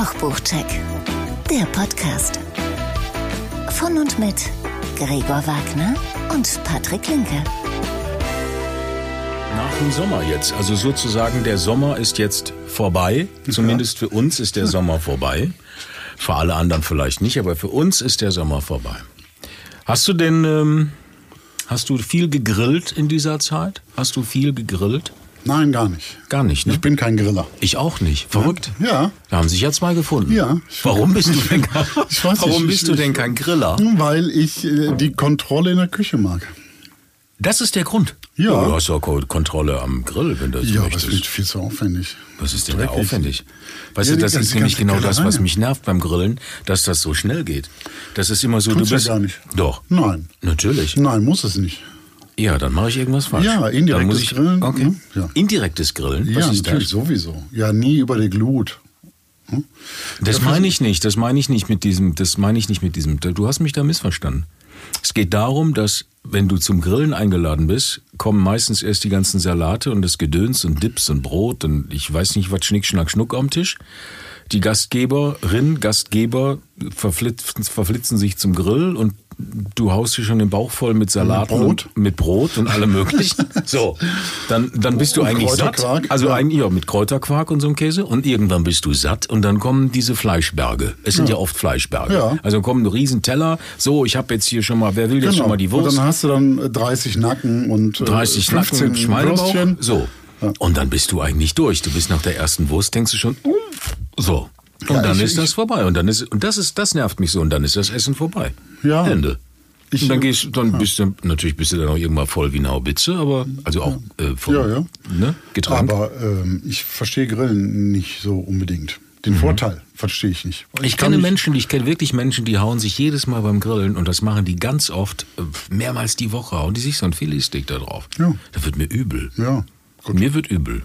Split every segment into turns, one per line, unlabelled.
Kochbuchcheck, der Podcast. Von und mit Gregor Wagner und Patrick Linke.
Nach dem Sommer jetzt, also sozusagen der Sommer ist jetzt vorbei. Zumindest für uns ist der Sommer vorbei. Für alle anderen vielleicht nicht, aber für uns ist der Sommer vorbei. Hast du denn, ähm, hast du viel gegrillt in dieser Zeit? Hast du viel gegrillt?
Nein, gar nicht.
Gar nicht, ne?
Ich bin kein Griller.
Ich auch nicht. Verrückt.
Ja.
Da haben sich ja zwei gefunden.
Ja.
Warum bist du denn,
weiß
warum bist
ich-
du denn kein Griller?
Weil ich äh, die Kontrolle in der Küche mag.
Das ist der Grund.
Ja.
Du hast Ko- Kontrolle am Grill, wenn du das
Ja, aber es
möchtest.
wird viel zu aufwendig.
Was ist denn da aufwendig? Weißt
Ja,
du, das ist nämlich genau das, was mich nervt beim Grillen, dass das so schnell geht. Das ist immer so,
Tut's
du
ja
bist.
gar nicht.
Doch.
Nein.
Natürlich.
Nein, muss es nicht.
Ja, dann mache ich irgendwas falsch.
Ja, indirektes
ich,
Grillen,
Okay.
ne? Ja.
Indirektes Grillen. Was
ja,
ist
natürlich,
das?
sowieso. Ja, nie über die Glut. Hm?
Das meine ich nicht. Das meine ich nicht mit diesem. Das meine ich nicht mit diesem. Du hast mich da missverstanden. Es geht darum, dass wenn du zum Grillen eingeladen bist, kommen meistens erst die ganzen Salate und das Gedöns und Dips und Brot und ich weiß nicht was Schnick, Schnack, Schnuck am Tisch. Die Gastgeberin, Gastgeber verflitzen, verflitzen sich zum Grill und du haust dir schon den Bauch voll mit
Brot?
und mit Brot und allem möglichen. so, dann dann bist du eigentlich satt. Also
ja.
eigentlich ja, mit Kräuterquark und so einem Käse und irgendwann bist du satt und dann kommen diese Fleischberge. Es sind ja, oft Fleischberge.
Ja.
Also kommen riesen Teller. So, ich habe jetzt hier schon mal, wer will jetzt schon mal die
Genau. Und
Wurst?
dann hast du dann äh, 30 Nacken und äh,
30
15
Nacken.
Würstchen.
So.
Ja.
Und dann bist du eigentlich durch. Du bist nach der ersten Wurst, denkst du schon, so. Und
Ja,
dann
ich-
ist das
ich-
vorbei. Und dann ist, und das ist, das nervt mich so. Und dann ist das Essen vorbei.
Ja.
Ende.
Ich-
und dann gehst, dann bist du, natürlich bist du dann auch irgendwann voll wie eine Haubitze, aber, also auch, äh, vom,
Ja, ja.
Ne, Getränk.
Aber ähm, ich verstehe Grillen nicht so unbedingt. Den Vorteil verstehe ich nicht.
Mhm. Ich
kann
kenne Menschen, ich kenne wirklich Menschen, die hauen sich jedes Mal beim Grillen und das machen die ganz oft, äh, mehrmals die Woche, hauen die sich so ein Filetstick da drauf.
Ja.
Da wird mir übel.
Ja, gut.
Mir wird übel.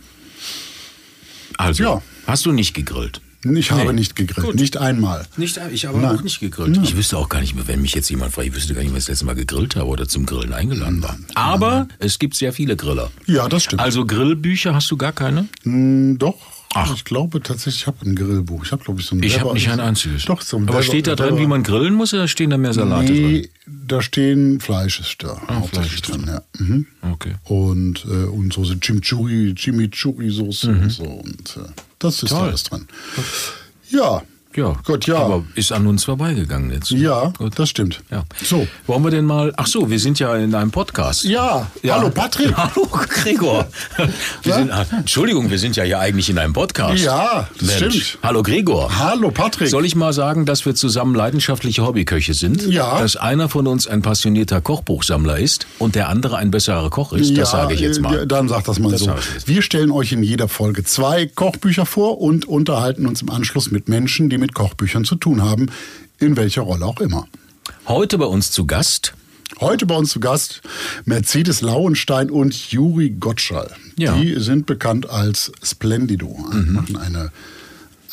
Also,
Ja.
hast du nicht gegrillt?
Ich habe
Nee.
nicht gegrillt.
Gut.
Nicht einmal.
Nicht, ich habe
Nein.
auch nicht gegrillt. Ich wüsste auch gar nicht mehr, wenn mich jetzt jemand fragt, ich wüsste gar nicht, was ich das letzte Mal gegrillt habe oder zum Grillen eingeladen war. Aber es gibt sehr viele Griller.
Ja, das stimmt.
Also Grillbücher hast du gar keine?
Hm, doch.
Ach.
Ich glaube tatsächlich, ich habe ein Grillbuch. Ich habe, glaube ich, so ein
Ich habe nicht ein einziges.
Doch, so ein
Aber
Weber-
steht da drin, wie man grillen muss oder stehen da mehr Salate drin?
Nee, da stehen Fleisch ist da.
Ah,
hauptsächlich
Fleisch ist
drin, ja. Mhm.
Okay.
Und, äh, und so sind Chimichurri, Chimichurri-Soße und so. Und äh, das ist
Mhm. Toll.
alles drin. Ja.
Ja,
Gut, ja.
Aber ist an uns vorbeigegangen jetzt.
Ja,
Gut.
das stimmt.
Ja.
So.
Wollen wir denn mal. Ach so, wir sind ja in einem Podcast.
Ja. Hallo, Patrick.
Hallo Gregor. Wir
Ja?
sind, ah, Entschuldigung, wir sind ja hier eigentlich in einem Podcast.
Ja, das
Mensch.
stimmt.
Hallo Gregor.
Hallo, Patrick.
Soll ich mal sagen, dass wir zusammen leidenschaftliche Hobbyköche sind?
Ja.
Dass einer von uns ein passionierter Kochbuchsammler ist und der andere ein besserer Koch ist? Das sage ich jetzt
äh,
mal.
Dann sag das mal
Das
so. Wir stellen euch in jeder Folge zwei Kochbücher vor und unterhalten uns im Anschluss mit Menschen, die mit Kochbüchern zu tun haben, in welcher Rolle auch immer.
Heute bei uns zu Gast.
Heute bei uns zu Gast Mercedes Lauenstein und Juri Gottschall.
Ja.
Die sind bekannt als Splendido,
Mhm.
machen eine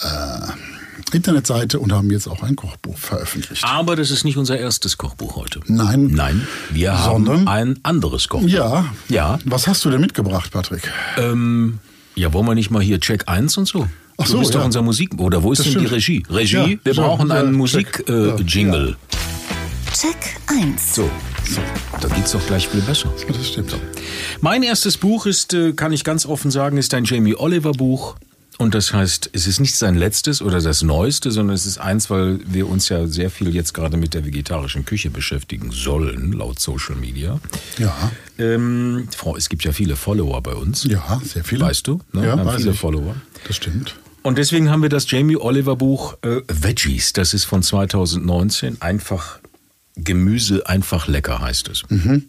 äh, Internetseite und haben jetzt auch ein Kochbuch veröffentlicht.
Aber das ist nicht unser erstes Kochbuch heute.
Nein.
Nein, wir haben
Sondern?
ein anderes Kochbuch.
Ja.
Ja.
Was hast du denn mitgebracht, Patrick?
Ähm, ja, wollen wir nicht mal hier Check 1 und so?
Ach
du
so,
bist
ja.
doch unser Musik... Oder wo ist
Das
denn
stimmt.
die Regie? Regie,
Ja,
wir
so,
brauchen
ja,
einen Musik-Jingle.
Check 1.
So, da geht's doch gleich viel besser.
Das stimmt.
Mein erstes Buch ist, äh, kann ich ganz offen sagen, ist ein Jamie Oliver Buch. Und das heißt, es ist nicht sein letztes oder das neueste, sondern es ist eins, weil wir uns ja sehr viel jetzt gerade mit der vegetarischen Küche beschäftigen sollen, laut Social Media.
Ja.
Ähm, Frau, es gibt ja viele Follower bei uns.
Ja, sehr viele.
Weißt du? Ne?
Ja,
haben
weiß
viele
ich.
Follower.
Das stimmt.
Und deswegen haben wir das Jamie Oliver Buch äh, Veggies. Das ist von 2019. Einfach Gemüse, einfach lecker heißt es.
Mhm.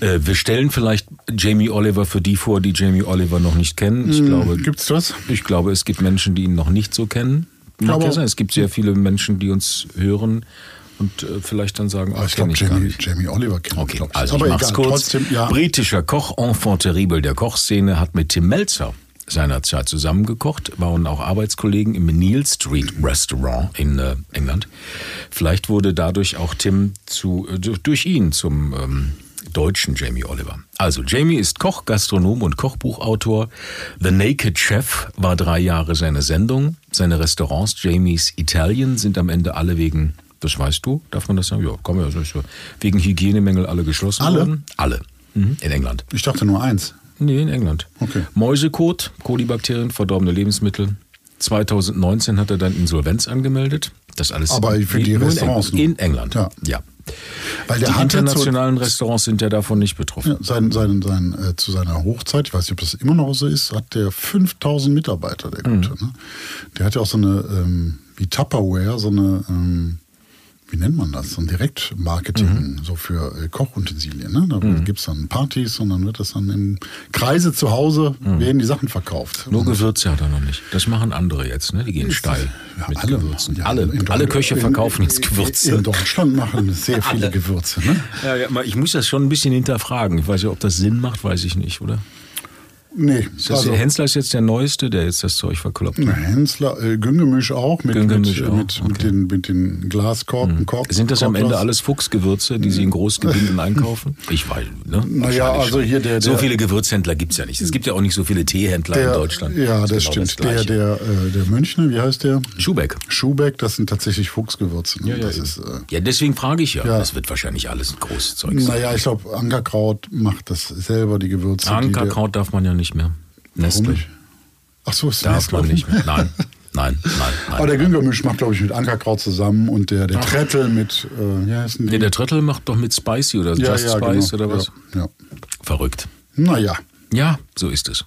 Äh, wir stellen vielleicht Jamie Oliver für die vor, die Jamie Oliver noch nicht kennen. Ich glaube,
Gibt's das?
ich glaube, es gibt Menschen, die ihn noch nicht so kennen. Mag ja sein. Es gibt sehr viele Menschen, die uns hören und äh, vielleicht dann sagen, ach,
ich glaube, Jamie. Jamie Oliver kennt
Okay,
ich.
also
Aber
ich mach's
egal,
kurz.
trotzdem, ja.
Britischer Koch, Enfant terrible der Kochszene, hat mit Tim Melzer seinerzeit zusammengekocht, waren auch Arbeitskollegen im Neil Street Restaurant in äh, England. Vielleicht wurde dadurch auch Tim zu, äh, durch- ihn zum ähm, deutschen Jamie Oliver. Also, Jamie ist Koch, Gastronom und Kochbuchautor. The Naked Chef war drei Jahre seine Sendung. Seine Restaurants, Jamies Italien, sind am Ende alle wegen, das weißt du, darf man das sagen? Ja, komm ja, wegen Hygienemängel alle geschlossen
Alle?
worden. Alle. Mhm. In England.
Ich dachte nur eins.
Nee, in England.
Okay.
Mäusekot, Kolibakterien, verdorbene Lebensmittel. 2019 hat er dann Insolvenz angemeldet. Das alles
Aber für die
nur in
Restaurants
England. In England.
Ja.
ja.
Weil
Die
hatte zu,
internationalen Restaurants sind ja davon nicht betroffen.
ja, sein, sein, sein, äh, zu seiner Hochzeit, ich weiß nicht, ob das immer noch so ist, hat der 5000 Mitarbeiter, der
Mhm.
Gute. Ne? Der hat ja auch so eine, ähm, wie Tupperware, so eine, ähm, wie nennt man das? So ein Direktmarketing,
Mhm.
so für äh, Kochutensilien. Ne? Da gibt's dann Partys und dann wird das dann im Kreise zu Hause,
Mhm.
werden die Sachen verkauft.
Nur Gewürze hat er noch nicht. Das machen andere jetzt, ne? Die gehen steil
Ja,
mit
alle,
Gewürzen.
ja,
alle, alle Köche
in-
verkaufen jetzt Gewürze.
In Deutschland machen sehr viele Gewürze. Ne?
ja, ja, ich muss das schon ein bisschen hinterfragen. Ich weiß ja, ob das Sinn macht, weiß ich nicht, oder?
Nee,
das, Hensler ist jetzt der Neueste, der jetzt das Zeug verkloppt.
Na, Hensler, äh, Güngemisch auch mit,
Güngemisch
mit,
auch,
mit, mit,
okay. Mhm.
den, mit den Glaskorken. Kork,
Sind das am Ende alles Fuchsgewürze, die Sie in Großgebinden einkaufen? Ich weiß, ne?
Naja, also hier der-
So
der-
viele Gewürzhändler gibt's ja nicht. Es gibt ja auch nicht so viele Teehändler
der,
in Deutschland.
Ja, das,
ist genau
stimmt. der,
Gleiche.
der, äh, der Münchner, wie heißt der?
Schubeck.
Schubeck, das sind tatsächlich Fuchsgewürze. Ne?
Ja, ja,
das ist, äh,
ja, deswegen frage ich ja.
Ja.
Das wird wahrscheinlich alles ein großes Zeug sein.
naja, ich glaube, Ankerkraut macht das selber, die Gewürze. die
Ankerkraut darf man ja nicht mehr.
der- Warum
Nestle.
nicht? Ach so, ist
Darf
Nestle
man nicht mehr. Nein, nein, nein, nein.
Aber der Güngemisch macht, glaube ich, mit Ankerkraut zusammen und der, der Trettel mit, äh, heißen die?
Nee, der Trettel macht doch mit Spicy oder
ja,
Just
ja,
Spice
genau.
oder was?
Ja, ja.
Verrückt.
Naja,
Ja, so ist es.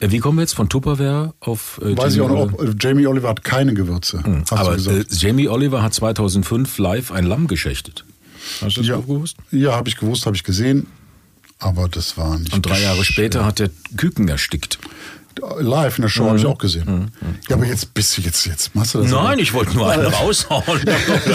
Äh, Wie kommen wir jetzt von Tupperware auf äh,
weiß ich auch
Jamie
noch,
Oliver?
ob, äh, Jamie Oliver hat keine Gewürze. Du
Aber äh. Jamie Oliver hat 2005 live ein Lamm geschächtet. Hast du das
ja,
auch gewusst?
Ja, habe ich gewusst, habe ich gesehen. Aber das war nicht.
Und drei Jahre später hat der Küken erstickt.
Live in der Show habe ich auch gesehen. Ja, aber jetzt bist du jetzt, jetzt machst du das.
Mhm. Nein,
aber-
ich wollte nur einen raushauen.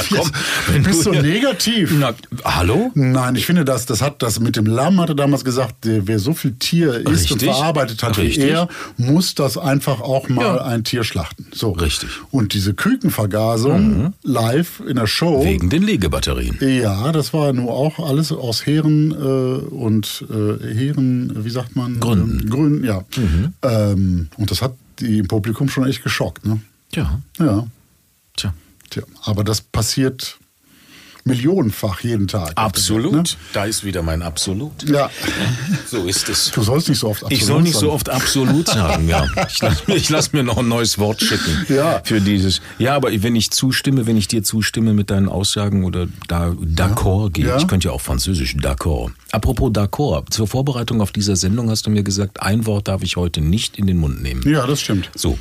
Komm, wenn
bist
du
so negativ.
Na, hallo?
Nein, ich finde, das, das hat das mit dem Lamm, hat er damals gesagt, der, wer so viel Tier isst und verarbeitet hat
Richtig.
wie er, muss das einfach auch mal
Ja.
ein Tier schlachten. So.
Richtig.
Und diese Kükenvergasung live in der Show.
Wegen den Legebatterien.
Ja, das war nur auch alles aus Heeren äh, und äh, Heeren, wie sagt man?
Gründen.
Ähm, Gründen, ja. Ähm, und das hat die im Publikum schon echt geschockt, ne?
Ja,
Ja.
tja.
Tja, aber das passiert millionenfach jeden Tag.
Absolut.
Ne?
Da ist wieder mein Absolut.
Ja.
So ist es.
Du sollst nicht so oft
Ich soll nicht so
sagen.
oft absolut sagen, ja. Ich lasse lass mir noch ein neues Wort schicken
Ja.
für dieses. Ja, aber wenn ich zustimme, wenn ich dir zustimme mit deinen Aussagen oder da d'accord gehe,
Ja.
ich könnte ja auch Französisch, d'accord. Apropos d'accord, zur Vorbereitung auf dieser Sendung hast du mir gesagt, ein Wort darf ich heute nicht in den Mund nehmen.
Ja, das stimmt.
So,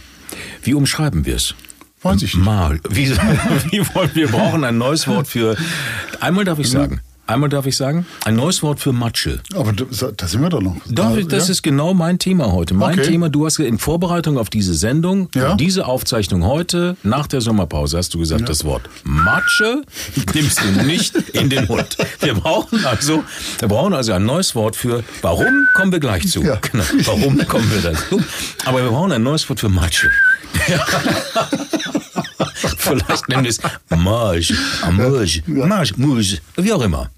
wie umschreiben wir es?
Weiß ich nicht.
Mal. Wie, wie wollen wir brauchen ein neues Wort für. Einmal darf ich sagen. Einmal darf ich sagen, ein neues Wort für Matsche.
Aber da, sind wir doch noch.
Doch,
Da-
das
ja?
ist genau mein Thema heute. Mein
Okay.
Thema, du hast in Vorbereitung auf diese Sendung,
Ja.
diese Aufzeichnung heute, nach der Sommerpause, hast du gesagt, das Wort Matsche nimmst du nicht in den Mund. Wir brauchen also, wir brauchen also ein neues Wort für Warum kommen wir gleich zu.
Ja.
Genau, warum kommen wir dazu? Aber wir brauchen ein neues Wort für Matsche. Vielleicht nennen wir es Marsch, Marsch, Marsch, Marsch, wie auch immer.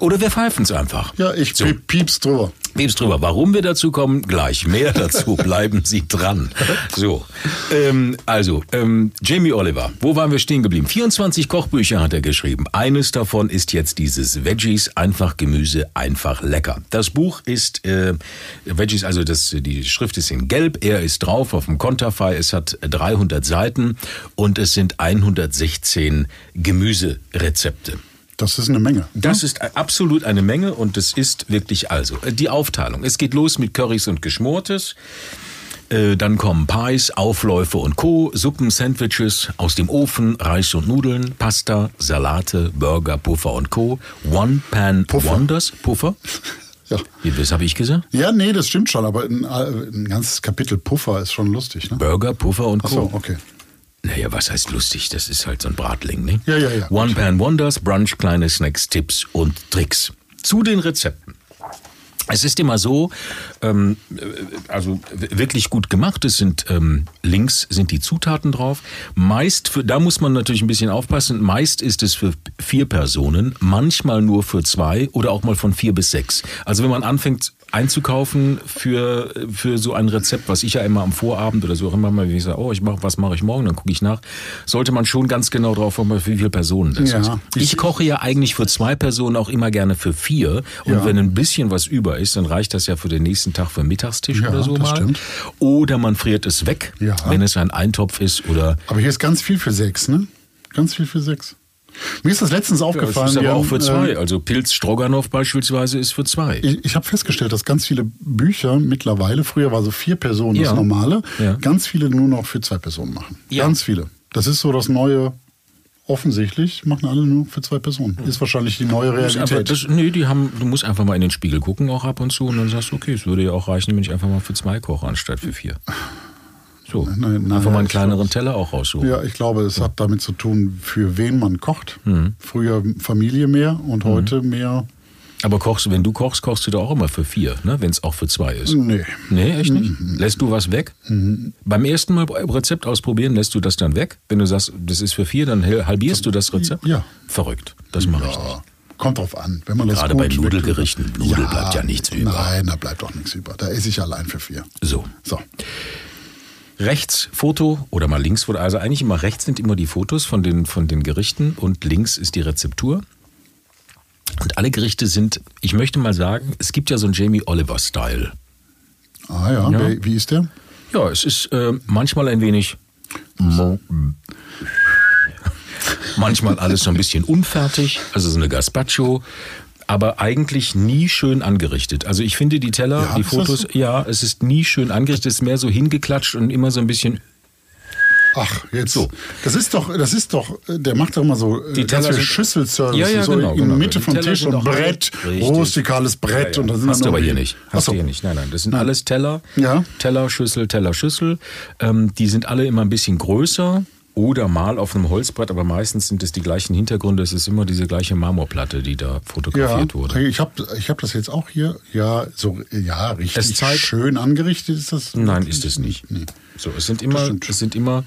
Oder wir pfeifen es einfach.
Ja, ich
So.
piep, piep's drüber.
Piepst drüber. Warum wir dazu kommen, gleich. Mehr dazu. Bleiben Sie dran. So, ähm, also, ähm, Jamie Oliver, wo waren wir stehen geblieben? 24 Kochbücher hat er geschrieben. Eines davon ist jetzt dieses Veggies, einfach Gemüse, einfach lecker. Das Buch ist, äh, Veggies, also das, die Schrift ist in Gelb, er ist drauf auf dem Konterfei, es hat 300 Seiten und es sind 116 Gemüserezepte.
Das ist eine Menge.
Das ist absolut eine Menge und es ist wirklich also äh, die Aufteilung. Es geht los mit Currys und Geschmortes. Äh, Dann kommen Pies, Aufläufe und Co., Suppen, Sandwiches aus dem Ofen, Reis und Nudeln, Pasta, Salate, Burger, Puffer und Co. One Pan
Puffer.
Wonders, Puffer.
Ja.
Wie, was habe ich gesagt?
Ja, nee, das stimmt schon, aber ein, ein ganzes Kapitel Puffer ist schon lustig, ne?
Burger, Puffer und
Ach
Co.
so, okay.
Naja, was heißt lustig? Das ist halt so ein Bratling, ne?
Ja, ja, ja.
One Pan Wonders, Brunch, kleine Snacks, Tipps und Tricks. Zu den Rezepten. Es ist immer so, ähm, also wirklich gut gemacht. Es sind ähm, links sind die Zutaten drauf. Meist für, da muss man natürlich ein bisschen aufpassen. Meist ist es für vier Personen, manchmal nur für zwei oder auch mal von vier bis sechs. Also wenn man anfängt einzukaufen für, für so ein Rezept, was ich ja immer am Vorabend oder so auch immer mal, wie ich sage, oh, ich mach, was mache ich morgen, dann gucke ich nach, sollte man schon ganz genau drauf kommen, wie viele Personen das
Ja.
ist. Ich koche ja eigentlich für zwei Personen auch immer gerne für vier. Und
Ja.
wenn ein bisschen was über ist, dann reicht das ja für den nächsten Tag für den Mittagstisch
Ja,
oder so
das
mal.
stimmt.
Oder man friert es weg, wenn es ein Eintopf ist oder
Aber hier ist ganz viel für sechs, ne? Ganz viel für sechs. Mir ist das letztens
ja, es
aufgefallen.
ist aber auch für zwei.
äh,
Also Pilz Stroganoff beispielsweise ist für zwei.
Ich, ich habe festgestellt, dass ganz viele Bücher mittlerweile, früher war so vier Personen
Ja.
das Normale,
Ja.
ganz viele nur noch für zwei Personen machen.
Ja.
Ganz viele. Das ist so das neue, offensichtlich machen alle nur für zwei Personen. Ist wahrscheinlich die neue
Das
Realität.
das, nee, die haben, du musst einfach mal in den Spiegel gucken, auch ab und zu, und dann sagst du, okay, es würde ja auch reichen, wenn ich einfach mal für zwei koche, anstatt für vier. So,
Nein, nein,
einfach mal einen kleineren Teller auch raussuchen.
ja, ich glaube, es hat damit zu tun, für wen man kocht.
Mhm.
Früher Familie mehr und heute mehr.
Aber kochst, wenn du kochst, kochst du da auch immer für vier, ne? wenn es auch für zwei ist.
Nee.
Nee, echt nicht? Lässt du was weg? Beim ersten Mal Rezept ausprobieren, lässt du das dann weg? Wenn du sagst, das ist für vier, dann halbierst du das Rezept?
Ja.
Verrückt. Das mache ich nicht.
Ja, kommt drauf an. Wenn man das
Gerade bei Nudelgerichten. Nudel bleibt ja nichts über.
Nein, da bleibt auch nichts über. Da esse ich allein für vier.
So.
So.
Rechts Foto oder mal links, Foto. also eigentlich immer rechts sind immer die Fotos von den, von den Gerichten und links ist die Rezeptur. Und alle Gerichte sind, ich möchte mal sagen, es gibt ja so einen Jamie Oliver-Style.
Ah ja,
Ja.
Wer, wie ist der?
Ja, es ist äh, manchmal ein wenig. Mo manchmal alles so ein bisschen unfertig, also so eine Gazpacho, aber eigentlich nie schön angerichtet. Also ich finde die Teller,
Ja,
die
das
Fotos, ja, es ist nie schön angerichtet, es ist mehr so hingeklatscht und immer so ein bisschen.
Ach, jetzt.
So.
Das ist doch, das ist doch, äh, der macht doch immer so äh,
Die
ganz
Teller sind-
Schüsselservice,
Ja, ja,
so
genau,
in
genau.
der Mitte vom Tisch und Brett,
Richtig.
rustikales Brett. und da sind
Hast du aber hier nicht. Hast du hier nicht. Nein, nein. Das sind alles Teller.
Ja.
Teller, Schüssel, Teller, Schüssel. Ähm, die sind alle immer ein bisschen größer oder mal auf einem Holzbrett, aber meistens sind es die gleichen Hintergründe. Es ist immer diese gleiche Marmorplatte, die da
Ja,
fotografiert wurde.
ich habe ich hab das jetzt auch hier. Ja, so, ja, richtig
Es zeigt-
schön angerichtet ist das.
Nein, ist es nicht.
Nee.
So, es sind immer, es sind immer,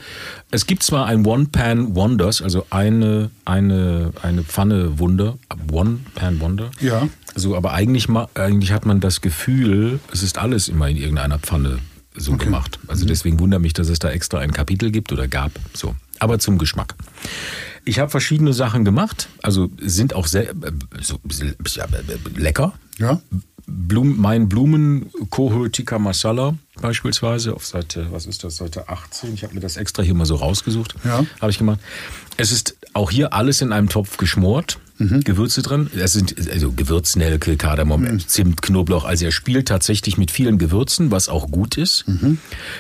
es gibt zwar ein One-Pan-Wonders, also eine, eine, eine Pfanne-Wunder, One-Pan-Wonder.
Ja.
So, aber eigentlich, eigentlich hat man das Gefühl, es ist alles immer in irgendeiner Pfanne so gemacht. Also
Mhm.
deswegen wundert mich, dass es da extra ein Kapitel gibt oder gab. So. Aber zum Geschmack. Ich habe verschiedene Sachen gemacht, also sind auch sehr äh, so, ja, äh, lecker.
Ja.
Blum, mein Blumen Tikka Masala beispielsweise auf Seite, was ist das, Seite 18. Ich habe mir das extra hier mal so rausgesucht.
Ja.
Habe ich gemacht. Es ist auch hier alles in einem Topf geschmort. Gewürze drin. Es sind also Gewürznelke, Kardamom, Zimt, Knoblauch. Also er spielt tatsächlich mit vielen Gewürzen, was auch gut ist.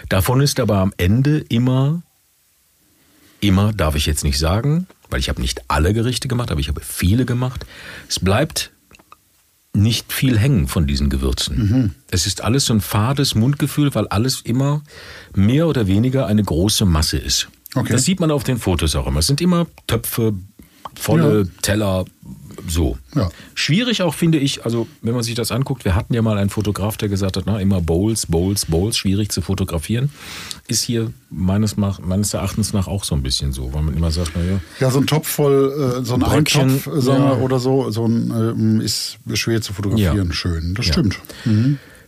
Davon ist aber am Ende immer, immer, darf ich jetzt nicht sagen, weil ich habe nicht alle Gerichte gemacht, aber ich habe viele gemacht. Es bleibt nicht viel hängen von diesen Gewürzen.
Mhm.
Es ist alles so ein fades Mundgefühl, weil alles immer mehr oder weniger eine große Masse ist.
Okay.
Das sieht man auf den Fotos auch immer. Es sind immer Töpfe, volle
Ja.
Teller, so.
Ja.
Schwierig auch, finde ich, also wenn man sich das anguckt, wir hatten ja mal einen Fotograf, der gesagt hat, na, immer Bowls, Bowls, Bowls, schwierig zu fotografieren. Ist hier meines, meines Erachtens nach auch so ein bisschen so, weil man immer sagt, naja,
Ja, so ein Topf voll, äh, so ein
Brötchen,
Eintopf äh, wir,
ja.
oder so, so ein, ähm, ist schwer zu fotografieren.
Ja.
Schön, das stimmt.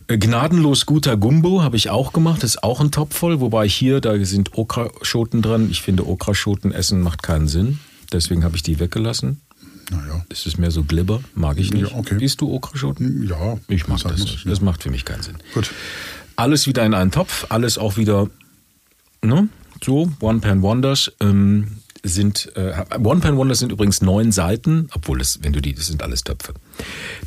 Äh, Gnadenlos guter Gumbo habe ich auch gemacht. Ist auch ein Topf voll, wobei hier, da sind Okraschoten dran. Ich finde, Okraschoten essen macht keinen Sinn. Deswegen habe ich die weggelassen.
Naja.
Es ist mehr so Glibber, mag ich nicht.
Ja, okay.
Isst du Okraschoten?
Ja,
Ich mag das nicht.
ja.
Das macht für mich keinen Sinn.
Gut.
Alles wieder in einen Topf, alles auch wieder, ne? So, One-Pan-Wonders. Ähm, sind äh, One-Pan-Wonders sind übrigens neun Seiten, obwohl das, wenn du die, das sind alles Töpfe.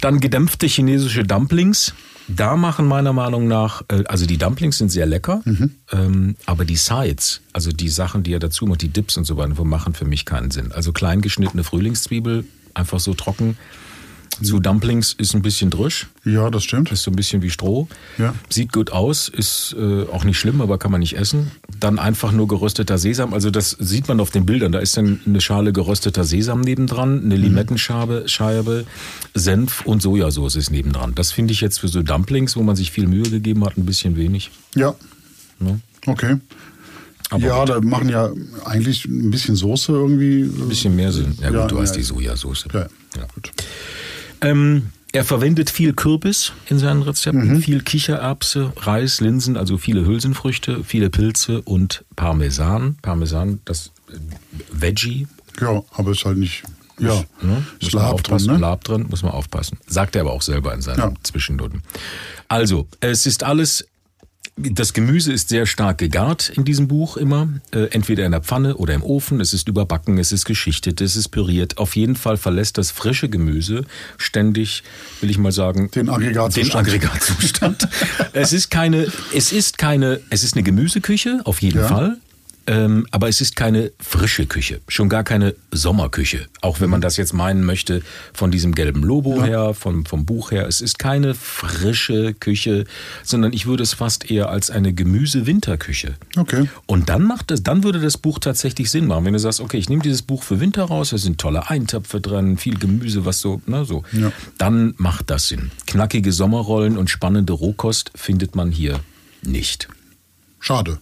Dann gedämpfte chinesische Dumplings. Da machen meiner Meinung nach, äh, also die Dumplings sind sehr lecker, ähm, aber die Sides, also die Sachen, die er dazu macht, die Dips und so weiter, machen für mich keinen Sinn. Also klein geschnittene Frühlingszwiebel, einfach so trocken. Zu Dumplings ist ein bisschen drisch.
Ja, das stimmt.
Ist so ein bisschen wie Stroh.
Ja.
Sieht gut aus, ist äh, auch nicht schlimm, aber kann man nicht essen. Dann einfach nur gerösteter Sesam. Also das sieht man auf den Bildern. Da ist dann eine Schale gerösteter Sesam nebendran,
Mhm.
eine Limettenscheibe, Scheibe, Senf und Sojasauce ist nebendran. Das finde ich jetzt für so Dumplings, wo man sich viel Mühe gegeben hat, ein bisschen wenig.
Ja.
Ne?
Okay.
Aber
ja, da machen ja eigentlich ein bisschen Soße irgendwie.
Ein bisschen mehr Sinn. Ja gut,
Ja,
du hast
ja.
die Sojasauce.
Ja,
Ja.
gut.
Ähm, er verwendet viel Kürbis in seinen Rezepten, viel Kichererbse, Reis, Linsen, also viele Hülsenfrüchte, viele Pilze und Parmesan. Parmesan, das äh, Veggie.
Ja, aber ist halt nicht. Ja,
Ne?
ist
Muss man
Lab drin,
aufpassen.
ne?
Lab drin, muss man aufpassen. Sagt er aber auch selber in seinen
Ja.
Zwischennoten. Also, es ist alles, das Gemüse ist sehr stark gegart in diesem Buch immer. Äh, entweder in der Pfanne oder im Ofen. Es ist überbacken, es ist geschichtet, es ist püriert. Auf jeden Fall verlässt das frische Gemüse ständig, will ich mal sagen,
Den Aggregatzustand.
Den Aggregatzustand. es ist keine, es ist keine, es ist eine Gemüseküche, auf jeden
Ja.
Fall. Ähm, aber es ist keine frische Küche, schon gar keine Sommerküche. Auch wenn man das jetzt meinen möchte von diesem gelben Lobo her, vom, vom Buch her. Es ist keine frische Küche, sondern ich würde es fast eher als eine Gemüse-Winterküche.
Okay.
Und dann macht es, dann würde das Buch tatsächlich Sinn machen, wenn du sagst, okay, ich nehme dieses Buch für Winter raus, da sind tolle Eintöpfe drin, viel Gemüse, was so, ne, so.
Ja.
Dann macht das Sinn. Knackige Sommerrollen und spannende Rohkost findet man hier nicht.
Schade.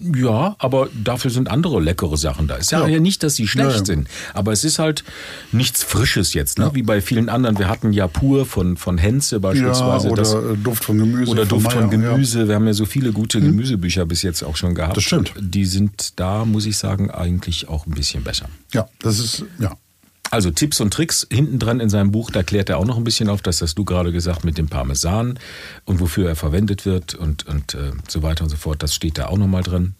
Ja, aber dafür sind andere leckere Sachen da. Ist ja,
Ja.
ja nicht, dass sie schlecht
Ja, ja.
sind, aber es ist halt nichts Frisches jetzt, ne? wie bei vielen anderen. Wir hatten ja pur von, von Henze
Ja,
beispielsweise.
oder
das,
Duft von Gemüse.
oder Duft von
Meier,
Gemüse. Wir haben ja so viele gute Gemüsebücher bis jetzt auch schon gehabt.
Das stimmt.
Die sind da, muss ich sagen, eigentlich auch ein bisschen besser.
Ja. ja, das ist, ja.
Also Tipps und Tricks hinten dran in seinem Buch, da klärt er auch noch ein bisschen auf, das hast du gerade gesagt mit dem Parmesan und wofür er verwendet wird und, und äh, so weiter und so fort. Das steht da auch nochmal drin.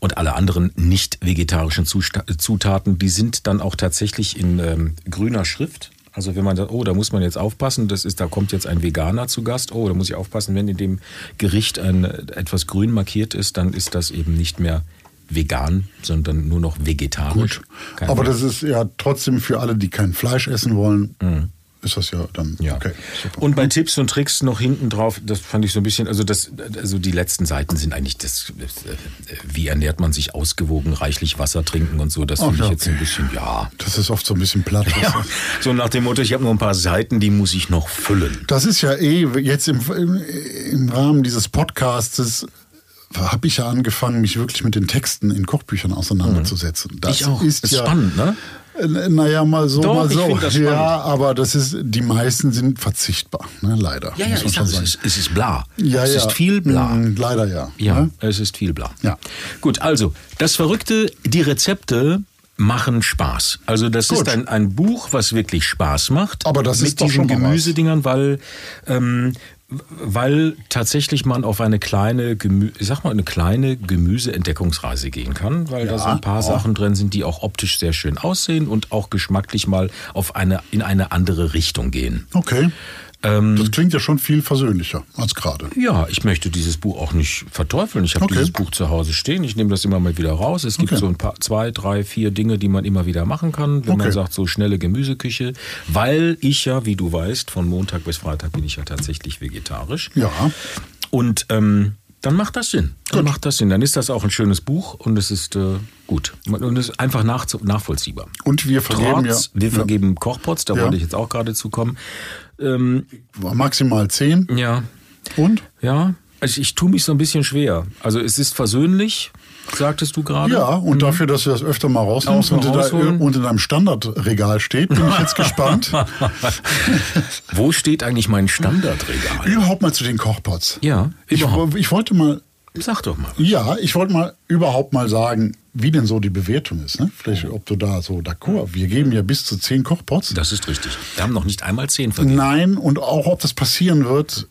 Und alle anderen nicht vegetarischen Zutaten, die sind dann auch tatsächlich in ähm, grüner Schrift. Also wenn man sagt, oh, da muss man jetzt aufpassen, das ist, da kommt jetzt ein Veganer zu Gast, oh, da muss ich aufpassen, wenn in dem Gericht ein, etwas grün markiert ist, dann ist das eben nicht mehr vegan, sondern nur noch vegetarisch.
Gut. Aber das ist ja trotzdem für alle, die kein Fleisch essen wollen, ist das ja dann
Mhm. Ja.
okay. Super.
Und bei Tipps und Tricks noch hinten drauf, das fand ich so ein bisschen, also das, also die letzten Seiten sind eigentlich das, äh, wie ernährt man sich ausgewogen, reichlich Wasser trinken und so, das finde ich
ja,
jetzt so ein bisschen, ja.
das ist oft so ein bisschen platt.
ja. So nach dem Motto, ich habe nur ein paar Seiten, die muss ich noch füllen.
Das ist ja eh jetzt im, im, im Rahmen dieses Podcastes habe ich ja angefangen, mich wirklich mit den Texten in Kochbüchern auseinanderzusetzen. Das
Mhm. Ich auch.
Ist,
Ist
ja,
spannend, ne?
Naja, mal so,
Doch,
mal so.
das
ja, aber das ist, die meisten sind verzichtbar, ne? leider.
Ja, ja, ich sag, es ist, es ist bla.
Ja,
es
ja.
ist viel bla.
Mm, Leider ja.
Ja,
Ne?
es ist viel bla.
Ja.
Gut, also, das Verrückte, die Rezepte machen Spaß. Also das
Gut.
ist ein, ein Buch, was wirklich Spaß macht.
Aber das
mit
ist doch
diesen. Gemüsedingern, weil ähm, weil tatsächlich man auf eine kleine, Gemü ich sag mal, eine kleine Gemüseentdeckungsreise gehen kann, weil da so ein paar
ja.
Sachen drin sind, die auch optisch sehr schön aussehen und auch geschmacklich mal auf eine, in eine andere Richtung gehen.
Okay.
Ähm,
das klingt ja schon viel versöhnlicher als gerade.
Ja, ich möchte dieses Buch auch nicht verteufeln. Ich habe
Okay.
dieses Buch zu Hause stehen. Ich nehme das immer mal wieder raus. Es gibt
Okay.
so ein paar, zwei, drei, vier Dinge, die man immer wieder machen kann, wenn man
Okay.
sagt, so schnelle Gemüseküche. Weil ich ja, wie du weißt, von Montag bis Freitag bin ich ja tatsächlich vegetarisch.
Ja.
Und ähm, dann macht das Sinn. Dann macht das Sinn. Dann ist das auch ein schönes Buch und es ist äh, gut. Und es ist einfach nach, nachvollziehbar.
Und wir vergeben
Trotz,
ja,
wir vergeben Kochpots, da
Ja.
wollte ich jetzt auch gerade zu kommen. Ähm,
ja maximal zehn.
ja,
Und?
ja, also ich tue mich so ein bisschen schwer. Also es ist versöhnlich, sagtest du gerade.
Ja, und dafür, dass du das öfter mal rausnimmst und, da, und in deinem Standardregal steht, bin ich jetzt gespannt.
Wo steht eigentlich mein Standardregal?
Überhaupt mal zu den Kochpots.
Ja,
Ich, ich wollte mal,
Sag doch mal.
ja, ich wollte mal überhaupt mal sagen, wie denn so die Bewertung ist. Ne? Vielleicht, ob du da so d'accord. Wir geben ja bis zu zehn Kochpots.
Das ist richtig. Wir haben noch nicht einmal zehn vergeben.
Nein, und auch ob das passieren wird,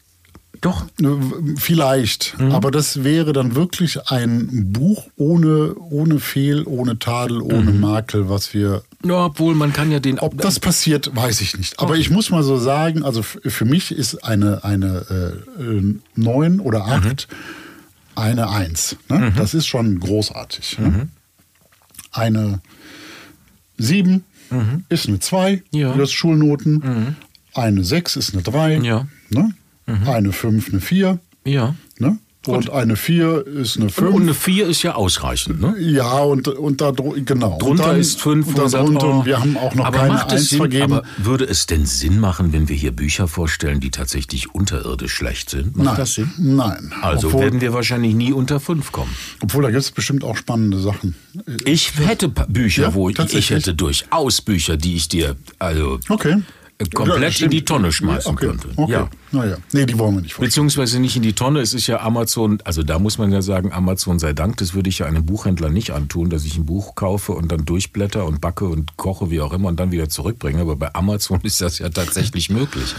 Doch.
ne, vielleicht.
Mhm.
Aber das wäre dann wirklich ein Buch ohne, ohne Fehl, ohne Tadel, ohne
Mhm.
Makel, was wir
Ja, obwohl man kann ja den.
Ob das passiert, weiß ich nicht. Aber ich muss mal so sagen, also für mich ist eine, eine äh, äh, 9 oder 8 eine 1. Ne? Das ist schon großartig. Ne? Eine 7 ist eine 2,
Ja.
das Schulnoten. Eine 6 ist eine 3.
Ja.
Ne? Eine 5 eine 4.
Ja.
Ne? Und eine 4 ist eine 5.
Und eine 4 ist ja ausreichend, ne?
ja, und, und da genau.
Drunter
und dann,
ist 5
und da drunter, und wir haben auch noch
aber
keine
macht es
1
Sinn,
vergeben.
Aber würde es denn Sinn machen, wenn wir hier Bücher vorstellen, die tatsächlich unterirdisch schlecht sind? Macht
Nein,
das Sinn?
nein.
Also
obwohl,
werden wir wahrscheinlich nie unter 5 kommen.
obwohl da gibt es bestimmt auch spannende Sachen.
Ich hätte Bücher,
Ja,
wo ich, ich hätte durchaus Bücher, die ich dir also
Okay.
Komplett
Ja,
in die Tonne schmeißen
okay.
könnte.
Okay.
Ja.
Naja, nee, die wollen wir nicht vorstellen.
Beziehungsweise nicht in die Tonne. Es ist ja Amazon, also da muss man ja sagen, Amazon sei Dank, das würde ich ja einem Buchhändler nicht antun, dass ich ein Buch kaufe und dann durchblätter und backe und koche, wie auch immer, und dann wieder zurückbringe. Aber bei Amazon ist das ja tatsächlich möglich.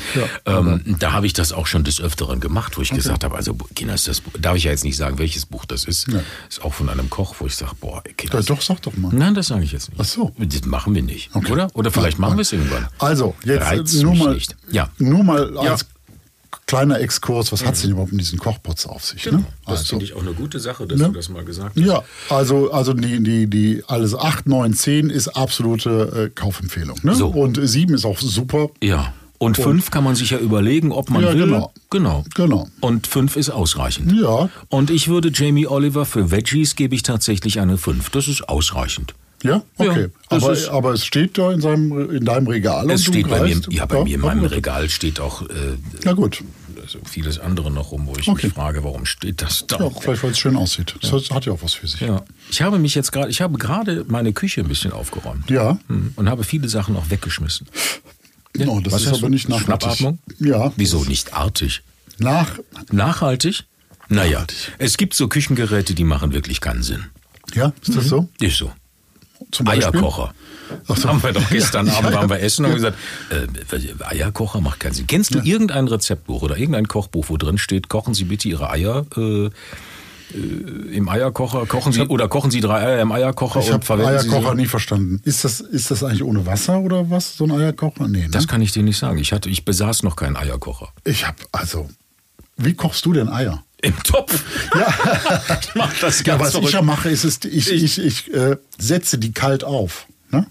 ähm, da habe ich das auch schon des Öfteren gemacht, wo ich gesagt habe, also Kinder, ist das, darf ich ja jetzt nicht sagen, welches Buch das ist.
Nee.
Ist auch von einem Koch, wo ich sage, boah, Kinder.
Ja, doch, sag doch mal.
Nein, das sage ich jetzt nicht.
Ach so.
Das machen wir nicht,
Okay.
oder? Oder vielleicht machen wir es irgendwann.
Also, jetzt
Reizt
nur
mich
mal,
nicht. Ja.
nur mal
Ja. Mhm.
als kleiner Exkurs, was hat es denn überhaupt mit diesen Kochpots auf sich? Ne?
Das
Also,
finde ich auch eine gute Sache, dass
Ne?
du das mal gesagt hast.
ja, also, also die, die, die alles 8, 9, 10 ist absolute äh, Kaufempfehlung. Ne?
So.
Und 7 ist auch super.
Ja. Und fünf kann man sich ja überlegen, ob man
Ja,
will.
genau.
Genau.
Genau.
Und fünf ist ausreichend.
Ja.
Und ich würde Jamie Oliver für Veggies gebe ich tatsächlich eine fünf. Das ist ausreichend.
Ja, okay.
Ja,
aber, aber es steht da in, seinem, in deinem Regal.
Es
und
steht bei mir, ja, bei mir in meinem. Regal steht auch äh,
Ja, gut.
also vieles andere noch rum, wo ich
Okay.
mich frage, warum steht das da?
Ja, vielleicht, weil es schön aussieht. Das hat- hat ja auch was für sich.
Ja. Ich habe mich jetzt gerade, ich habe gerade meine Küche ein bisschen aufgeräumt.
Ja.
Hm, Und habe viele Sachen auch weggeschmissen.
Oh, das
Was
ist aber
du?
nicht nachhaltig.
Schnappatmung?
Ja.
Wieso nicht artig?
Nach.
Nachhaltig? Naja, es gibt so Küchengeräte, die machen wirklich keinen Sinn.
Ja, ist das so?
Ist so.
Zum Beispiel?
Eierkocher.
So.
Haben wir doch gestern
Ja,
Abend
ja.
waren wir essen und haben gesagt, äh, Eierkocher macht keinen Sinn. Kennst du irgendein Rezeptbuch oder irgendein Kochbuch, wo drin steht, kochen Sie bitte Ihre Eier äh, äh, im Eierkocher, kochen Sie oder kochen Sie drei Eier im Eierkocher
Ich
und verwenden
Eierkocher
sie.
nie verstanden. Ist das, ist das eigentlich ohne Wasser oder was, so ein Eierkocher? Nee, ne?
Das kann ich dir nicht sagen. Ich hatte, ich besaß noch keinen Eierkocher.
ich habe, also, wie kochst du denn Eier?
Im Topf.
Ja,
ich mach das
ja
ganz
was ich
verrückt.
ja mache, ist, es, ich, ich, ich äh, setze die kalt auf. Ne?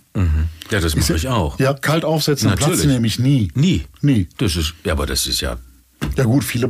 Ja, das mache ich auch.
Ja, kalt aufsetzen,
Natürlich.
sie nämlich nie.
Nie.
Nie.
Das ist, ja, aber das ist ja
Ja gut, viele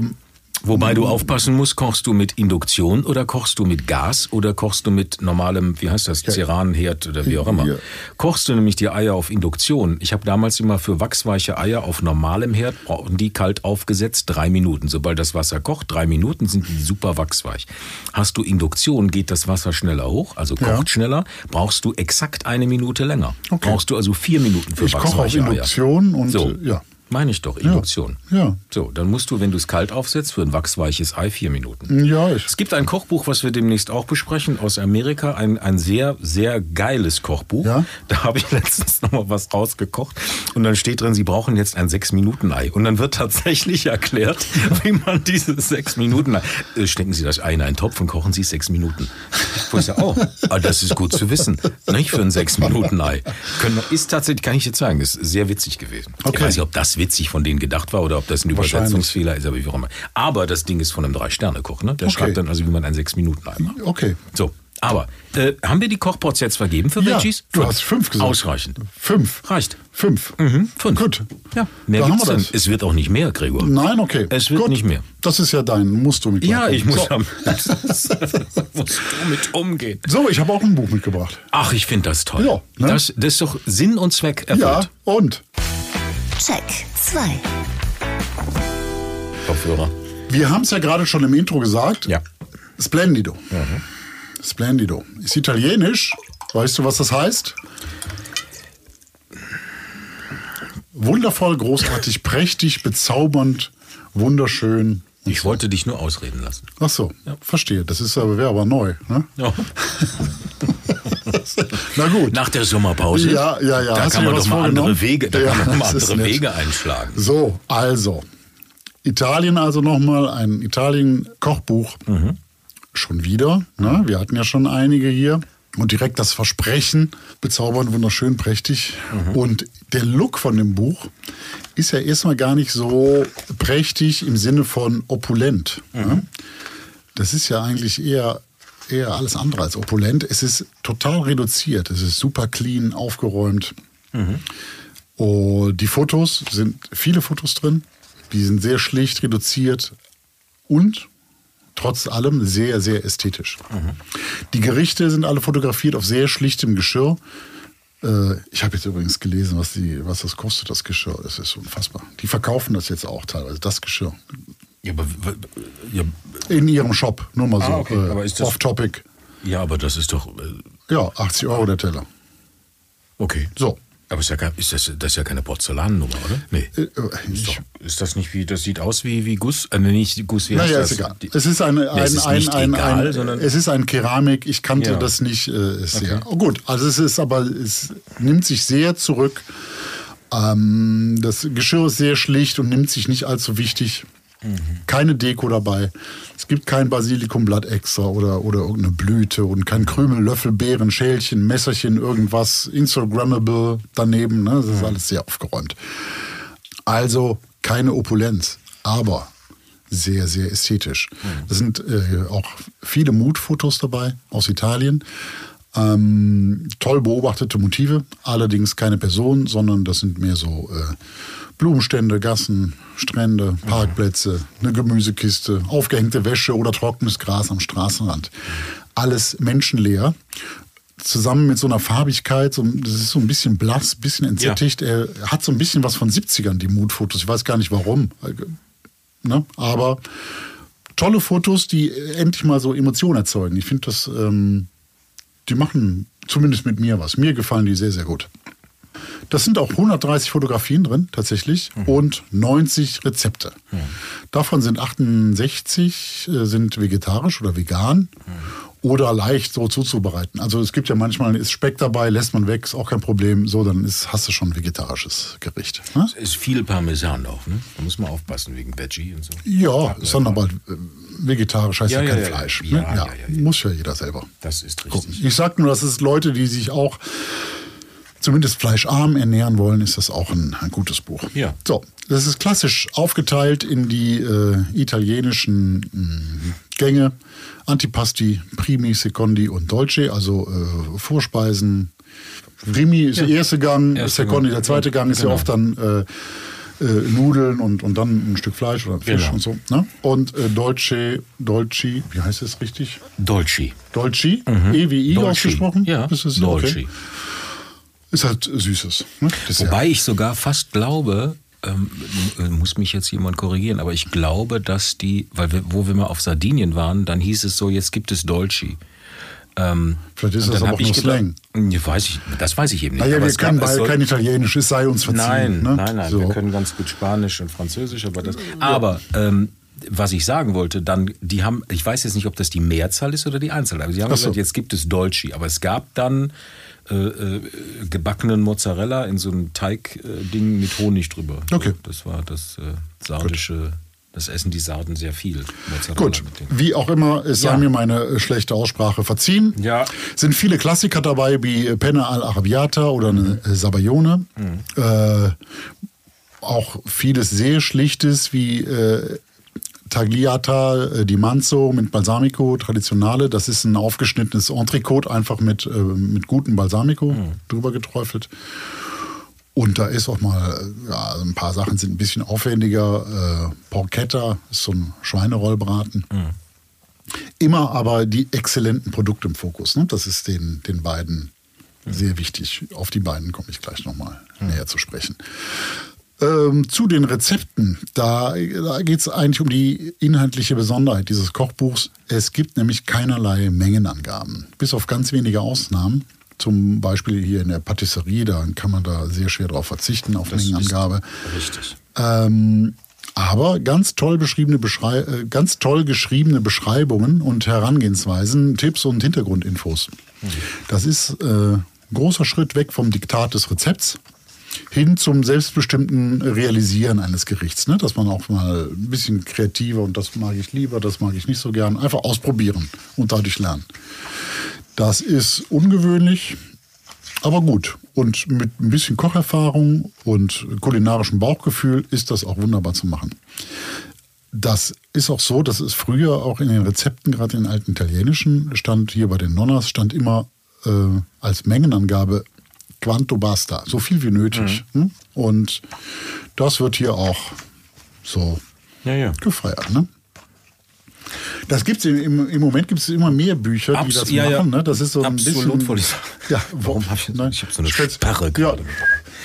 Wobei du aufpassen musst, kochst du mit Induktion oder kochst du mit Gas oder kochst du mit normalem, wie heißt das, Ceranherd oder wie auch immer.
Ja.
Kochst du nämlich die Eier auf Induktion. Ich habe damals immer für wachsweiche Eier auf normalem Herd, brauchen die kalt aufgesetzt, drei Minuten. Sobald das Wasser kocht, drei Minuten sind die super wachsweich. Hast du Induktion, geht das Wasser schneller hoch, also kocht
Ja.
schneller, brauchst du exakt eine Minute länger.
Okay.
Brauchst du also vier Minuten für
Ich koche auf
wachsweiche Eier.
Induktion und
So,
äh, ja.
Meine ich doch, Induktion.
Ja.
So, dann musst du, wenn du es kalt aufsetzt, für ein wachsweiches Ei vier Minuten.
Ja, ich,
Es gibt ein Kochbuch, was wir demnächst auch besprechen, aus Amerika. Ein, ein sehr, sehr geiles Kochbuch.
Ja?
Da habe ich letztens noch mal was rausgekocht. Und dann steht drin, Sie brauchen jetzt ein Sechs-Minuten-Ei. Und dann wird tatsächlich erklärt, wie man dieses Sechs-Minuten-Ei... Äh, Stecken Sie das Ei in einen Topf und kochen Sie es sechs Minuten. Wo ich sage, oh, ah, das ist gut zu wissen. Nicht für ein Sechs-Minuten-Ei. Ist tatsächlich, kann ich dir zeigen, ist sehr witzig gewesen. Ich
Okay.
weiß nicht, ob das witzig von denen gedacht war oder ob das ein. Übersetzungsfehler ist, aber wie auch immer. Aber das Ding ist von einem Drei-Sterne-Koch, ne? Der
Okay.
schreibt dann also, wie man ein Sechs-Minuten-Ei macht.
okay.
So, aber äh, haben wir die Kochpots jetzt vergeben für
Ja,
Veggies?
du hast fünf gesagt.
Ausreichend.
Fünf.
Reicht.
Fünf.
Mhm, fünf.
Gut.
Ja, mehr
Da
gibt's
wir
dann. Es wird auch nicht mehr, Gregor.
Nein, okay.
Es wird
Gut.
nicht mehr.
Das ist ja dein, musst du mit
Ja, ich muss,
so.
damit, musst du mit umgehen.
so, ich habe auch ein Buch mitgebracht.
Ach, ich finde das toll.
Ja, ne?
das, das ist doch Sinn und Zweck
Ja,
erfüllt.
und
Check 2.
Kopfhörer.
wir haben es ja gerade schon im Intro gesagt.
Ja.
Splendido. Splendido. Ist italienisch. Weißt du, was das heißt? Wundervoll, großartig, prächtig, bezaubernd, wunderschön.
Ich wollte dich nur ausreden lassen.
Ach so, verstehe. Das ist aber, wäre aber neu. Ne?
Ja.
Na gut.
Nach der Sommerpause.
Ja, ja, ja.
Da
Hast
kann man doch mal andere? Wege, da
Ja,
kann man mal andere. Wege einschlagen.
So, also. Italien also nochmal, ein Italien-Kochbuch. Schon wieder. Ne? Wir hatten ja schon einige hier. Und direkt das Versprechen, bezaubernd, wunderschön, prächtig. Und der Look von dem Buch ist ja erstmal gar nicht so prächtig im Sinne von opulent. Ne? Das ist ja eigentlich eher, eher alles andere als opulent. Es ist total reduziert. Es ist super clean, aufgeräumt. Und die Fotos sind viele Fotos drin. Die sind sehr schlicht, reduziert und trotz allem sehr, sehr ästhetisch. Die Gerichte sind alle fotografiert auf sehr schlichtem Geschirr. Äh, Ich habe jetzt übrigens gelesen, was, die, was das kostet, das Geschirr. Das ist unfassbar. Die verkaufen das jetzt auch teilweise, das Geschirr.
Ja, aber, ja,
In ihrem Shop, nur mal so.
Ah, okay.
äh,
Aber ist das-
Off-Topic.
ja, aber das ist doch. Äh,
Ja, 80 Euro der Teller.
okay.
So.
Aber ist, ja, ist das, das ist ja keine Porzellannummer, oder? Nee.
Äh, äh,
Ist, doch, ist das nicht wie, das sieht aus wie, wie Guss, äh, nee, nicht Guss, wie
naja, ist egal.
Die-
Es ist,
Nee,
ein,
es ist
ein,
nicht
ein,
egal,
ein,
sondern-
es ist ein Keramik. Ich kannte
Ja.
das nicht. Äh, sehr, oh, gut, also es ist aber, es nimmt sich sehr zurück. Ähm, das Geschirr ist sehr schlicht und nimmt sich nicht allzu wichtig.
Mhm.
Keine Deko dabei. Es gibt kein Basilikumblatt extra oder, oder irgendeine Blüte und kein Krümel, Löffel, Beeren, Schälchen, Messerchen, irgendwas Instagrammable daneben. Ne? Das ist alles sehr aufgeräumt. Also keine Opulenz, aber sehr, sehr ästhetisch. Es sind äh, auch viele Mutfotos dabei aus Italien. Ähm, toll beobachtete Motive, allerdings keine Personen, sondern das sind mehr so äh, Blumenstände, Gassen, Strände, Parkplätze, eine Gemüsekiste, aufgehängte Wäsche oder trockenes Gras am Straßenrand. Alles menschenleer. Zusammen mit so einer Farbigkeit, so, das ist so ein bisschen blass, ein bisschen entsättigt. Er hat so ein bisschen was von 70ern, die Mutfotos. Ich weiß gar nicht warum. Ne? Aber tolle Fotos, die endlich mal so Emotionen erzeugen. Ich finde das, ähm, die machen zumindest mit mir was. Mir gefallen die sehr, sehr gut. Das sind auch 130 Fotografien drin, tatsächlich, und 90 Rezepte. Davon sind 68 äh, sind vegetarisch oder vegan oder leicht so zuzubereiten. Also es gibt ja manchmal, ist Speck dabei, lässt man weg, ist auch kein Problem. So, dann ist, hast du schon ein vegetarisches Gericht. Ne?
Es ist viel Parmesan auch, ne? Da muss man aufpassen wegen Veggie und so.
Ja, ist dann aber äh, vegetarisch, heißt ja,
Ja,
kein
ja,
Fleisch.
ja,
ne?
ja.
Muss ja jeder selber.
Das ist
gucken.
richtig.
Ich sag nur, dass es Leute, die sich auch zumindest fleischarm ernähren wollen, ist das auch ein, ein gutes Buch.
Ja.
So, das ist klassisch aufgeteilt in die äh, italienischen mh, Gänge. Antipasti, Primi, Secondi und Dolce, also äh, Vorspeisen. Primi ist der erste Gang,
Erste
Secondi
Gang.
der zweite Gang, ist ja
Genau.
oft dann äh, äh, Nudeln und, und dann ein Stück Fleisch oder Fisch
Genau.
und so. Ne? Und äh, Dolce, Dolce, wie heißt es richtig?
Dolci.
Dolce, E wie I
Dolci.
ausgesprochen?
Ja, Dolci.
Okay. Ist halt Süßes. Ne?
Wobei ich sogar fast glaube, ähm, m- muss mich jetzt jemand korrigieren, aber ich glaube, dass die, weil wir, wo wir mal auf Sardinien waren, dann hieß es so, jetzt gibt es Dolci. Ähm,
Vielleicht ist das aber auch nur
gedacht-
Slang.
Ja, weiß ich, das weiß ich eben nicht.
Naja, wir
gab-
können
soll-
kein Italienisch, es sei uns verziehen.
Nein,
ne?
nein, nein,
so.
wir können ganz gut Spanisch und Französisch, aber das. Aber ähm, was ich sagen wollte, dann, die haben, ich weiß jetzt nicht, ob das die Mehrzahl ist oder die Einzahl, aber sie haben
so.
gesagt, jetzt gibt es Dolci, aber es gab dann äh, äh, gebackenen Mozzarella in so einem Teig-Ding mit Honig drüber.
Okay.
Das war das äh, sardische, das essen die Sarden sehr viel. Mozzarella
Gut, wie auch immer, es sei
Ja.
mir meine äh, schlechte Aussprache verziehen.
Ja.
Sind viele Klassiker dabei, wie äh, Penne al Arabiata oder eine äh, Sabayone.
Mhm.
Äh, auch vieles sehr Schlichtes, wie äh, Tagliata äh, di Manzo mit Balsamico, Traditionale. Das ist ein aufgeschnittenes Entrecote, einfach mit, äh, mit gutem Balsamico
Mhm.
drüber geträufelt. Und da ist auch mal, äh, ja, ein paar Sachen sind ein bisschen aufwendiger. Äh, Porchetta ist so ein Schweinerollbraten. Immer aber die exzellenten Produkte im Fokus. Ne? Das ist den, den beiden sehr wichtig. Auf die beiden komme ich gleich nochmal näher zu sprechen. Ähm, zu den Rezepten, da, da geht es eigentlich um die inhaltliche Besonderheit dieses Kochbuchs. Es gibt nämlich keinerlei Mengenangaben, bis auf ganz wenige Ausnahmen. Zum Beispiel hier in der Patisserie, da kann man da sehr schwer darauf verzichten, auf
Das
Mengenangabe.
Richtig.
Ähm, aber ganz toll, beschriebene Beschrei äh, ganz toll geschriebene Beschreibungen und Herangehensweisen, Tipps und Hintergrundinfos. Das ist äh, ein großer Schritt weg vom Diktat des Rezepts hin zum selbstbestimmten Realisieren eines Gerichts. Ne? Dass man auch mal ein bisschen kreativer und das mag ich lieber, das mag ich nicht so gern, einfach ausprobieren und dadurch lernen. Das ist ungewöhnlich, aber gut. Und mit ein bisschen Kocherfahrung und kulinarischem Bauchgefühl ist das auch wunderbar zu machen. Das ist auch so, dass es früher auch in den Rezepten, gerade in alten italienischen, stand hier bei den Nonnas, stand immer äh, als Mengenangabe quanto basta, so viel wie nötig.
Mhm.
Hm? Und das wird hier auch so
Ja, ja.
gefeiert. Ne? Das gibt's im, im, Moment gibt es immer mehr Bücher, die
Abs-
das
ja, ja.
machen. Ne? Das ist so ein
Absolut
bisschen.
sagen.
Ja,
Warum hab ich-
nein,
ich hab so eine Sperre
Ja,
gerade.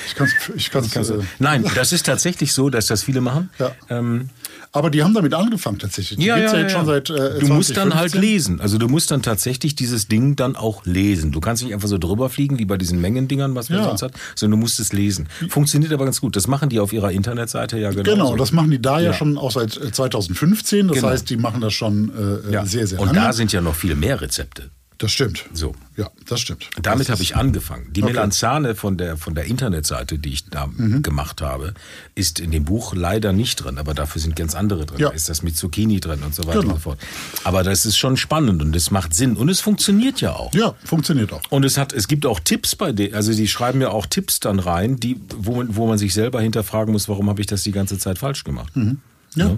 Ich kann es. Ich kann's, äh,
Nein, das ist tatsächlich so, dass das viele machen.
Ja.
Ähm,
aber die haben damit angefangen tatsächlich. Die gibt's jetzt schon seit. Äh,
du musst dann halt
2015.
lesen. Also du musst dann tatsächlich dieses Ding dann auch lesen. Du kannst nicht einfach so drüber fliegen, wie bei diesen Mengendingern, was man
Ja.
sonst hat, sondern du musst es lesen. Funktioniert aber ganz gut. Das machen die auf ihrer Internetseite ja genau.
Genau, das machen die da ja,
Ja.
schon auch seit äh, 2015. Das
Genau.
heißt, die machen das schon äh,
ja.
sehr, sehr
Und
lange.
da sind ja noch viel mehr Rezepte.
Das stimmt.
So.
Ja, das stimmt.
Damit habe ich angefangen. Die
Okay.
Melanzane von der, von der Internetseite, die ich da
Mhm.
gemacht habe, ist in dem Buch leider nicht drin, aber dafür sind ganz andere drin.
Ja.
Da ist das mit Zucchini drin und so weiter
Genau.
und so fort. Aber das ist schon spannend und es macht Sinn und es funktioniert ja auch.
Ja, funktioniert auch.
Und es hat, es gibt auch Tipps bei denen, also die schreiben ja auch Tipps dann rein, die, wo, man- wo man sich selber hinterfragen muss, warum habe ich das die ganze Zeit falsch gemacht.
Mhm. Ja.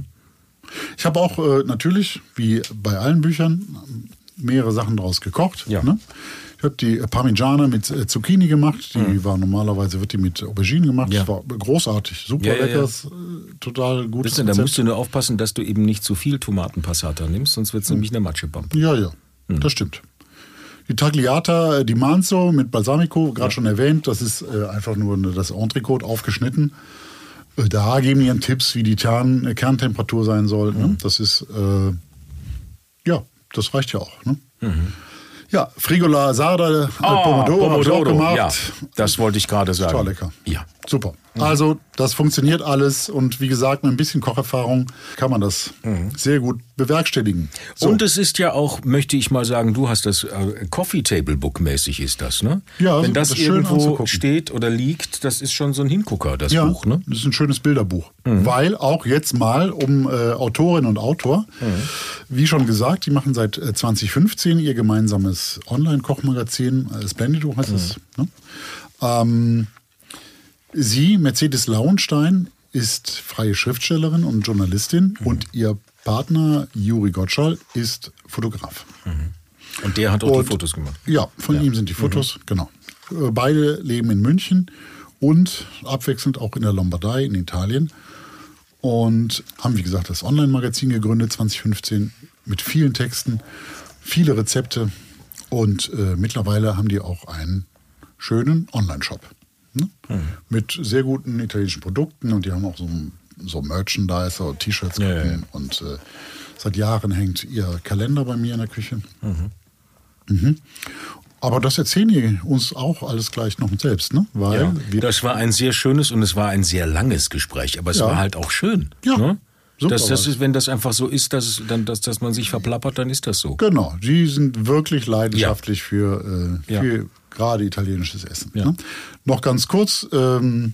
Ich habe auch äh, natürlich, wie bei allen Büchern, mehrere Sachen draus gekocht.
Ja.
Ne? Ich habe die Parmigiana mit äh, Zucchini gemacht. Die war normalerweise wird die mit Auberginen gemacht.
Mhm. Ja.
Das war großartig, super
Ja, ja, ja.
äh, total
ihr, da musst du nur aufpassen, dass du eben nicht zu viel Tomatenpassata nimmst, sonst wird es nämlich eine Matschepampe.
Ja, ja,
Hm.
das stimmt. Die Tagliata äh, di Manzo mit Balsamico, gerade schon erwähnt, das ist äh, einfach nur das Entrecote aufgeschnitten. Da geben die ihren Tipps, wie die Kern, Kerntemperatur sein soll. Ne? Das ist, äh, ja, das reicht ja auch. Ne?
Mhm.
Ja, Frigola Sarda äh, Pomodoro, hab ich auch gemacht.
Ah, ja, das wollte ich gerade sagen.
Total lecker.
Ja.
Super. Also, das funktioniert alles und wie gesagt, mit ein bisschen Kocherfahrung kann man das sehr gut bewerkstelligen. So.
Mhm. Und es ist ja auch, möchte ich mal sagen, du hast das äh, Coffee Table Book mäßig ist das, ne?
Ja,
Wenn das,
das
irgendwo steht oder liegt, das ist schon so ein Hingucker, das
ja,
Buch, ne?
Das ist ein schönes Bilderbuch.
Mhm.
Weil auch jetzt mal um äh, Autorinnen und Autor,
Mhm.
wie schon gesagt, die machen seit äh, 2015 ihr gemeinsames Online-Kochmagazin, äh, Splendido heißt es.
Mhm.
Ne? Ähm, sie, Mercedes Lauenstein, ist freie Schriftstellerin und Journalistin
Mhm.
und ihr Partner Juri Gottschall ist Fotograf.
Und der hat auch
Und-
die Fotos gemacht.
Ja, von ihm sind die Fotos, genau. Äh, Beide leben in München und abwechselnd auch in der Lombardei in Italien. Und haben, wie gesagt, das Online-Magazin gegründet 2015 mit vielen Texten, viele Rezepte. Und äh, mittlerweile haben die auch einen schönen Online-Shop. Ne? Mit sehr guten italienischen Produkten und die haben auch so, so Merchandise, so T-Shirts
Ja, ja,
und äh, seit Jahren hängt ihr Kalender bei mir in der Küche. Mhm. Aber das erzählen die uns auch alles gleich noch selbst, ne? Weil
Ja, das war ein sehr schönes und es war ein sehr langes Gespräch, aber es war halt auch schön.
Ja,
Ne? Das, das ist, wenn das einfach so ist, dass, dann, dass, dass man sich verplappert, dann ist das so.
genau, die sind wirklich leidenschaftlich für, äh, für gerade italienisches Essen.
Ja.
Ne? Noch ganz kurz, ähm,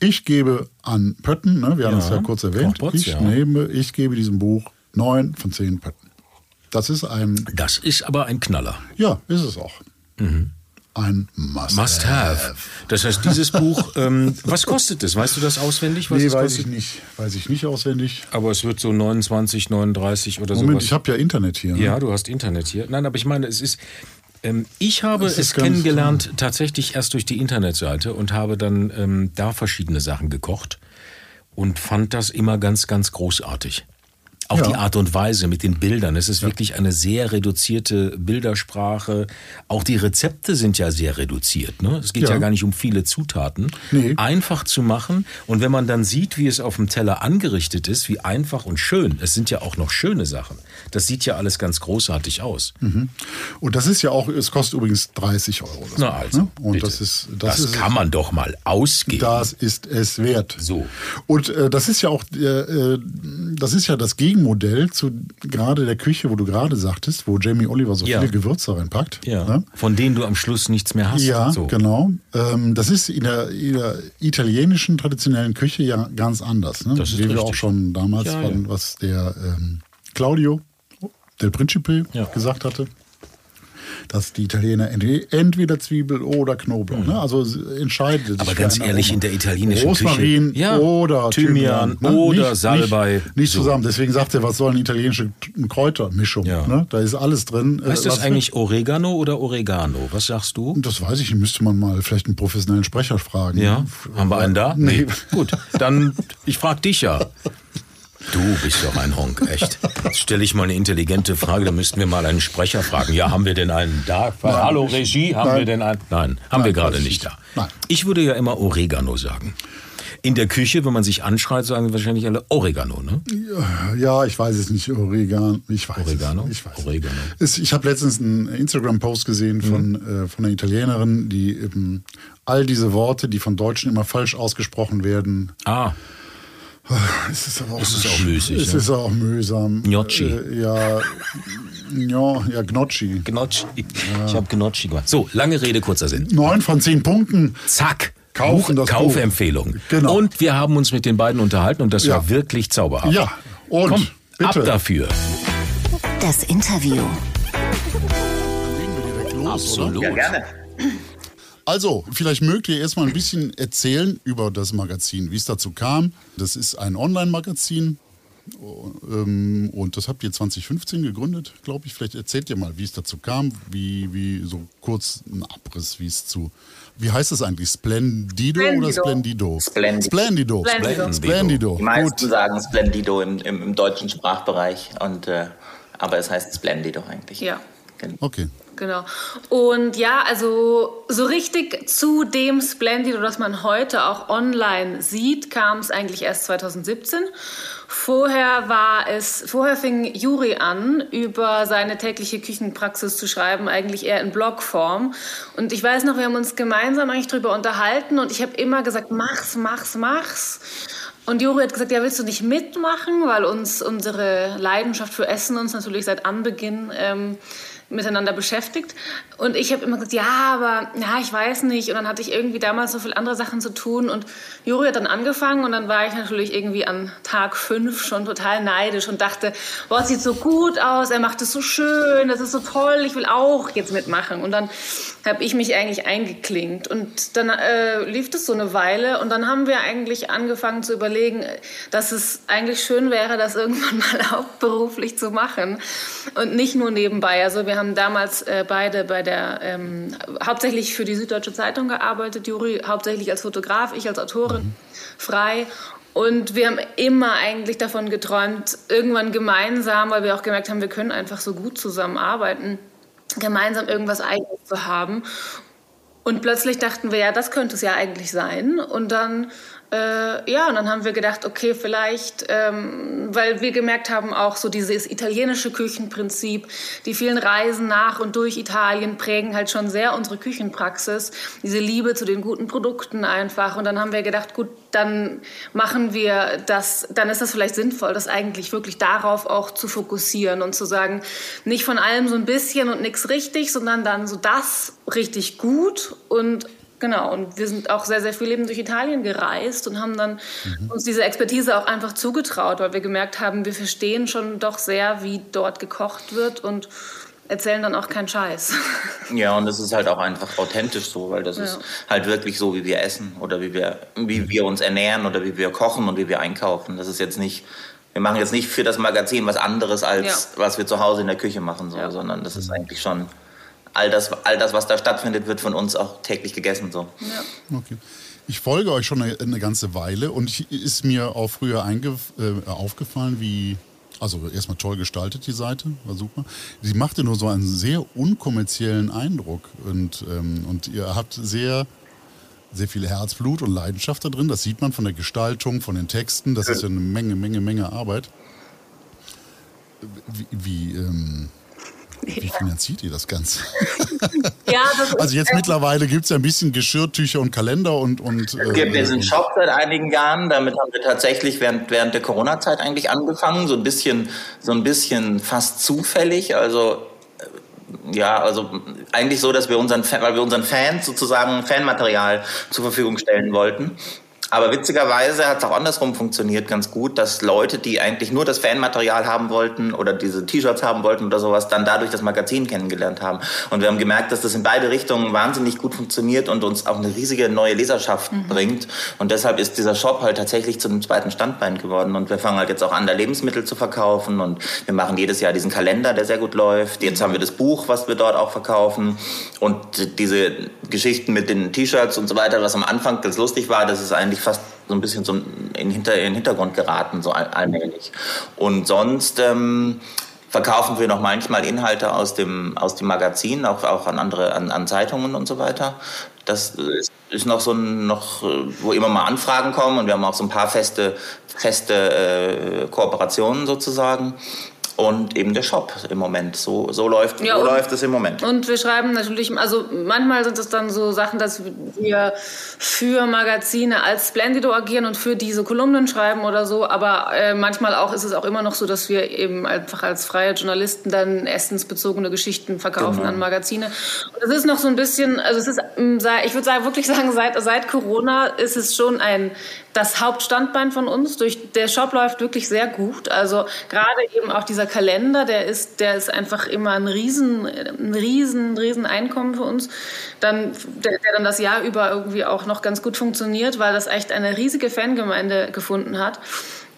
ich gebe an Pötten, ne? wir haben es ja kurz erwähnt,
Kochbots,
ich,
ja.
nehme, ich gebe diesem Buch neun von zehn Pötten. Das ist ein,
Das ist aber ein Knaller.
ja, ist es auch. Ein Must,
Mhm. Must have. Das heißt, dieses Buch, ähm, was kostet es? Weißt du das auswendig? Was
Nee, weiß
kostet?
ich nicht. Weiß ich nicht auswendig.
Aber es wird so 29, 39 oder
Moment,
sowas.
ich habe ja Internet hier. Ne?
Ja, du hast Internet hier. Nein, aber ich meine, es ist. Ähm, ich habe
Es
kennengelernt tatsächlich erst durch die Internetseite und habe dann ähm, da verschiedene Sachen gekocht und fand das immer ganz, ganz großartig. Auch
Ja.
die Art und Weise mit den Bildern. Es ist wirklich eine sehr reduzierte Bildersprache. Auch die Rezepte sind ja sehr reduziert. Ne? Es geht ja.
Ja.
gar nicht um viele Zutaten.
Nee.
Einfach zu machen. Und wenn man dann sieht, wie es auf dem Teller angerichtet ist, wie einfach und schön. Es sind ja auch noch schöne Sachen. Das sieht ja alles ganz großartig aus.
Mhm. Und das ist ja auch, es kostet übrigens 30 Euro. Das
Na
Buch,
also,
ne? Und
bitte.
das ist, das,
Das,
ist,
kann man doch mal ausgeben.
das ist es wert.
So.
Und äh, das ist ja auch, äh, äh, das ist ja das Gegenmodell zu gerade der Küche, wo du gerade sagtest, wo Jamie Oliver so
Ja.
viele Gewürze reinpackt.
ja.
Ne?
Von denen du am Schluss nichts mehr hast.
Ja,
so.
genau. Ähm, das ist in der, in der italienischen traditionellen Küche ja ganz anders. Ne?
Das ist
Wie wir
richtig.
auch schon damals,
Ja,
von,
ja.
was der ähm, Claudio del Principe gesagt hatte. Dass die Italiener ent- entweder Zwiebel oder Knoblauch, ne? also entscheidet sich
Aber ganz ehrlich, in der italienischen
Rosmarin
Küche. Ja,
oder
Thymian
ne?
oder
nicht,
Salbei.
Nicht, nicht
So.
zusammen. Deswegen sagt er, was soll eine italienische Kräutermischung?
Ja.
Ne? Da ist alles drin. äh,
Heißt das
was-
eigentlich Oregano oder Oregano? Was sagst du?
Das weiß ich, müsste man mal vielleicht einen professionellen Sprecher fragen.
Ja, haben wir einen da?
Nee.
Gut, dann, ich frag dich ja. Du bist doch ein Honk, echt. Jetzt stelle ich mal eine intelligente Frage, da müssten wir mal einen Sprecher fragen. Ja, haben wir denn einen da? Hallo Regie, haben
Nein.
wir denn einen? Nein, haben
Nein,
wir gerade nicht
nicht.
da.
Nein.
Ich würde ja immer Oregano sagen. In der Küche, wenn man sich anschreit, sagen wahrscheinlich alle Oregano, ne?
Ja, ich weiß es nicht. Oregano. Ich weiß
Oregano?
Es. Ich weiß
Oregano.
Es. Ich habe letztens einen Instagram-Post gesehen von,
Mhm.
äh, von einer Italienerin, die eben all diese Worte, die von Deutschen immer falsch ausgesprochen werden,
Ah,
es ist aber auch,
Es ist auch müßig,
Es
ja.
ist auch mühsam.
Gnocchi.
Äh, ja, ja, ja, Gnocchi.
Gnocchi. Ich habe Gnocchi gemacht. So, lange Rede, kurzer Sinn.
Neun von zehn Punkten.
Zack.
Kaufen das.
Kaufempfehlung.
Genau.
Und wir haben uns mit den beiden unterhalten und das
Ja.
war wirklich zauberhaft.
Ja, und
Komm,
bitte.
ab dafür.
Das Interview.
Absolut.
Ja, gerne.
Also, vielleicht mögt ihr erstmal ein bisschen erzählen über das Magazin, wie es dazu kam. Das ist ein Online-Magazin ähm, und das habt ihr 2015 gegründet, glaube ich. Vielleicht erzählt ihr mal, wie es dazu kam, wie, wie so kurz ein Abriss, wie es zu. Wie heißt es eigentlich? Splendido, oder Splendido?
Splendido.
Splendido.
Splendido.
Splendido.
Die meisten
Gut.
sagen Splendido im, im, im deutschen Sprachbereich, und, äh, aber es heißt Splendido eigentlich.
Ja.
Genau.
Okay.
Genau. Und ja, also so richtig zu dem Splendido, das man heute auch online sieht, kam es eigentlich erst 2017. Vorher war es, vorher fing Juri an, über seine tägliche Küchenpraxis zu schreiben, eigentlich eher in Blogform. Und ich weiß noch, wir haben uns gemeinsam eigentlich drüber unterhalten und ich habe immer gesagt, mach's, mach's, mach's. Und Juri hat gesagt, ja, willst du nicht mitmachen, weil uns unsere Leidenschaft für Essen uns natürlich seit Anbeginn ähm, miteinander beschäftigt. Und ich habe immer gesagt, ja, aber ja, ich weiß nicht. Und dann hatte ich irgendwie damals so viele andere Sachen zu tun. Und Juri hat dann angefangen und dann war ich natürlich irgendwie an Tag fünf schon total neidisch und dachte, boah, es sieht so gut aus, er macht es so schön, das ist so toll, ich will auch jetzt mitmachen. Und dann habe ich mich eigentlich eingeklinkt. Und dann äh, lief das so eine Weile und dann haben wir eigentlich angefangen zu überlegen, dass es eigentlich schön wäre, das irgendwann mal hauptberuflich zu machen und nicht nur nebenbei. Also wir haben damals äh, beide bei der, ähm, hauptsächlich für die Süddeutsche Zeitung gearbeitet, Juri hauptsächlich als Fotograf, ich als Autorin, frei. Und wir haben immer eigentlich davon geträumt, irgendwann gemeinsam, weil wir auch gemerkt haben, wir können einfach so gut zusammenarbeiten, gemeinsam irgendwas Eigenes zu haben. Und plötzlich dachten wir, ja, das könnte es ja eigentlich sein. Und dann, äh, ja, und dann haben wir gedacht, okay, vielleicht, ähm, weil wir gemerkt haben, auch so dieses italienische Küchenprinzip, die vielen Reisen nach und durch Italien prägen halt schon sehr unsere Küchenpraxis, diese Liebe zu den guten Produkten einfach. Und dann haben wir gedacht, gut, dann machen wir das, dann ist das vielleicht sinnvoll, das eigentlich wirklich darauf auch zu fokussieren und zu sagen, nicht von allem so ein bisschen und nichts richtig, sondern dann so das richtig gut und Genau, und wir sind auch sehr, sehr viel eben durch Italien gereist und haben dann uns diese Expertise auch einfach zugetraut, weil wir gemerkt haben, wir verstehen schon doch sehr, wie dort gekocht wird und erzählen dann auch keinen Scheiß.
Ja, und es ist halt auch einfach authentisch so, weil das ist halt wirklich so, wie wir essen oder wie wir, wie wir uns ernähren oder wie wir kochen und wie wir einkaufen. Das ist jetzt nicht, wir machen jetzt nicht für das Magazin was anderes, als
Ja.
was wir zu Hause in der Küche machen, so,
Ja.
sondern das ist eigentlich schon all das, all das, was da stattfindet, wird von uns auch täglich gegessen. So.
Okay. Ich folge euch schon eine, eine ganze Weile und ich, ist mir auch früher äh, aufgefallen, wie, also erstmal toll gestaltet die Seite, war super. Sie machte nur so einen sehr unkommerziellen Eindruck und, ähm, und ihr habt sehr, sehr viel Herzblut und Leidenschaft da drin. Das sieht man von der Gestaltung, von den Texten. Das ist ja eine Menge, Menge, Menge Arbeit. Wie, wie, ähm, wie finanziert ihr das Ganze?
ja, das
Also jetzt
äh,
mittlerweile gibt es ja ein bisschen Geschirrtücher und Kalender und... und
Es gibt
äh,
einen Shop seit einigen Jahren, damit haben wir tatsächlich während, während der Corona-Zeit eigentlich angefangen, so ein bisschen, so ein bisschen fast zufällig, also äh, ja, also eigentlich so, dass wir unseren, weil wir unseren Fans sozusagen Fanmaterial zur Verfügung stellen wollten. Aber witzigerweise hat es auch andersrum funktioniert ganz gut, dass Leute, die eigentlich nur das Fanmaterial haben wollten oder diese T-Shirts haben wollten oder sowas, dann dadurch das Magazin kennengelernt haben. Und wir haben gemerkt, dass das in beide Richtungen wahnsinnig gut funktioniert und uns auch eine riesige neue Leserschaft mhm. bringt. Und deshalb ist dieser Shop halt tatsächlich zu einem zweiten Standbein geworden. Und wir fangen halt jetzt auch an, da Lebensmittel zu verkaufen. Und wir machen jedes Jahr diesen Kalender, der sehr gut läuft. Jetzt haben wir das Buch, was wir dort auch verkaufen. Und diese Geschichten mit den T-Shirts und so weiter, was am Anfang ganz lustig war, das ist eigentlich fast so ein bisschen so in, hinter, in den Hintergrund geraten, so allmählich. Und sonst ähm, verkaufen wir noch manchmal Inhalte aus dem, aus dem Magazin, auch, auch an andere, an, an Zeitungen und so weiter. Das ist, noch so ein, noch, wo immer mal Anfragen kommen und wir haben auch so ein paar feste, feste äh, Kooperationen sozusagen und eben der Shop im Moment. So, so, läuft, ja, so und, läuft es im Moment.
Und wir schreiben natürlich, also manchmal sind es dann so Sachen, dass wir für Magazine als Splendido agieren und für diese Kolumnen schreiben oder so, aber äh, manchmal auch ist es auch immer noch so, dass wir eben einfach als freie Journalisten dann essensbezogene Geschichten verkaufen genau. an Magazine. Und es ist noch so ein bisschen, also es ist, ähm, ich würde sagen, wirklich sagen, seit, seit Corona ist es schon ein das Hauptstandbein von uns. Durch, der Shop läuft wirklich sehr gut. Also gerade eben auch dieser Kalender, der ist, der ist einfach immer ein riesen, ein riesen, riesen Einkommen für uns. Dann, der, der dann das Jahr über irgendwie auch noch ganz gut funktioniert, weil das echt eine riesige Fangemeinde gefunden hat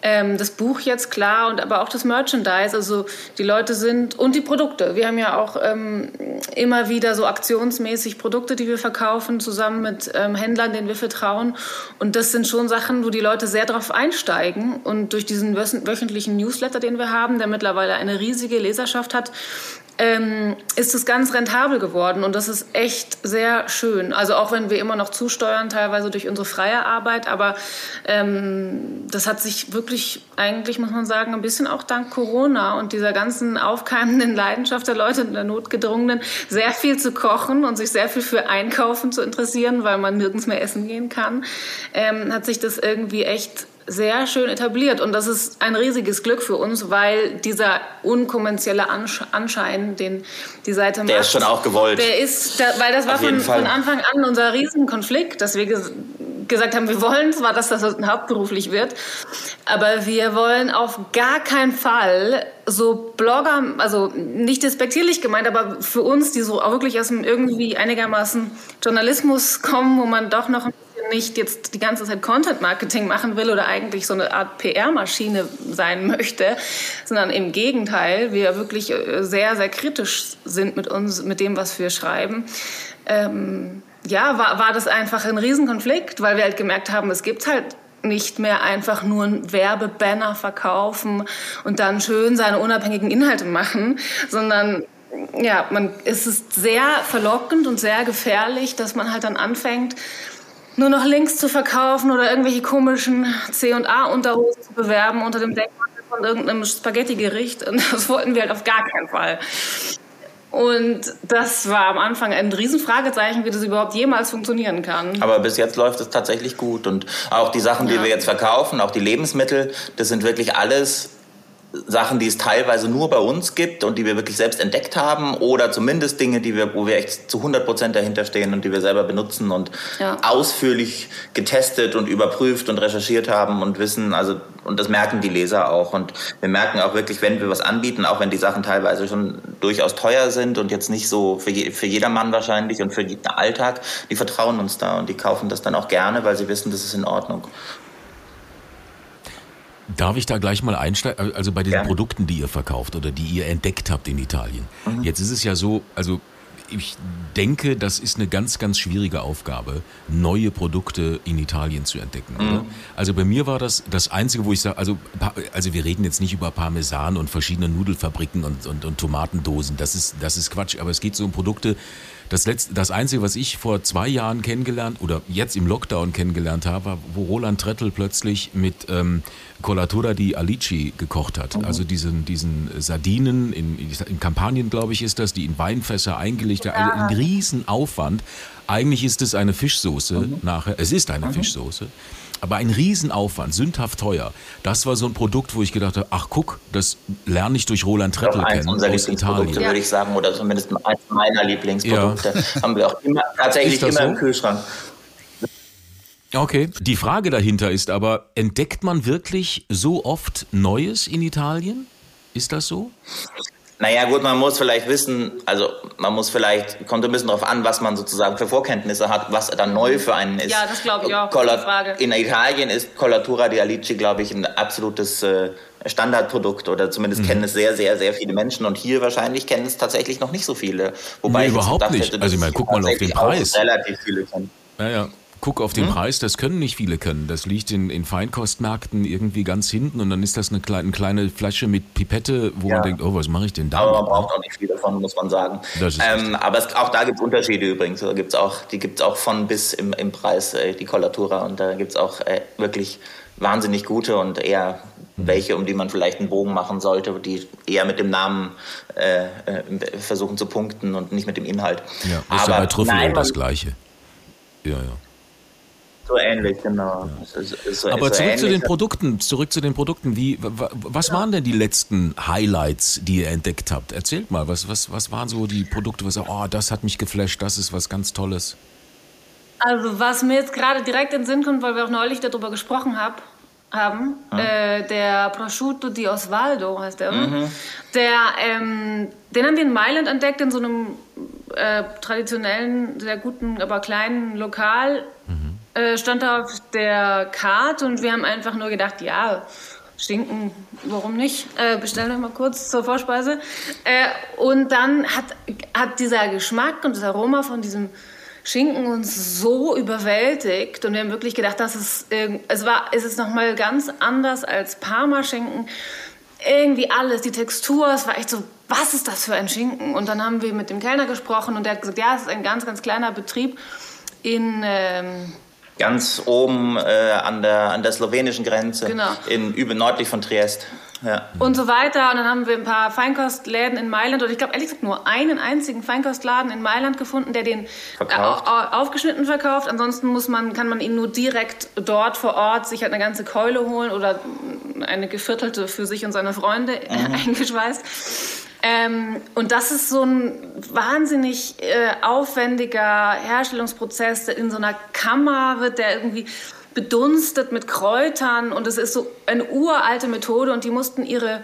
ähm, das Buch jetzt klar und aber auch das Merchandise. Also die Leute sind und die Produkte. Wir haben ja auch ähm, immer wieder so aktionsmäßig Produkte, die wir verkaufen, zusammen mit ähm, Händlern, denen wir vertrauen. Und das sind schon Sachen, wo die Leute sehr drauf einsteigen. Und durch diesen wöchentlichen Newsletter, den wir haben, der mittlerweile eine riesige Leserschaft hat, ähm, ist es ganz rentabel geworden und das ist echt sehr schön. Also auch wenn wir immer noch zusteuern, teilweise durch unsere freie Arbeit, aber ähm, das hat sich wirklich eigentlich, muss man sagen, ein bisschen auch dank Corona und dieser ganzen aufkeimenden Leidenschaft der Leute in der Notgedrungenen, sehr viel zu kochen und sich sehr viel für Einkaufen zu interessieren, weil man nirgends mehr essen gehen kann, ähm, hat sich das irgendwie echt sehr schön etabliert. Und das ist ein riesiges Glück für uns, weil dieser unkonventionelle Anschein, den die Seite macht.
Der ist schon auch gewollt.
Der ist, der, weil das war von, von, Anfang an unser Riesenkonflikt, dass wir ges gesagt haben, wir wollen zwar, dass das hauptberuflich wird, aber wir wollen auf gar keinen Fall so Blogger, also nicht despektierlich gemeint, aber für uns, die so auch wirklich aus dem irgendwie einigermaßen Journalismus kommen, wo man doch noch ein nicht jetzt die ganze Zeit Content Marketing machen will oder eigentlich so eine Art PR-Maschine sein möchte, sondern im Gegenteil, wir wirklich äh, sehr, sehr kritisch sind mit uns, mit dem, was wir schreiben. Ähm, ja, war, war das einfach ein Riesenkonflikt, weil wir halt gemerkt haben, es gibt halt nicht mehr einfach nur ein Werbebanner verkaufen und dann schön seine unabhängigen Inhalte machen, sondern ja, man, es ist sehr verlockend und sehr gefährlich, dass man halt dann anfängt, nur noch Links zu verkaufen oder irgendwelche komischen C&A-Unterhosen zu bewerben unter dem Deckmantel von irgendeinem Spaghetti-Gericht. Und das wollten wir halt auf gar keinen Fall. Und das war am Anfang ein Riesenfragezeichen, wie das überhaupt jemals funktionieren kann.
Aber bis jetzt läuft es tatsächlich gut. Und auch die Sachen, die ja. wir jetzt verkaufen, auch die Lebensmittel, das sind wirklich alles Sachen, die es teilweise nur bei uns gibt und die wir wirklich selbst entdeckt haben oder zumindest Dinge, die wir, wo wir echt zu 100 Prozent dahinter stehen und die wir selber benutzen und ja. ausführlich getestet und überprüft und recherchiert haben und wissen, also, und das merken die Leser auch und wir merken auch wirklich, wenn wir was anbieten, auch wenn die Sachen teilweise schon durchaus teuer sind und jetzt nicht so für, je, für jedermann wahrscheinlich und für den Alltag, die vertrauen uns da und die kaufen das dann auch gerne, weil sie wissen, das ist in Ordnung.
Darf ich da gleich mal einsteigen? Also bei den ja. Produkten, die ihr verkauft oder die ihr entdeckt habt in Italien. Mhm. Jetzt ist es ja so, also ich denke, das ist eine ganz, ganz schwierige Aufgabe, neue Produkte in Italien zu entdecken. Mhm. Also bei mir war das das Einzige, wo ich sage, also, also wir reden jetzt nicht über Parmesan und verschiedene Nudelfabriken und, und, und Tomatendosen. Das ist, das ist Quatsch. Aber es geht so um Produkte, das, letzte, das Einzige, was ich vor zwei Jahren kennengelernt oder jetzt im Lockdown kennengelernt habe, war, wo Roland Trettel plötzlich mit ähm, Colatura di Alici gekocht hat. Mhm. Also diesen, diesen Sardinen, in, in Kampanien, glaube ich, ist das, die in Weinfässer eingelegt haben. Also ein Riesenaufwand. Eigentlich ist es eine Fischsoße mhm. nachher. Es ist eine mhm. Fischsoße. Aber ein Riesenaufwand, sündhaft teuer. Das war so ein Produkt, wo ich gedacht habe, ach guck, das lerne ich durch Roland Trettel kennen
aus Italien. Ja. würde ich sagen, oder zumindest eines meiner Lieblingsprodukte. Ja. Haben wir auch immer, tatsächlich immer so? im Kühlschrank.
Okay. Die Frage dahinter ist aber, entdeckt man wirklich so oft Neues in Italien? Ist das so?
Naja, gut, man muss vielleicht wissen, also man muss vielleicht, kommt ein bisschen darauf an, was man sozusagen für Vorkenntnisse hat, was dann neu für einen ist.
Ja, das glaube ich auch.
Collat
Frage.
In Italien ist Collatura di Alici, glaube ich, ein absolutes äh, Standardprodukt oder zumindest
Mhm.
kennen es sehr, sehr, sehr viele Menschen und hier wahrscheinlich kennen es tatsächlich noch nicht so viele. Wobei
Nee, überhaupt nicht.
Hätte,
Also ich meine, guck mal auf den Preis.
Relativ viele kennen.
Ja, ja. Guck auf den Preis, das können nicht viele können. Das liegt in, in Feinkostmärkten irgendwie ganz hinten und dann ist das eine kleine, eine kleine Flasche mit Pipette, wo
Ja.
man denkt, oh, was mache ich denn da?
Aber man braucht auch nicht viel davon, muss man sagen. Ähm, aber es, auch da gibt es Unterschiede übrigens. Da gibt's auch, die gibt es auch von bis im, im Preis, äh, die Collatura. Und da gibt es auch äh, wirklich wahnsinnig gute und eher
Mhm.
welche, um die man vielleicht einen Bogen machen sollte, die eher mit dem Namen äh, äh, versuchen zu punkten und nicht mit dem Inhalt.
Ja, ist ja
aber
bei Trüffel
nein,
das Gleiche. Ja, ja.
So ähnlich, genau. Ist so,
Aber
ist so
zurück zu
ähnlich.
den Produkten, zurück zu den Produkten. Wie, wa- was waren denn die letzten Highlights, die ihr entdeckt habt? Erzählt mal, was, was, was waren so die Produkte, was oh, das hat mich geflasht, das ist was ganz Tolles.
Also was mir jetzt gerade direkt in den Sinn kommt, weil wir auch neulich darüber gesprochen hab, haben, äh, der Prosciutto di Osvaldo heißt der, oder? der ähm, den haben wir in Mailand entdeckt, in so einem äh, traditionellen, sehr guten, aber kleinen Lokal. Äh, stand da auf der Karte und wir haben einfach nur gedacht, ja, Schinken, warum nicht? Äh, bestellen wir mal kurz zur Vorspeise. Äh, und dann hat, hat dieser Geschmack und das Aroma von diesem Schinken uns so überwältigt und wir haben wirklich gedacht, dass es, irgend- es war, es ist nochmal ganz anders als Parmaschinken. Irgendwie alles, die Textur, es war echt so, was ist das für ein Schinken? Und dann haben wir mit dem Kellner gesprochen und der hat gesagt, ja, es ist ein ganz, ganz kleiner Betrieb in, ähm,
Ganz oben äh, an, der, an der slowenischen Grenze,
Genau.
in, über, nördlich von Triest. Ja.
und so weiter. Und dann haben wir ein paar Feinkostläden in Mailand und ich glaube ehrlich gesagt nur einen einzigen Feinkostladen in Mailand gefunden, der den
Verkauft.
äh, au- aufgeschnitten verkauft. Ansonsten muss man, kann man ihn nur direkt dort vor Ort sich halt eine ganze Keule holen oder eine geviertelte für sich und seine Freunde äh, eingeschweißt. Ähm, und das ist so ein wahnsinnig äh, aufwendiger Herstellungsprozess. In so einer Kammer wird der irgendwie bedunstet mit Kräutern und es ist so eine uralte Methode und die mussten ihre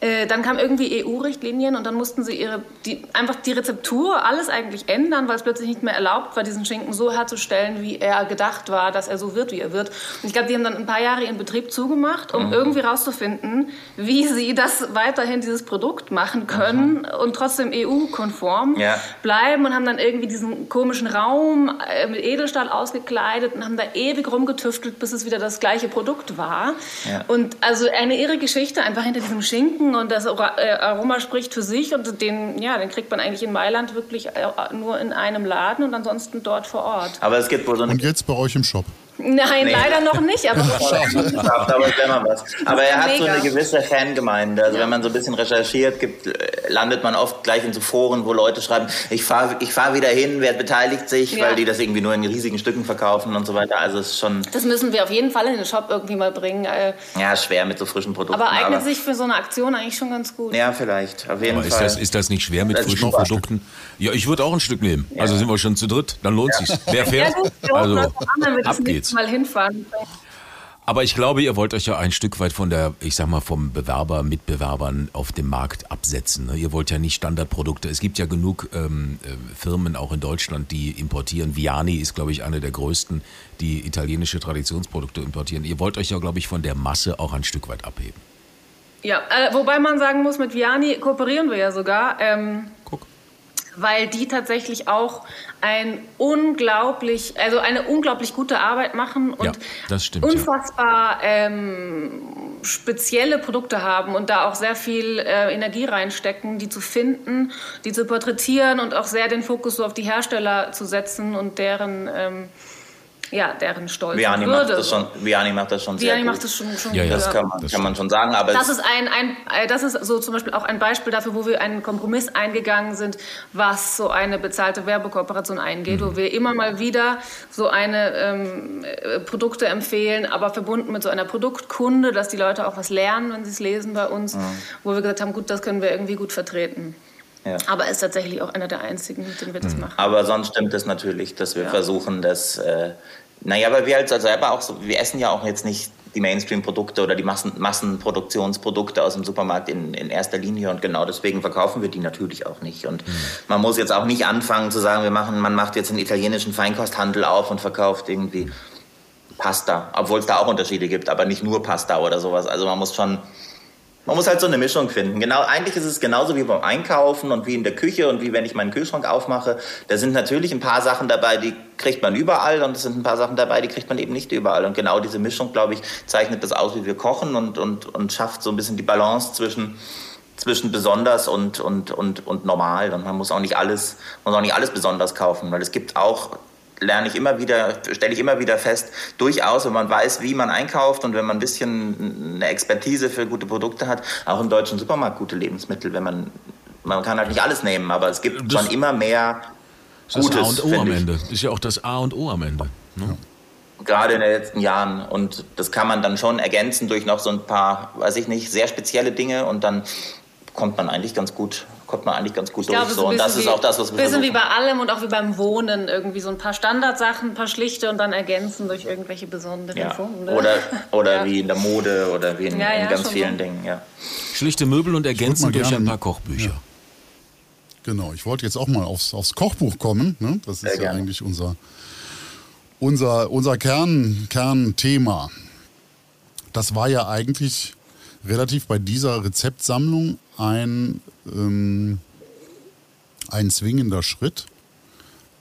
äh, dann kamen irgendwie EU-Richtlinien und dann mussten sie ihre, die, einfach die Rezeptur, alles eigentlich ändern, weil es plötzlich nicht mehr erlaubt war, diesen Schinken so herzustellen, wie er gedacht war, dass er so wird, wie er wird. Und ich glaube, die haben dann ein paar Jahre ihren Betrieb zugemacht, um irgendwie rauszufinden, wie sie das weiterhin, dieses Produkt machen können und trotzdem EU-konform
Ja.
bleiben und haben dann irgendwie diesen komischen Raum äh, mit Edelstahl ausgekleidet und haben da ewig rumgetüftelt, bis es wieder das gleiche Produkt war.
Ja.
Und also eine irre Geschichte einfach hinter diesem Schinken und das äh, Aroma spricht für sich und den, ja, den kriegt man eigentlich in Mailand wirklich äh, nur in einem Laden und ansonsten dort vor Ort.
Aber es gibt wohl so eine
Und jetzt bei euch im Shop.
Nein,
Nee.
leider noch nicht, aber
aber ist immer was. Aber er hat so
mega.
eine gewisse Fangemeinde. Also wenn man so ein bisschen recherchiert, gibt, landet man oft gleich in so Foren, wo Leute schreiben, ich fahre ich fahr wieder hin, wer beteiligt sich,
Ja.
weil die das irgendwie nur in riesigen Stücken verkaufen und so weiter. Also es ist schon
das müssen wir auf jeden Fall in den Shop irgendwie mal bringen. Äh,
ja, schwer mit so frischen Produkten.
aber eignet sich für so eine Aktion eigentlich schon ganz gut.
Ja, vielleicht. Auf jeden
Aber ist
Fall.
das, ist das nicht schwer mit
Das ist
frischen. Produkten? Ja, ich würde auch ein Stück nehmen. Also sind wir schon zu dritt, dann lohnt sich's. Wer
Ja,
fährt?
gut, wir
Also, ab
nächste
geht's.
Mal hinfahren.
Aber ich glaube, ihr wollt euch ja ein Stück weit von der, ich sag mal, vom Bewerber, Mitbewerbern auf dem Markt absetzen. ne? Ihr wollt ja nicht Standardprodukte. Es gibt ja genug ähm, äh, Firmen auch in Deutschland, die importieren. Viani ist, glaube ich, eine der größten, die italienische Traditionsprodukte importieren. Ihr wollt euch ja, glaube ich, von der Masse auch ein Stück weit abheben.
Ja, äh, wobei man sagen muss, mit Viani kooperieren wir ja sogar. Ähm,
Guck.
Weil die tatsächlich auch ein unglaublich, also eine unglaublich gute Arbeit machen und
Ja, das stimmt, ja.
unfassbar ähm, spezielle Produkte haben und da auch sehr viel äh, Energie reinstecken, die zu finden, die zu porträtieren und auch sehr den Fokus so auf die Hersteller zu setzen und deren ähm, ja, deren Stolz
Viani
und
macht,
Würde.
das schon, Viani macht das schon sehr
Viani
gut.
macht das schon, schon
Ja, ja.
gut,
Das kann man,
Das
kann man schon sagen, aber
das ist ein, ein äh, das ist so zum Beispiel auch ein Beispiel dafür, wo wir einen Kompromiss eingegangen sind, was so eine bezahlte Werbekooperation eingeht,
Mhm.
wo wir immer mal wieder so eine ähm, äh, Produkte empfehlen, aber verbunden mit so einer Produktkunde, dass die Leute auch was lernen, wenn sie es lesen bei uns, wo wir gesagt haben, gut, das können wir irgendwie gut vertreten. Ja. Aber ist tatsächlich auch einer der einzigen, mit denen wir das mhm. machen.
Aber sonst stimmt es natürlich, dass wir ja. versuchen, das. Äh, naja, weil wir halt selber auch so, wir essen ja auch jetzt nicht die Mainstream-Produkte oder die Massen, Massenproduktionsprodukte aus dem Supermarkt in, in erster Linie und genau deswegen verkaufen wir die natürlich auch nicht. Und mhm. man muss jetzt auch nicht anfangen zu sagen, wir machen, man macht jetzt einen italienischen Feinkosthandel auf und verkauft irgendwie Pasta, obwohl es da auch Unterschiede gibt, aber nicht nur Pasta oder sowas. Also man muss schon man muss halt so eine Mischung finden. Genau, eigentlich ist es genauso wie beim Einkaufen und wie in der Küche und wie wenn ich meinen Kühlschrank aufmache. Da sind natürlich ein paar Sachen dabei, die kriegt man überall und es sind ein paar Sachen dabei, die kriegt man eben nicht überall. Und genau diese Mischung, glaube ich, zeichnet das aus, wie wir kochen und, und, und schafft so ein bisschen die Balance zwischen zwischen besonders und, und, und, und normal. Und man muss auch nicht alles, muss auch nicht alles besonders kaufen, weil es gibt auch lerne ich immer wieder, stelle ich immer wieder fest, durchaus, wenn man weiß, wie man einkauft und wenn man ein bisschen eine Expertise für gute Produkte hat, auch im deutschen Supermarkt gute Lebensmittel, wenn man, man kann halt nicht alles nehmen, aber es gibt das, schon immer mehr
Gutes. Das A und O am Ende. Ist ja auch das A und O am Ende. Ne?
Gerade in den letzten Jahren. Und das kann man dann schon ergänzen durch noch so ein paar, weiß ich nicht, sehr spezielle Dinge und dann kommt man eigentlich ganz gut kommt man eigentlich ganz gut ich durch. Glaube, so. Und das ist auch das, was wir
bisschen wie bei allem und auch wie beim Wohnen. Irgendwie so ein paar Standardsachen, ein paar schlichte und dann ergänzen durch irgendwelche besonderen
ja. Funde. Oder, oder ja. wie in der Mode oder wie in, ja, in ganz vielen so. Dingen. Ja.
Schlichte Möbel und ergänzen durch ein paar Kochbücher.
Genau, ich wollte jetzt auch mal aufs, aufs Kochbuch kommen. Ne? Das ist ja eigentlich unser, unser, unser Kern, Kernthema. Das war ja eigentlich relativ bei dieser Rezeptsammlung ein, ähm, ein zwingender Schritt.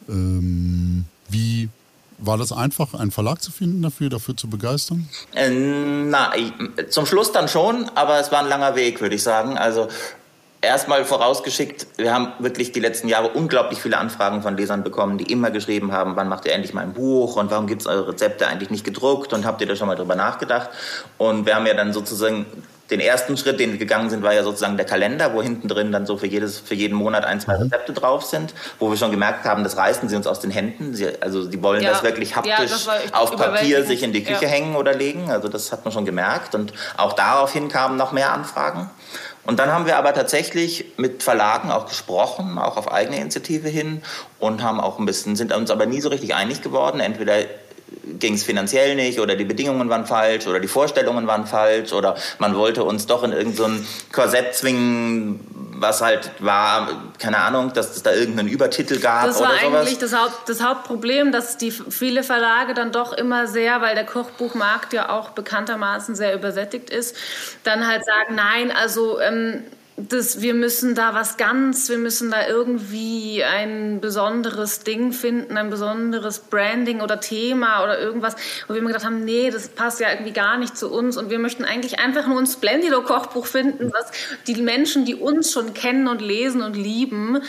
Ähm, wie war das einfach, einen Verlag zu finden dafür, dafür zu begeistern?
Äh, na, zum Schluss dann schon, aber es war ein langer Weg, würde ich sagen. Also erstmal vorausgeschickt, wir haben wirklich die letzten Jahre unglaublich viele Anfragen von Lesern bekommen, die immer geschrieben haben, wann macht ihr endlich mal ein Buch und warum gibt es eure Rezepte eigentlich nicht gedruckt und habt ihr da schon mal drüber nachgedacht? Und wir haben ja dann sozusagen den ersten Schritt, den wir gegangen sind, war ja sozusagen der Kalender, wo hinten drin dann so für, jedes, für jeden Monat ein, zwei mhm. Rezepte drauf sind, wo wir schon gemerkt haben, das reißen sie uns aus den Händen. Sie, also die wollen ja. das wirklich haptisch ja, das auf Papier sich in die Küche ja. hängen oder legen. Also das hat man schon gemerkt. Und auch daraufhin kamen noch mehr Anfragen. Und dann haben wir aber tatsächlich mit Verlagen auch gesprochen, auch auf eigene Initiative hin und haben auch ein bisschen, sind uns aber nie so richtig einig geworden. Entweder ging es finanziell nicht oder die Bedingungen waren falsch oder die Vorstellungen waren falsch oder man wollte uns doch in irgendein so Korsett zwingen, was halt war, keine Ahnung, dass es da irgendeinen Übertitel gab
das
oder
sowas. Das war eigentlich das, Haupt, das Hauptproblem, dass die viele Verlage dann doch immer sehr, weil der Kochbuchmarkt ja auch bekanntermaßen sehr übersättigt ist, dann halt sagen, nein, also ähm, das, wir müssen da was ganz, wir müssen da irgendwie ein besonderes Ding finden, ein besonderes Branding oder Thema oder irgendwas, wo wir immer gedacht haben, nee, das passt ja irgendwie gar nicht zu uns. Und wir möchten eigentlich einfach nur ein Splendido-Kochbuch finden, was die Menschen, die uns schon kennen und lesen und lieben,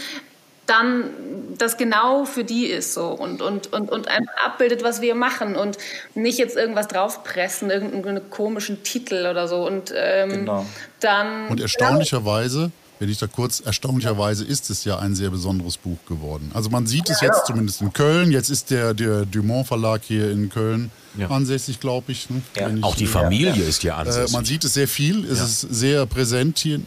dann das genau für die ist so und, und, und, und einfach abbildet, was wir machen und nicht jetzt irgendwas draufpressen, irgendeinen komischen Titel oder so. Und ähm, genau. dann.
Und erstaunlicherweise, wenn ich da kurz, erstaunlicherweise ist es ja ein sehr besonderes Buch geworden. Also man sieht es jetzt zumindest in Köln, jetzt ist der, der Dumont Verlag hier in Köln ja. ansässig, glaube ich. Ne?
Ja. ich. Auch die Familie ja. ist ja ansässig.
Äh, man sieht es sehr viel, es ist sehr präsent hier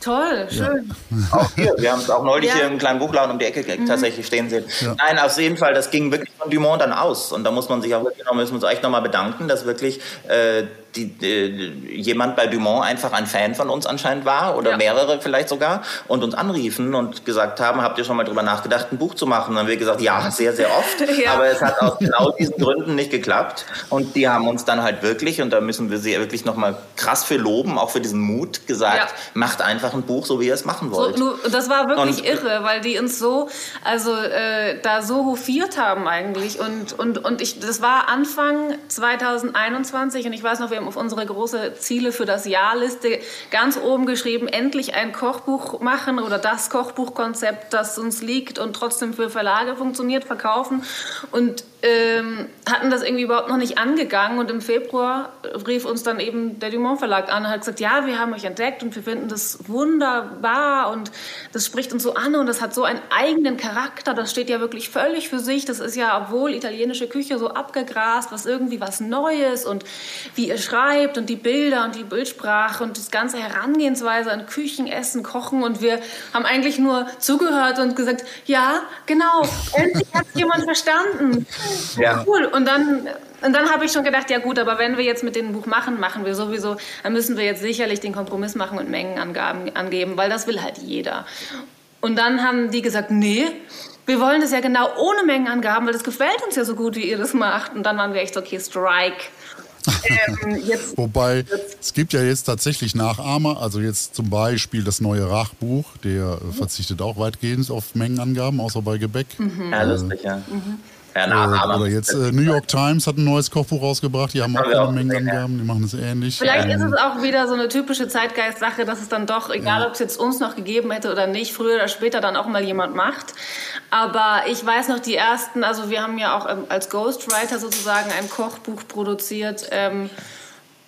Toll, schön.
Ja. Auch hier, wir haben es auch neulich ja. hier im kleinen Buchladen um die Ecke mhm. tatsächlich stehen sehen. Ja. Nein, auf jeden Fall, das ging wirklich von Dumont dann aus. Und da muss man sich auch wirklich noch, müssen wir uns echt nochmal bedanken, dass wirklich äh, die, äh, jemand bei Dumont einfach ein Fan von uns anscheinend war oder ja. mehrere vielleicht sogar und uns anriefen und gesagt haben, habt ihr schon mal drüber nachgedacht, ein Buch zu machen? dann haben wir gesagt, ja, sehr, sehr oft. ja. Aber es hat aus genau diesen Gründen nicht geklappt. Und die haben uns dann halt wirklich, und da müssen wir sie wirklich nochmal krass für loben, auch für diesen Mut gesagt, ja. macht einfach ein Buch, so wie ihr es machen wollt.
So, das war wirklich und, irre, weil die uns so, also äh, da so hofiert haben eigentlich. Und, und, und ich, das war Anfang 2021 und ich weiß noch, wir haben auf unsere große Ziele für das Jahrliste ganz oben geschrieben, endlich ein Kochbuch machen oder das Kochbuchkonzept, das uns liegt und trotzdem für Verlage funktioniert, verkaufen. Und ähm, hatten das irgendwie überhaupt noch nicht angegangen und im Februar rief uns dann eben der Dumont Verlag an und hat gesagt, ja, wir haben euch entdeckt und wir finden das wunderbar und das spricht uns so an und das hat so einen eigenen Charakter. Das steht ja wirklich völlig für sich. Das ist ja, obwohl italienische Küche so abgegrast, was irgendwie was Neues und wie ihr schreibt und die Bilder und die Bildsprache und das ganze Herangehensweise an Küchen, Essen, Kochen und wir haben eigentlich nur zugehört und gesagt, ja, genau, endlich hat jemand verstanden. Ja. Cool. Und dann und dann habe ich schon gedacht, ja gut, aber wenn wir jetzt mit dem Buch machen, machen wir sowieso, dann müssen wir jetzt sicherlich den Kompromiss machen und Mengenangaben angeben, weil das will halt jeder. Und dann haben die gesagt, nee, wir wollen das ja genau ohne Mengenangaben, weil das gefällt uns ja so gut, wie ihr das macht. Und dann waren wir echt so, okay, Strike.
ähm, Wobei, es gibt ja jetzt tatsächlich Nachahmer, also jetzt zum Beispiel das neue Rachbuch, der mhm. verzichtet auch weitgehend auf Mengenangaben, außer bei Gebäck.
Mhm. Ja, lustig, ja. Mhm.
Ja, na, oder jetzt äh, New York Times hat ein neues Kochbuch rausgebracht, die haben auch eine Menge Angaben, die machen es ähnlich.
Vielleicht ähm, ist es auch wieder so eine typische Zeitgeist-Sache, dass es dann doch, egal ja. ob es jetzt uns noch gegeben hätte oder nicht, früher oder später dann auch mal jemand macht. Aber ich weiß noch, die ersten, also wir haben ja auch ähm, als Ghostwriter sozusagen ein Kochbuch produziert. Ähm,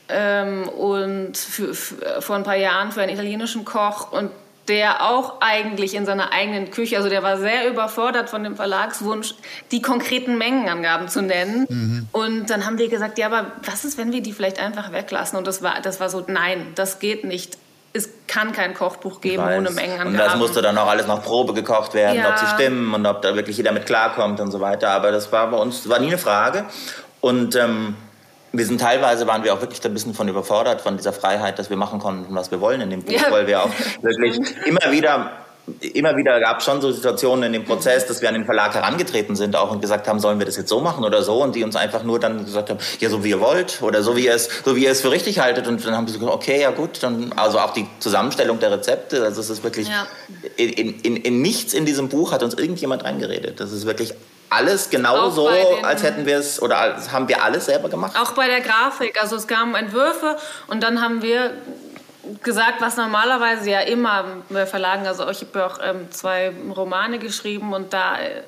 ähm, und für, für, vor ein paar Jahren für einen italienischen Koch und der auch eigentlich in seiner eigenen Küche, also der war sehr überfordert von dem Verlagswunsch, die konkreten Mengenangaben zu nennen. Mhm. Und dann haben wir gesagt, ja, aber was ist, wenn wir die vielleicht einfach weglassen? Und das war, das war so, nein, das geht nicht. Es kann kein Kochbuch geben ohne Mengenangaben.
Und das musste dann auch alles nach Probe gekocht werden, ja. ob sie stimmen und ob da wirklich jeder mit klarkommt und so weiter. Aber das war bei uns, war nie eine Frage. Und ähm, wir sind teilweise waren wir auch wirklich ein bisschen von überfordert von dieser Freiheit, dass wir machen konnten, was wir wollen in dem Buch, ja. weil wir auch wirklich immer wieder immer wieder gab es schon so Situationen in dem Prozess, dass wir an den Verlag herangetreten sind auch und gesagt haben, sollen wir das jetzt so machen oder so und die uns einfach nur dann gesagt haben, ja so wie ihr wollt oder so wie ihr es so wie ihr es für richtig haltet und dann haben sie gesagt, okay, ja gut, dann also auch die Zusammenstellung der Rezepte, also es ist wirklich ja. in, in, in nichts in diesem Buch hat uns irgendjemand reingeredet. Das ist wirklich alles genauso, als hätten wir es oder als haben wir alles selber gemacht?
Auch bei der Grafik. Also es kamen Entwürfe und dann haben wir gesagt, was normalerweise ja immer bei Verlagen, also ich habe ja auch ähm, zwei Romane geschrieben und da äh,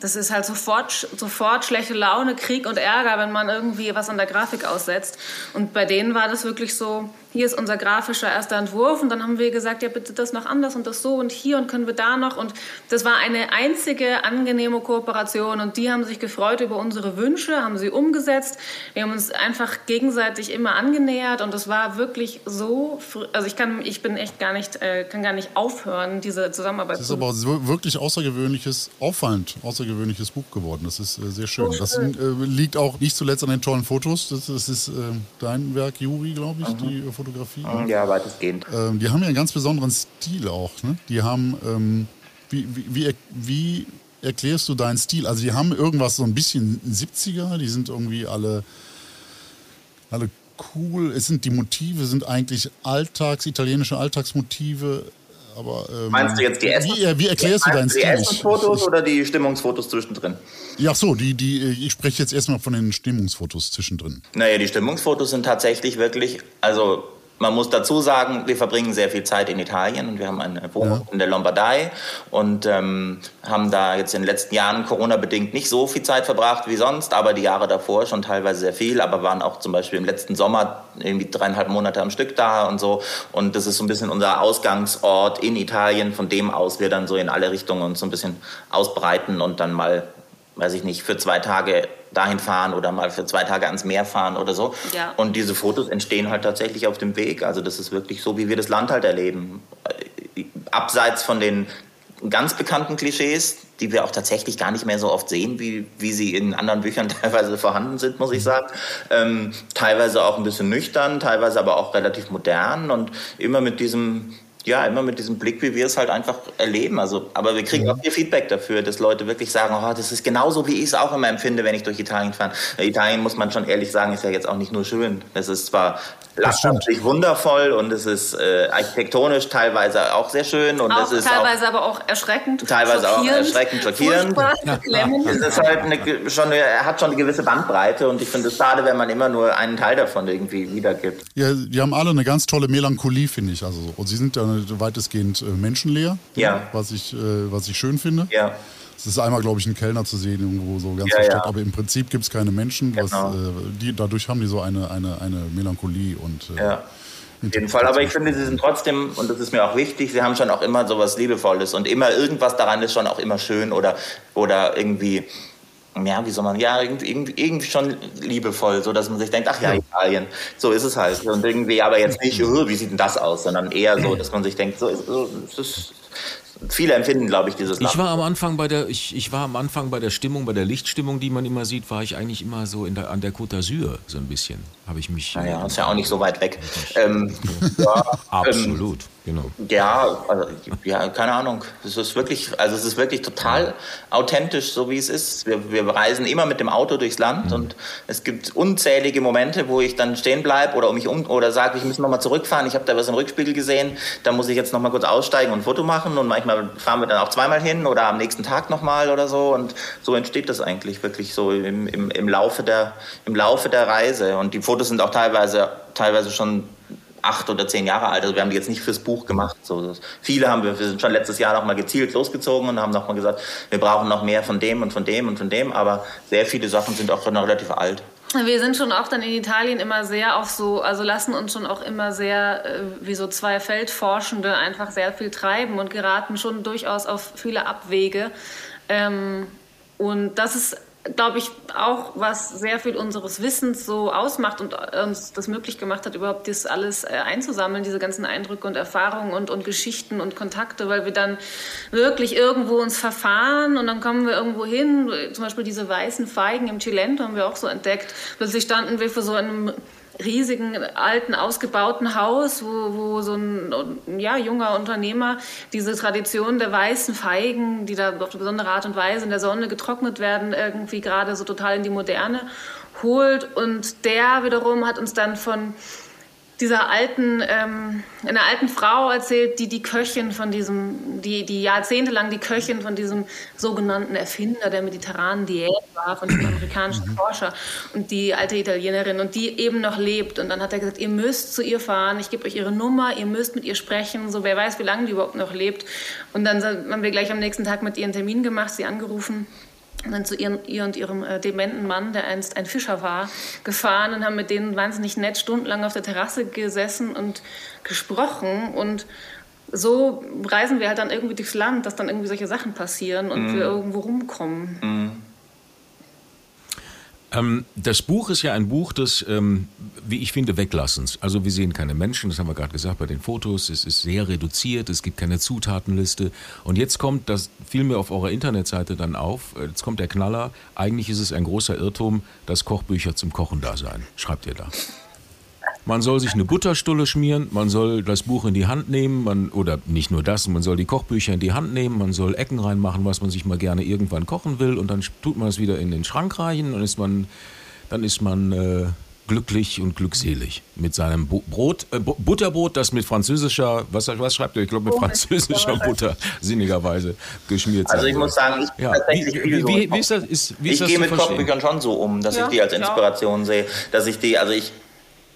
das ist halt sofort, sofort schlechte Laune, Krieg und Ärger, wenn man irgendwie was an der Grafik aussetzt. Und bei denen war das wirklich so, hier ist unser grafischer erster Entwurf und dann haben wir gesagt, ja bitte das noch anders und das so und hier und können wir da noch und das war eine einzige angenehme Kooperation und die haben sich gefreut über unsere Wünsche, haben sie umgesetzt. Wir haben uns einfach gegenseitig immer angenähert und das war wirklich so, also ich kann, ich bin echt gar nicht, äh, kann gar nicht aufhören, diese Zusammenarbeit.
Das ist aber wirklich außergewöhnliches, auffallend außergewöhnliches Buch geworden. Das ist äh, sehr schön. Das äh, liegt auch nicht zuletzt an den tollen Fotos. Das, das ist äh, dein Werk, Juri, glaube ich, mhm. die Fotografie.
Ja, weitestgehend.
Ähm, die haben ja einen ganz besonderen Stil auch. Ne? Die haben, ähm, wie, wie, wie, wie erklärst du deinen Stil? Also die haben irgendwas so ein bisschen 70er, die sind irgendwie alle, alle cool. Es sind die Motive sind eigentlich Alltags, italienische Alltagsmotive. Aber,
ähm, Meinst du jetzt die
Essen? Wie, wie erklärst du deinen Stil? Die
Essensfotos oder die Stimmungsfotos zwischendrin?
Ja, so, die, die, ich spreche jetzt erstmal von den Stimmungsfotos zwischendrin.
Naja, die Stimmungsfotos sind tatsächlich wirklich, also man muss dazu sagen, wir verbringen sehr viel Zeit in Italien und wir haben eine Wohnung ja. in der Lombardei und ähm, haben da jetzt in den letzten Jahren Corona-bedingt nicht so viel Zeit verbracht wie sonst, aber die Jahre davor schon teilweise sehr viel, aber waren auch zum Beispiel im letzten Sommer irgendwie dreieinhalb Monate am Stück da und so. Und das ist so ein bisschen unser Ausgangsort in Italien, von dem aus wir dann so in alle Richtungen uns so ein bisschen ausbreiten und dann mal weiß ich nicht, für zwei Tage dahin fahren oder mal für zwei Tage ans Meer fahren oder so. Ja. Und diese Fotos entstehen halt tatsächlich auf dem Weg. Also das ist wirklich so, wie wir das Land halt erleben. Abseits von den ganz bekannten Klischees, die wir auch tatsächlich gar nicht mehr so oft sehen, wie, wie sie in anderen Büchern teilweise vorhanden sind, muss ich sagen. Ähm, teilweise auch ein bisschen nüchtern, teilweise aber auch relativ modern und immer mit diesem ja, immer mit diesem Blick, wie wir es halt einfach erleben. Also, aber wir kriegen auch viel Feedback dafür, dass Leute wirklich sagen, oh, das ist genauso, wie ich es auch immer empfinde, wenn ich durch Italien fahre. Italien, muss man schon ehrlich sagen, ist ja jetzt auch nicht nur schön. Es ist zwar landschaftlich wundervoll und es ist äh, architektonisch teilweise auch sehr schön. Und
auch
es ist
teilweise auch, aber auch erschreckend.
Teilweise auch erschreckend, schockierend. Es ist halt eine, schon eine, er hat schon eine gewisse Bandbreite und ich finde es schade, wenn man immer nur einen Teil davon irgendwie wiedergibt.
Ja, die haben alle eine ganz tolle Melancholie, finde ich. Also, und sie sind ja weitestgehend äh, menschenleer,
ja.
was, ich, äh, was ich schön finde.
Ja.
Es ist einmal, glaube ich, ein Kellner zu sehen, irgendwo so ganz ja, versteckt, ja. aber im Prinzip gibt es keine Menschen. Was, genau. äh, die, dadurch haben die so eine, eine, eine Melancholie und äh,
ja. Auf jeden Fall, aber ich finde, sie sind trotzdem, und das ist mir auch wichtig, sie haben schon auch immer so was Liebevolles und immer irgendwas daran ist schon auch immer schön oder, oder irgendwie, ja, wie soll man, ja, irgendwie, irgendwie, schon liebevoll, so dass man sich denkt, ach ja, Italien, so ist es halt. Und irgendwie, aber jetzt nicht, oh, wie sieht denn das aus, sondern eher so, dass man sich denkt, so, so, so ist, viele empfinden, glaube ich, dieses
Land. Ich war am Anfang bei der, ich, ich war am Anfang bei der Stimmung, bei der Lichtstimmung, die man immer sieht, war ich eigentlich immer so in der, an der Côte d'Azur so ein bisschen. Habe ich mich.
Naja, ist ja auch nicht so weit weg.
Ähm, ja, Absolut. Ähm, Genau.
Ja, also, ja, keine Ahnung. Es ist wirklich, also es ist wirklich total authentisch, so wie es ist. Wir, wir reisen immer mit dem Auto durchs Land mhm. und es gibt unzählige Momente, wo ich dann stehen bleibe oder mich um oder sage, ich muss nochmal zurückfahren. Ich habe da was im Rückspiegel gesehen, da muss ich jetzt nochmal kurz aussteigen und ein Foto machen und manchmal fahren wir dann auch zweimal hin oder am nächsten Tag nochmal oder so und so entsteht das eigentlich wirklich so im, im, im, Laufe der, im Laufe der Reise und die Fotos sind auch teilweise, teilweise schon acht oder zehn Jahre alt. Also wir haben die jetzt nicht fürs Buch gemacht. So, viele haben wir, wir sind schon letztes Jahr noch mal gezielt losgezogen und haben noch mal gesagt, wir brauchen noch mehr von dem und von dem und von dem. Aber sehr viele Sachen sind auch noch relativ alt.
Wir sind schon auch dann in Italien immer sehr auf so, also lassen uns schon auch immer sehr äh, wie so zwei Feldforschende einfach sehr viel treiben und geraten schon durchaus auf viele Abwege. Ähm, und das ist glaube ich, auch was sehr viel unseres Wissens so ausmacht und uns das möglich gemacht hat, überhaupt das alles äh, einzusammeln, diese ganzen Eindrücke und Erfahrungen und, und Geschichten und Kontakte, weil wir dann wirklich irgendwo uns verfahren und dann kommen wir irgendwo hin, zum Beispiel diese weißen Feigen im Chilento haben wir auch so entdeckt. Plötzlich standen wir vor so einem riesigen, alten, ausgebauten Haus, wo, wo so ein ja, junger Unternehmer diese Tradition der weißen Feigen, die da auf eine besondere Art und Weise in der Sonne getrocknet werden, irgendwie gerade so total in die Moderne holt. Und der wiederum hat uns dann von dieser alten, ähm, einer alten Frau erzählt, die die Köchin von diesem, die, die jahrzehntelang die Köchin von diesem sogenannten Erfinder der mediterranen Diät war, von diesem amerikanischen mhm. Forscher und die alte Italienerin und die eben noch lebt. Und dann hat er gesagt, ihr müsst zu ihr fahren, ich gebe euch ihre Nummer, ihr müsst mit ihr sprechen, so wer weiß, wie lange die überhaupt noch lebt. Und dann haben wir gleich am nächsten Tag mit ihr einen Termin gemacht, sie angerufen und dann zu ihren, ihr und ihrem äh, dementen Mann, der einst ein Fischer war, gefahren und haben mit denen wahnsinnig nett stundenlang auf der Terrasse gesessen und gesprochen. Und so reisen wir halt dann irgendwie durchs Land, dass dann irgendwie solche Sachen passieren und mm. wir irgendwo rumkommen. Mm.
Ähm, das Buch ist ja ein Buch des, ähm, wie ich finde, Weglassens. Also wir sehen keine Menschen, das haben wir gerade gesagt bei den Fotos. Es ist sehr reduziert, es gibt keine Zutatenliste. Und jetzt kommt, das fiel mir auf eurer Internetseite dann auf, äh, jetzt kommt der Knaller. Eigentlich ist es ein großer Irrtum, dass Kochbücher zum Kochen da seien. Schreibt ihr da. Man soll sich eine Butterstulle schmieren, man soll das Buch in die Hand nehmen, man, oder nicht nur das, man soll die Kochbücher in die Hand nehmen, man soll Ecken reinmachen, was man sich mal gerne irgendwann kochen will und dann tut man es wieder in den Schrank reichen und ist man, dann ist man äh, glücklich und glückselig mit seinem Brot, äh, Butterbrot, das mit französischer, was, was schreibt ihr? Ich glaube mit oh, französischer Butter sinnigerweise geschmiert
Also ich muss sagen, ich ja. tatsächlich wie, viel wie, wie, ist das, ist, wie ist Ich gehe mit Kochbüchern schon so um, dass ja, ich die als Inspiration ja. sehe, dass ich die, also ich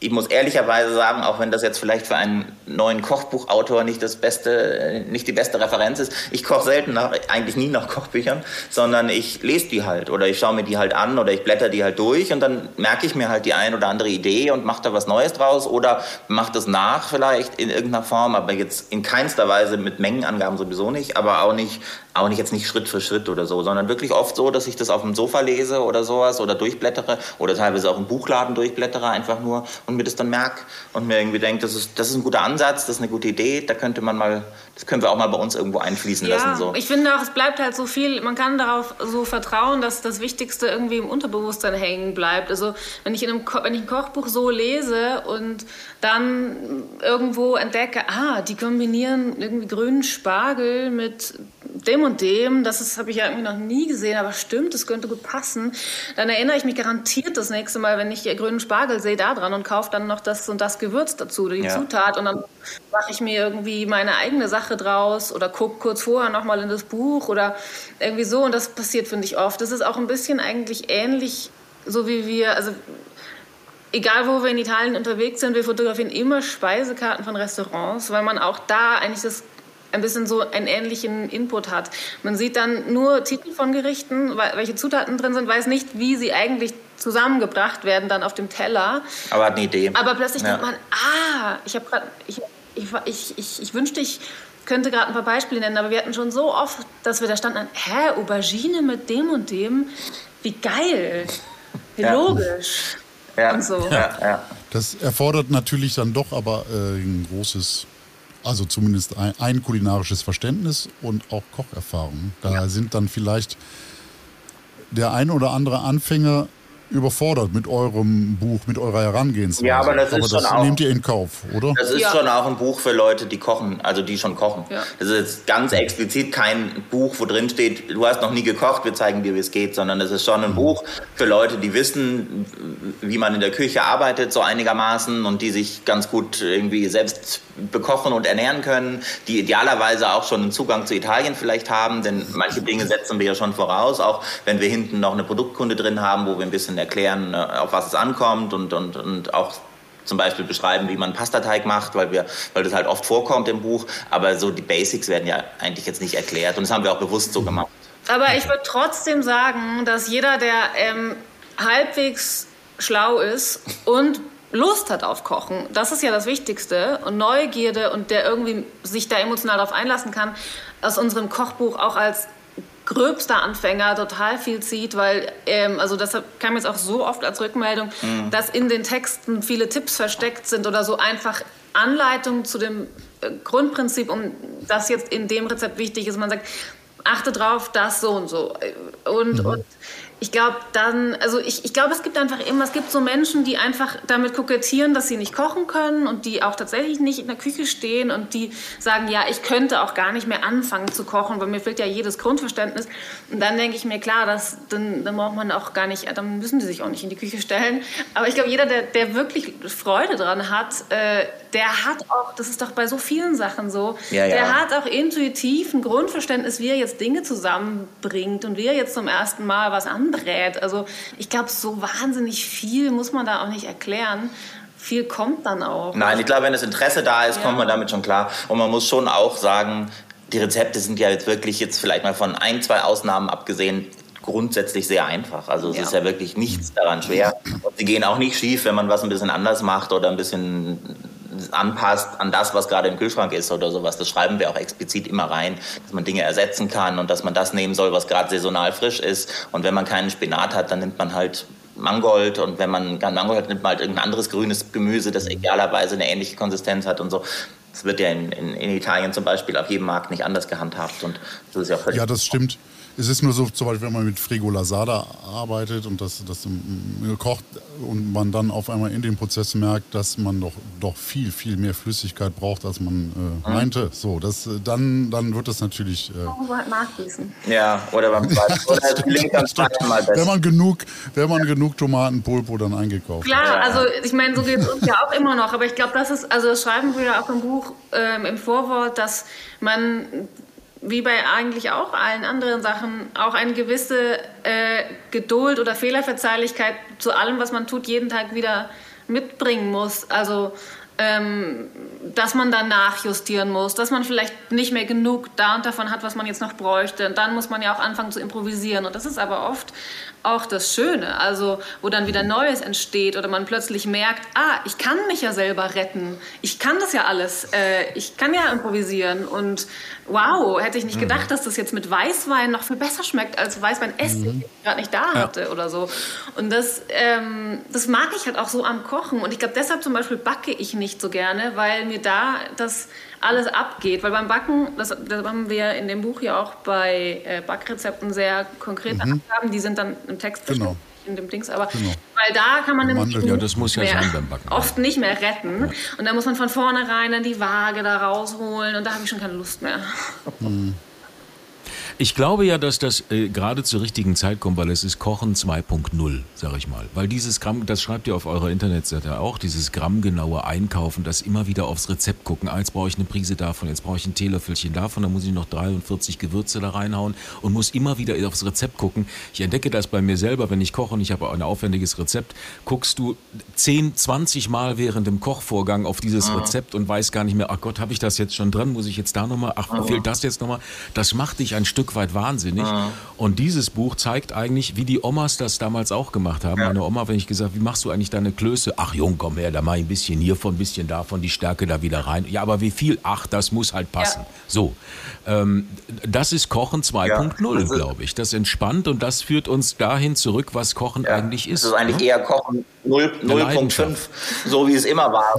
ich muss ehrlicherweise sagen, auch wenn das jetzt vielleicht für einen neuen Kochbuchautor nicht das beste, nicht die beste Referenz ist, ich koche selten nach, eigentlich nie nach Kochbüchern, sondern ich lese die halt oder ich schaue mir die halt an oder ich blätter die halt durch und dann merke ich mir halt die ein oder andere Idee und mache da was Neues draus oder mache das nach vielleicht in irgendeiner Form, aber jetzt in keinster Weise mit Mengenangaben sowieso nicht, aber auch nicht auch nicht jetzt nicht Schritt für Schritt oder so, sondern wirklich oft so, dass ich das auf dem Sofa lese oder sowas oder durchblättere oder teilweise auch im Buchladen durchblättere einfach nur und mir das dann merke und mir irgendwie denke, das ist, das ist ein guter Ansatz, das ist eine gute Idee, da könnte man mal, das können wir auch mal bei uns irgendwo einfließen ja, lassen. So.
Ich finde auch, es bleibt halt so viel, man kann darauf so vertrauen, dass das Wichtigste irgendwie im Unterbewusstsein hängen bleibt. Also wenn ich, in einem, wenn ich ein Kochbuch so lese und dann irgendwo entdecke, ah, die kombinieren irgendwie grünen Spargel mit dem und dem, das habe ich ja irgendwie noch nie gesehen, aber stimmt, das könnte gut passen, dann erinnere ich mich garantiert das nächste Mal, wenn ich grünen Spargel sehe, da dran und kaufe dann noch das und das Gewürz dazu, die ja. Zutat und dann mache ich mir irgendwie meine eigene Sache draus oder gucke kurz vorher nochmal in das Buch oder irgendwie so und das passiert, finde ich, oft. Das ist auch ein bisschen eigentlich ähnlich, so wie wir, also egal wo wir in Italien unterwegs sind, wir fotografieren immer Speisekarten von Restaurants, weil man auch da eigentlich das ein bisschen so einen ähnlichen Input hat. Man sieht dann nur Titel von Gerichten, welche Zutaten drin sind, weiß nicht, wie sie eigentlich zusammengebracht werden dann auf dem Teller.
Aber hat eine Idee.
Aber plötzlich ja. denkt man, ah, ich habe gerade, ich, ich, ich, ich wünschte, ich könnte gerade ein paar Beispiele nennen, aber wir hatten schon so oft, dass wir da standen, hä, Aubergine mit dem und dem, wie geil, wie ja. logisch.
Ja. Und so. Ja, ja. Das erfordert natürlich dann doch aber äh, ein großes, also zumindest ein, ein, kulinarisches Verständnis und auch Kocherfahrung. Da ja. sind dann vielleicht der ein oder andere Anfänger überfordert mit eurem Buch, mit eurer Herangehensweise.
Ja, aber das, aber ist das schon
nehmt ihr in Kauf, oder?
Das ist ja. schon auch ein Buch für Leute, die kochen, also die schon kochen. Ja. Das ist jetzt ganz explizit kein Buch, wo drin steht, du hast noch nie gekocht, wir zeigen dir, wie es geht, sondern es ist schon ein mhm. Buch für Leute, die wissen, wie man in der Küche arbeitet, so einigermaßen und die sich ganz gut irgendwie selbst bekochen und ernähren können, die idealerweise auch schon einen Zugang zu Italien vielleicht haben, denn manche Dinge setzen wir ja schon voraus, auch wenn wir hinten noch eine Produktkunde drin haben, wo wir ein bisschen erklären, äh, auf was es ankommt und, und, und auch zum Beispiel beschreiben, wie man Pastateig macht, weil, wir, weil das halt oft vorkommt im Buch. Aber so die Basics werden ja eigentlich jetzt nicht erklärt und das haben wir auch bewusst so gemacht.
Aber ich würde trotzdem sagen, dass jeder, der ähm, halbwegs schlau ist und Lust hat auf Kochen, das ist ja das Wichtigste und Neugierde und der irgendwie sich da emotional darauf einlassen kann, aus unserem Kochbuch auch als gröbster Anfänger total viel zieht, weil, ähm, also das kam jetzt auch so oft als Rückmeldung, mhm. dass in den Texten viele Tipps versteckt sind oder so einfach Anleitungen zu dem äh, Grundprinzip, um das jetzt in dem Rezept wichtig ist. Man sagt, achte drauf, das so und so. Und, mhm. und ich glaube dann, also ich, ich glaube, es gibt einfach immer, es gibt so Menschen, die einfach damit kokettieren, dass sie nicht kochen können und die auch tatsächlich nicht in der Küche stehen und die sagen, ja, ich könnte auch gar nicht mehr anfangen zu kochen, weil mir fehlt ja jedes Grundverständnis. Und dann denke ich mir, klar, das, dann, dann braucht man auch gar nicht, dann müssen die sich auch nicht in die Küche stellen. Aber ich glaube, jeder, der, der wirklich Freude dran hat, äh, der hat auch, das ist doch bei so vielen Sachen so, ja, ja. der hat auch intuitiv ein Grundverständnis, wie er jetzt Dinge zusammenbringt und wie er jetzt zum ersten Mal was anderes anbrät. Also ich glaube, so wahnsinnig viel muss man da auch nicht erklären. Viel kommt dann auch.
Nein, ich glaube, wenn das Interesse da ist, ja. kommt man damit schon klar. Und man muss schon auch sagen, die Rezepte sind ja jetzt wirklich jetzt vielleicht mal von ein, zwei Ausnahmen abgesehen grundsätzlich sehr einfach. Also es ja. ist ja wirklich nichts daran schwer. Und sie gehen auch nicht schief, wenn man was ein bisschen anders macht oder ein bisschen anpasst an das, was gerade im Kühlschrank ist oder sowas. Das schreiben wir auch explizit immer rein, dass man Dinge ersetzen kann und dass man das nehmen soll, was gerade saisonal frisch ist. Und wenn man keinen Spinat hat, dann nimmt man halt Mangold und wenn man keinen Mangold hat, nimmt man halt irgendein anderes grünes Gemüse, das idealerweise eine ähnliche Konsistenz hat und so. Das wird ja in, in, in Italien zum Beispiel auf jedem Markt nicht anders gehandhabt und das ist ja völlig
Ja, das stimmt. Es ist nur so, zum Beispiel, wenn man mit Frigo Lasada arbeitet und das, das kocht und man dann auf einmal in dem Prozess merkt, dass man doch, doch viel, viel mehr Flüssigkeit braucht, als man äh, mhm. meinte. So, das, äh, dann, dann wird das natürlich. Äh,
halt nachgießen.
Ja, oder beim oder
halt. Wenn man genug, wenn man genug Tomatenpulpo dann eingekauft
Klar, hat. also ich meine, so geht es uns ja auch immer noch, aber ich glaube, das ist, also das schreiben wir ja auch im Buch ähm, im Vorwort, dass man wie bei eigentlich auch allen anderen Sachen, auch eine gewisse äh, Geduld oder Fehlerverzeihlichkeit zu allem, was man tut, jeden Tag wieder mitbringen muss. Also, ähm, dass man dann nachjustieren muss, dass man vielleicht nicht mehr genug da und davon hat, was man jetzt noch bräuchte. Und dann muss man ja auch anfangen zu improvisieren. Und das ist aber oft auch das Schöne, also wo dann wieder Neues entsteht oder man plötzlich merkt, ah, ich kann mich ja selber retten, ich kann das ja alles, äh, ich kann ja improvisieren und wow, hätte ich nicht mhm. gedacht, dass das jetzt mit Weißwein noch viel besser schmeckt als Weißwein Essig, mhm. den ich gerade nicht da hatte ja. oder so. Und das, ähm, das mag ich halt auch so am Kochen und ich glaube, deshalb zum Beispiel backe ich nicht so gerne, weil mir da das alles abgeht. Weil beim Backen, das, das haben wir in dem Buch ja auch bei äh, Backrezepten sehr konkrete mhm. Angaben, die sind dann im Text genau. in dem Dings, aber genau. weil da kann man nämlich
ja, das muss ja sein beim Backen.
oft nicht mehr retten ja. und da muss man von vornherein dann die Waage da rausholen und da habe ich schon keine Lust mehr. Mhm.
Ich glaube ja, dass das äh, gerade zur richtigen Zeit kommt, weil es ist Kochen 2.0, sag ich mal. Weil dieses Gramm, das schreibt ihr auf eurer Internetseite auch, dieses grammgenaue Einkaufen, das immer wieder aufs Rezept gucken. Ah, jetzt brauche ich eine Prise davon, jetzt brauche ich ein Teelöffelchen davon, dann muss ich noch 43 Gewürze da reinhauen und muss immer wieder aufs Rezept gucken. Ich entdecke das bei mir selber, wenn ich koche und ich habe ein aufwendiges Rezept, guckst du 10, 20 Mal während dem Kochvorgang auf dieses ah. Rezept und weißt gar nicht mehr, ach Gott, habe ich das jetzt schon dran, muss ich jetzt da nochmal, ach, ah. fehlt das jetzt nochmal? Das macht dich ein Stück Stück weit wahnsinnig.
Mhm.
Und dieses Buch zeigt eigentlich, wie die Omas das damals auch gemacht haben.
Ja.
Meine Oma, wenn ich gesagt, wie machst du eigentlich deine Klöße? Ach Jung, komm her, da mach ich ein bisschen hiervon, ein bisschen davon, die Stärke da wieder rein. Ja, aber wie viel? Ach, das muss halt passen.
Ja.
So, ähm, das ist Kochen 2.0,
das ist-
glaube ich. Das entspannt und das führt uns dahin zurück, was Kochen eigentlich ist.
Es ist eigentlich
ne?
eher Kochen 0 0.5,
Leidenschaft.
so wie es immer war.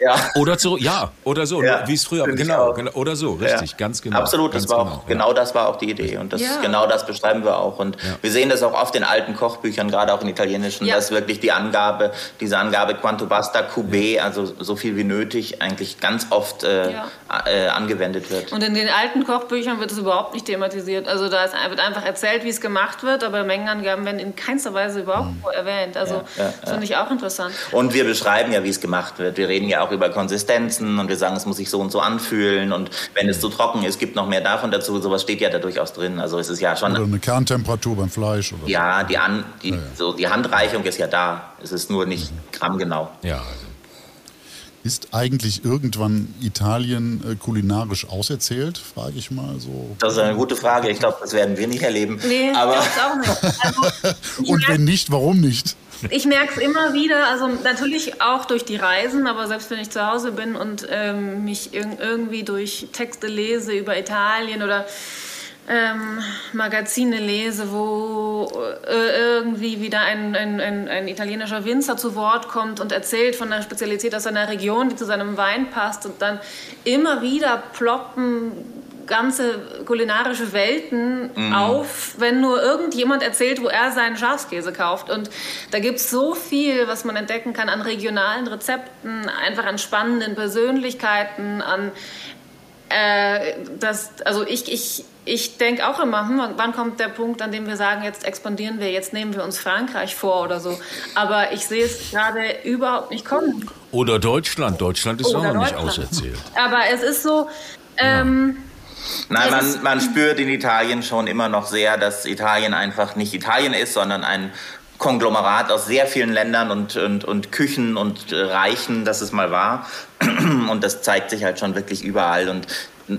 Ja.
Oder so, ja, oder so,
Ja,
wie es früher, genau, genau, oder so, richtig,
Ja.
ganz genau.
Absolut,
ganz
das war
genau,
auch,
ja.
genau das war auch die Idee. Und das,
Ja.
genau das beschreiben wir auch. Und wir sehen das auch oft in alten Kochbüchern, gerade auch in italienischen,
Ja.
dass wirklich die Angabe, diese Angabe Quanto basta QB, also so viel wie nötig, eigentlich ganz oft äh,
Ja.
äh, angewendet wird.
Und in den alten Kochbüchern wird es überhaupt nicht thematisiert. Also da ist, wird einfach erzählt, wie es gemacht wird, aber Mengenangaben werden in keinster Weise überhaupt erwähnt. Also
Ja, ja,
das finde ich auch interessant.
Und wir beschreiben ja, wie es gemacht wird. Wir reden ja auch über Konsistenzen und wir sagen, es muss sich so und so anfühlen. Und wenn es zu trocken ist, gibt noch mehr davon dazu. Sowas steht ja da durchaus drin. Also es ist ja schon
Oder eine Kerntemperatur beim Fleisch. Oder
Ja, die, An die, So, die Handreichung ist ja da. Es ist nur nicht grammgenau.
Ja, also.
Ist eigentlich irgendwann Italien äh, kulinarisch auserzählt, frage ich mal so.
Das ist eine gute Frage. Ich glaube, das werden wir nicht erleben.
Nee,
Aber
auch nicht. Also,
Und wenn nicht, warum nicht?
Ich merke es immer wieder, also natürlich auch durch die Reisen, aber selbst wenn ich zu Hause bin und ähm, mich irg irgendwie durch Texte lese über Italien oder ähm, Magazine lese, wo äh, irgendwie wieder ein, ein, ein, ein italienischer Winzer zu Wort kommt und erzählt von einer Spezialität aus seiner Region, die zu seinem Wein passt und dann immer wieder ploppen ganze kulinarische Welten auf, wenn nur irgendjemand erzählt, wo er seinen Schafskäse kauft. Und da gibt es so viel, was man entdecken kann an regionalen Rezepten, einfach an spannenden Persönlichkeiten, an äh, das, also ich, ich, ich denke auch immer, hm, wann kommt der Punkt, an dem wir sagen, jetzt expandieren wir, jetzt nehmen wir uns Frankreich vor oder so. Aber ich sehe es gerade überhaupt nicht kommen.
Oder Deutschland. Deutschland ist auch
Oder
noch nicht auserzählt.
Aber es ist so, ähm,
Nein, man, man spürt in Italien schon immer noch sehr, dass Italien einfach nicht Italien ist, sondern ein Konglomerat aus sehr vielen Ländern und, und, und Küchen und äh, Reichen, das es mal war. Und das zeigt sich halt schon wirklich überall. Und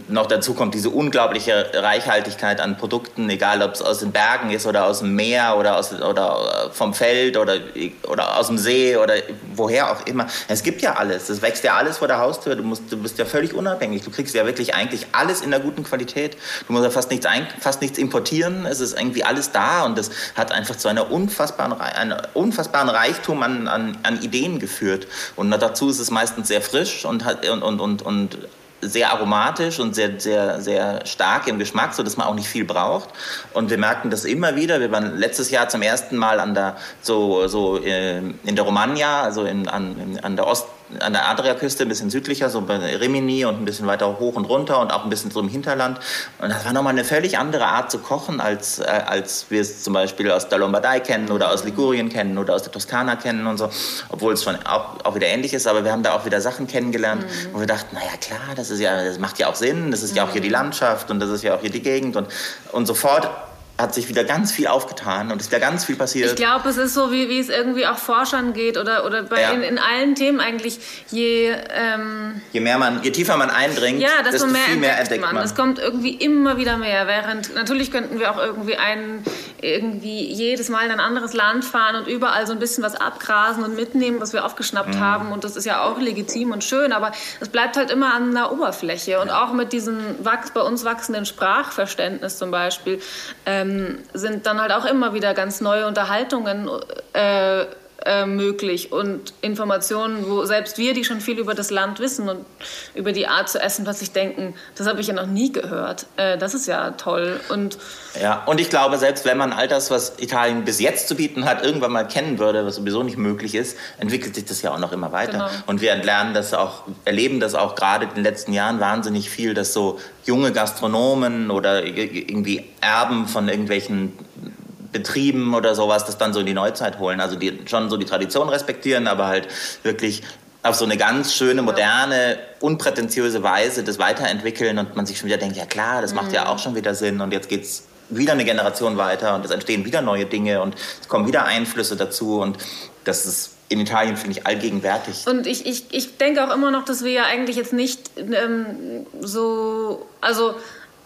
noch dazu kommt diese unglaubliche Reichhaltigkeit an Produkten, egal ob es aus den Bergen ist oder aus dem Meer oder, aus, oder äh, vom Feld oder, oder aus dem See oder woher auch immer. Es gibt ja alles. Es wächst ja alles vor der Haustür. Du, musst, du bist ja völlig unabhängig. Du kriegst ja wirklich eigentlich alles in der guten Qualität. Du musst ja fast nichts, ein, fast nichts importieren. Es ist irgendwie alles da und das hat einfach zu einer unfassbaren, einer unfassbaren Reichtum an, an, an Ideen geführt. Und dazu ist es meistens sehr frisch und, und, und, und, und sehr aromatisch und sehr, sehr, sehr stark im Geschmack, so dass man auch nicht viel braucht. Und wir merken das immer wieder. Wir waren letztes Jahr zum ersten Mal an der, so, so äh, in der Romagna, also in, an, an der Ost, an der Adriaküste, ein bisschen südlicher, so bei Rimini und ein bisschen weiter hoch und runter und auch ein bisschen so im Hinterland. Und das war nochmal eine völlig andere Art zu kochen, als, äh, als wir es zum Beispiel aus der Lombardei kennen oder aus Ligurien kennen oder aus der Toskana kennen und so. Obwohl es schon auch, auch wieder ähnlich ist, aber wir haben da auch wieder Sachen kennengelernt, wo wir dachten, naja klar, das ist ja, das macht ja auch Sinn, das ist ja auch hier die Landschaft und das ist ja auch hier die Gegend und, und sofort hat sich wieder ganz viel aufgetan und es ist wieder ganz viel passiert.
Ich glaube, es ist so, wie, wie es irgendwie auch Forschern geht oder, oder bei,
Ja.
in, in allen Themen eigentlich. Je, ähm,
je mehr man, je tiefer man eindringt,
ja, desto
desto
mehr
viel mehr
entdeckt man. Es kommt irgendwie immer wieder mehr. Während natürlich könnten wir auch irgendwie ein, irgendwie jedes Mal in ein anderes Land fahren und überall so ein bisschen was abgrasen und mitnehmen, was wir aufgeschnappt
Mhm.
haben. Und das ist ja auch legitim und schön, aber es bleibt halt immer an der Oberfläche. Und auch mit diesem wachs, bei uns wachsenden Sprachverständnis zum Beispiel ähm, sind dann halt auch immer wieder ganz neue Unterhaltungen äh, äh, möglich und Informationen, wo selbst wir, die schon viel über das Land wissen und über die Art zu essen, plötzlich denken, das habe ich ja noch nie gehört. Äh, das ist ja toll. Und
Ja, und ich glaube, selbst wenn man all das, was Italien bis jetzt zu bieten hat, irgendwann mal kennen würde, was sowieso nicht möglich ist, entwickelt sich das ja auch noch immer weiter.
Genau.
Und wir lernen das auch, erleben das auch gerade in den letzten Jahren wahnsinnig viel, dass so junge Gastronomen oder irgendwie Erben von irgendwelchen Betrieben oder sowas das dann so in die Neuzeit holen. Also die schon so die Tradition respektieren, aber halt wirklich auf so eine ganz schöne, moderne, unprätentiöse Weise das weiterentwickeln und man sich schon wieder denkt, ja klar, das macht ja auch schon wieder Sinn und jetzt geht's wieder eine Generation weiter und es entstehen wieder neue Dinge und es kommen wieder Einflüsse dazu und das ist in Italien, finde ich, allgegenwärtig.
Und ich, ich, ich denke auch immer noch, dass wir ja eigentlich jetzt nicht ähm, so, also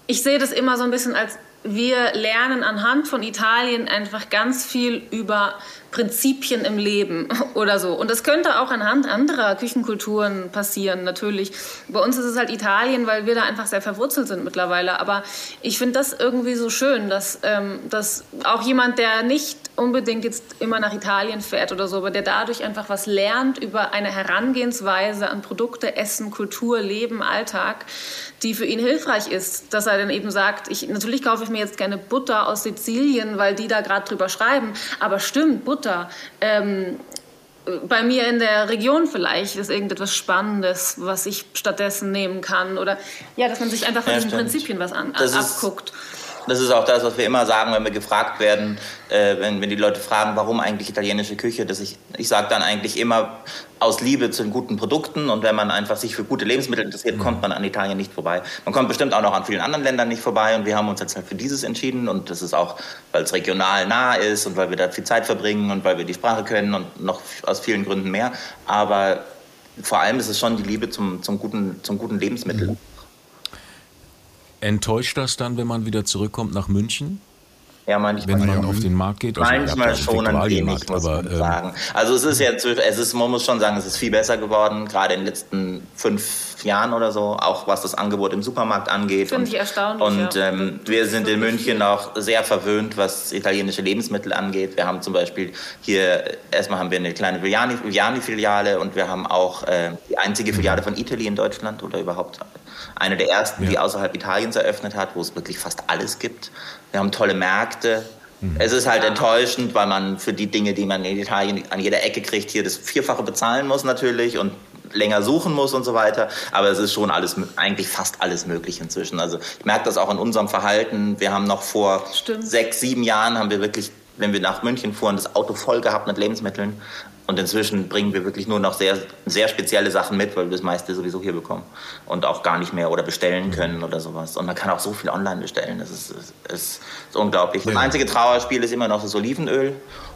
ich sehe das immer so ein bisschen als wir lernen anhand von Italien einfach ganz viel über Prinzipien im Leben oder so. Und das könnte auch anhand anderer Küchenkulturen passieren, natürlich. Bei uns ist es halt Italien, weil wir da einfach sehr verwurzelt sind mittlerweile. Aber ich finde das irgendwie so schön, dass, ähm, dass auch jemand, der nicht unbedingt jetzt immer nach Italien fährt oder so, aber der dadurch einfach was lernt über eine Herangehensweise an Produkte, Essen, Kultur, Leben, Alltag, die für ihn hilfreich ist, dass er dann eben sagt, ich, natürlich kaufe ich mir jetzt keine Butter aus Sizilien, weil die da gerade drüber schreiben, aber stimmt, Butter. Ähm, bei mir in der Region vielleicht ist irgendetwas Spannendes, was ich stattdessen nehmen kann. Oder ja, dass man sich einfach von ja, diesen stimmt. Prinzipien was an, abguckt.
Ist das ist auch das, was wir immer sagen, wenn wir gefragt werden, äh, wenn, wenn die Leute fragen, warum eigentlich italienische Küche, dass ich, ich sage dann eigentlich immer aus Liebe zu den guten Produkten und wenn man einfach sich für gute Lebensmittel interessiert, kommt man an Italien nicht vorbei. Man kommt bestimmt auch noch an vielen anderen Ländern nicht vorbei und wir haben uns jetzt halt für dieses entschieden und das ist auch, weil es regional nah ist und weil wir da viel Zeit verbringen und weil wir die Sprache können und noch aus vielen Gründen mehr. Aber vor allem ist es schon die Liebe zum, zum, guten, zum guten Lebensmittel. Mhm.
Enttäuscht das dann, wenn man wieder zurückkommt nach München?
Ja, manchmal.
Wenn man auf den Markt geht?
Also manchmal schon ein wenig, muss aber, man ähm, sagen. Also es ist jetzt, es ist, man muss schon sagen, es ist viel besser geworden, gerade in den letzten fünf Jahren oder so, auch was das Angebot im Supermarkt angeht.
Finde ich erstaunlich.
Und ja. ähm, wir sind in München auch sehr verwöhnt, was italienische Lebensmittel angeht. Wir haben zum Beispiel hier, erstmal haben wir eine kleine Viviani-Filiale und wir haben auch äh, die einzige Filiale von Italy in Deutschland oder überhaupt eine der ersten, ja. die außerhalb Italiens eröffnet hat, wo es wirklich fast alles gibt. Wir haben tolle Märkte. Mhm. Es ist halt enttäuschend, weil man für die Dinge, die man in Italien an jeder Ecke kriegt, hier das Vierfache bezahlen muss natürlich und länger suchen muss und so weiter. Aber es ist schon alles, eigentlich fast alles möglich inzwischen. Also ich merke das auch in unserem Verhalten. Wir haben noch vor Stimmt. sechs, sieben Jahren haben wir wirklich wenn wir nach München fuhren, das Auto voll gehabt mit Lebensmitteln. Und inzwischen bringen wir wirklich nur noch sehr, sehr spezielle Sachen mit, weil wir das meiste sowieso hier bekommen. Und auch gar nicht mehr oder bestellen können oder sowas. Und man kann auch so viel online bestellen. Das ist, ist, ist unglaublich. Das einzige Trauerspiel ist immer noch das Olivenöl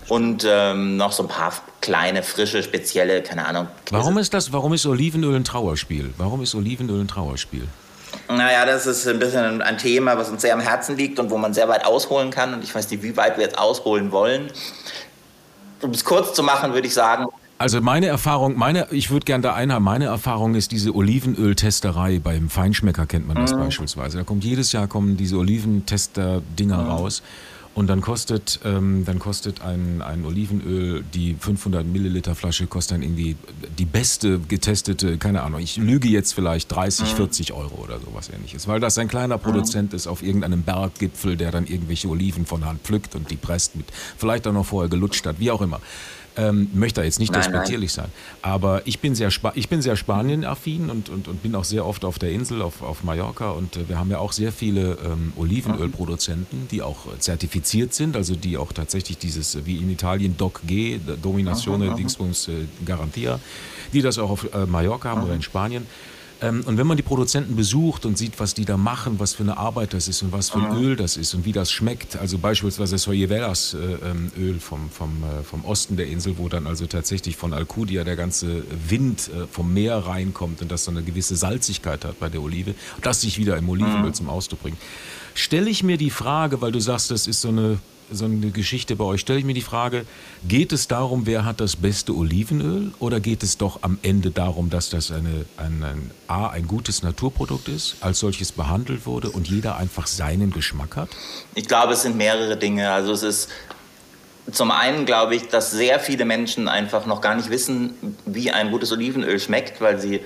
und ähm, noch so ein paar kleine, frische, spezielle, keine Ahnung.
Warum ist das, warum ist Olivenöl ein Trauerspiel? Warum ist Olivenöl ein Trauerspiel?
Naja, das ist ein bisschen ein Thema, was uns sehr am Herzen liegt und wo man sehr weit ausholen kann. Und ich weiß nicht, wie weit wir jetzt ausholen wollen. Um es kurz zu machen, würde ich sagen.
Also meine Erfahrung, meine, ich würde gerne da einhaben, meine Erfahrung ist diese Olivenöltesterei. Beim Feinschmecker kennt man das mhm. beispielsweise. Da kommt jedes Jahr kommen diese Oliventester-Dinger mhm. raus. Und dann kostet, ähm, dann kostet ein, ein Olivenöl, die 500 Milliliter Flasche kostet dann irgendwie die beste getestete, keine Ahnung, ich lüge jetzt vielleicht 30, 40 mhm. Euro oder sowas ähnliches. Weil das ein kleiner Produzent ist auf irgendeinem Berggipfel, der dann irgendwelche Oliven von Hand pflückt und die presst mit, vielleicht auch noch vorher gelutscht hat, wie auch immer. Ähm, möchte da jetzt nicht despektierlich sein. Aber ich bin sehr, Spa ich bin sehr Spanien-affin und, und, und bin auch sehr oft auf der Insel, auf, auf Mallorca. Und äh, wir haben ja auch sehr viele ähm, Olivenölproduzenten, die auch zertifiziert sind, also die auch tatsächlich dieses, äh, wie in Italien, DOC G, Dominazione Dingsbums äh, Garantia, die das auch auf äh, Mallorca haben oder in Spanien. Ähm, und wenn man die Produzenten besucht und sieht, was die da machen, was für eine Arbeit das ist und was für ein Öl das ist und wie das schmeckt, also beispielsweise Soyevelas äh, ähm, Öl vom, vom, äh, vom Osten der Insel, wo dann also tatsächlich von Alcudia der ganze Wind äh, vom Meer reinkommt und das so eine gewisse Salzigkeit hat bei der Olive, das sich wieder im Olivenöl mhm. zum Ausdruck bringt. Stelle ich mir die Frage, weil du sagst, das ist so eine so eine Geschichte bei euch, stelle ich mir die Frage, geht es darum, wer hat das beste Olivenöl oder geht es doch am Ende darum, dass das eine, ein, ein, A, ein gutes Naturprodukt ist, als solches behandelt wurde und jeder einfach seinen Geschmack hat?
Ich glaube, es sind mehrere Dinge. Also es ist zum einen glaube ich, dass sehr viele Menschen einfach noch gar nicht wissen, wie ein gutes Olivenöl schmeckt, weil sie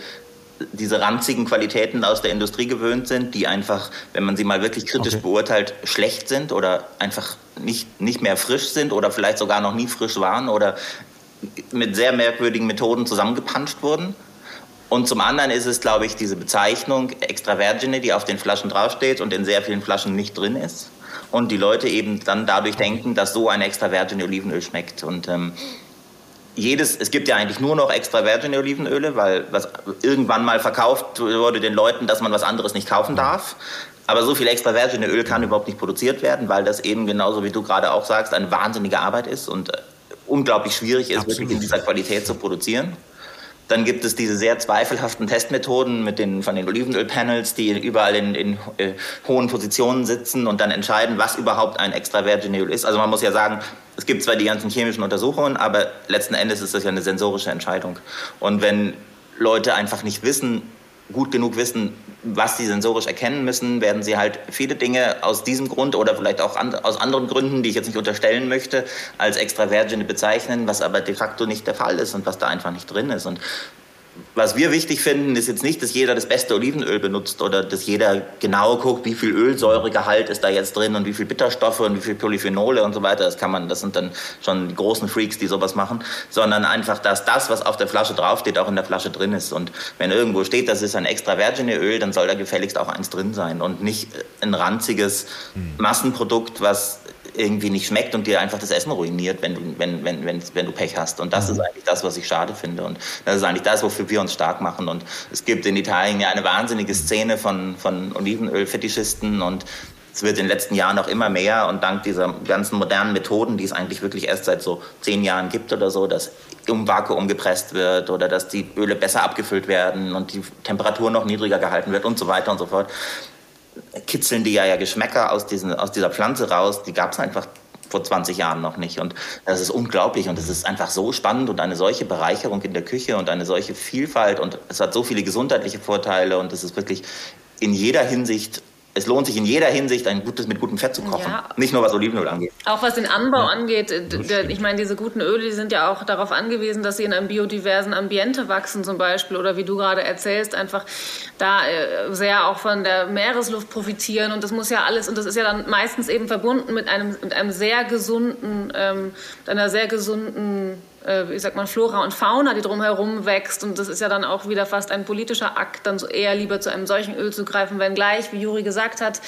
diese ranzigen Qualitäten aus der Industrie gewöhnt sind, die einfach, wenn man sie mal wirklich kritisch okay. beurteilt, schlecht sind oder einfach nicht, nicht mehr frisch sind oder vielleicht sogar noch nie frisch waren oder mit sehr merkwürdigen Methoden zusammengepanscht wurden. Und zum anderen ist es, glaube ich, diese Bezeichnung Extra Vergine, die auf den Flaschen draufsteht und in sehr vielen Flaschen nicht drin ist. Und die Leute eben dann dadurch denken, dass so ein Extra Vergine Olivenöl schmeckt. Und ähm, jedes, es gibt ja eigentlich nur noch extra Virgin Olivenöle, weil was irgendwann mal verkauft wurde den Leuten, dass man was anderes nicht kaufen darf. Aber so viel extra Virgin Öl kann überhaupt nicht produziert werden, weil das eben genauso wie du gerade auch sagst, eine wahnsinnige Arbeit ist und äh, unglaublich schwierig ist, Absolut. wirklich in dieser Qualität zu produzieren. Dann gibt es diese sehr zweifelhaften Testmethoden mit den, von den Olivenölpanels, die überall in, in äh, hohen Positionen sitzen und dann entscheiden, was überhaupt ein extra virgin Öl ist. Also man muss ja sagen, es gibt zwar die ganzen chemischen Untersuchungen, aber letzten Endes ist das ja eine sensorische Entscheidung. Und wenn Leute einfach nicht wissen, gut genug wissen, was sie sensorisch erkennen müssen, werden sie halt viele Dinge aus diesem Grund oder vielleicht auch an, aus anderen Gründen, die ich jetzt nicht unterstellen möchte, als extravergine bezeichnen, was aber de facto nicht der Fall ist und was da einfach nicht drin ist. Und was wir wichtig finden, ist jetzt nicht, dass jeder das beste Olivenöl benutzt oder dass jeder genau guckt, wie viel Ölsäuregehalt ist da jetzt drin und wie viel Bitterstoffe und wie viel Polyphenole und so weiter. Das kann man, das sind dann schon die großen Freaks, die sowas machen, sondern einfach, dass das, was auf der Flasche draufsteht, auch in der Flasche drin ist. Und wenn irgendwo steht, das ist ein extra virgine Öl, dann soll da gefälligst auch eins drin sein und nicht ein ranziges hm. Massenprodukt, was irgendwie nicht schmeckt und dir einfach das Essen ruiniert, wenn du, wenn, wenn, wenn, wenn du Pech hast. Und das mhm. ist eigentlich das, was ich schade finde. Und das ist eigentlich das, wofür wir uns stark machen. Und es gibt in Italien ja eine wahnsinnige Szene von, von Olivenölfetischisten und es wird in den letzten Jahren auch immer mehr und dank dieser ganzen modernen Methoden, die es eigentlich wirklich erst seit so zehn Jahren gibt oder so, dass um Vakuum gepresst wird oder dass die Öle besser abgefüllt werden und die Temperatur noch niedriger gehalten wird und so weiter und so fort, kitzeln die ja, ja Geschmäcker aus, diesen, aus dieser Pflanze raus. Die gab es einfach vor 20 Jahren noch nicht. Und das ist unglaublich und es ist einfach so spannend und eine solche Bereicherung in der Küche und eine solche Vielfalt und es hat so viele gesundheitliche Vorteile und es ist wirklich in jeder Hinsicht es lohnt sich in jeder Hinsicht, ein gutes mit gutem Fett zu kochen. Ja. Nicht nur was Olivenöl angeht.
Auch was den Anbau ja. angeht. Ich meine, diese guten Öle, die sind ja auch darauf angewiesen, dass sie in einem biodiversen Ambiente wachsen zum Beispiel. Oder wie du gerade erzählst, einfach da äh, sehr auch von der Meeresluft profitieren. Und das muss ja alles, und das ist ja dann meistens eben verbunden mit einem, mit einem sehr gesunden, ähm, mit einer sehr gesunden äh, wie sagt man, Flora und Fauna, die drumherum wächst. Und das ist ja dann auch wieder fast ein politischer Akt, dann so eher lieber zu einem solchen Öl zu greifen, wenngleich, wie Juri gesagt hat,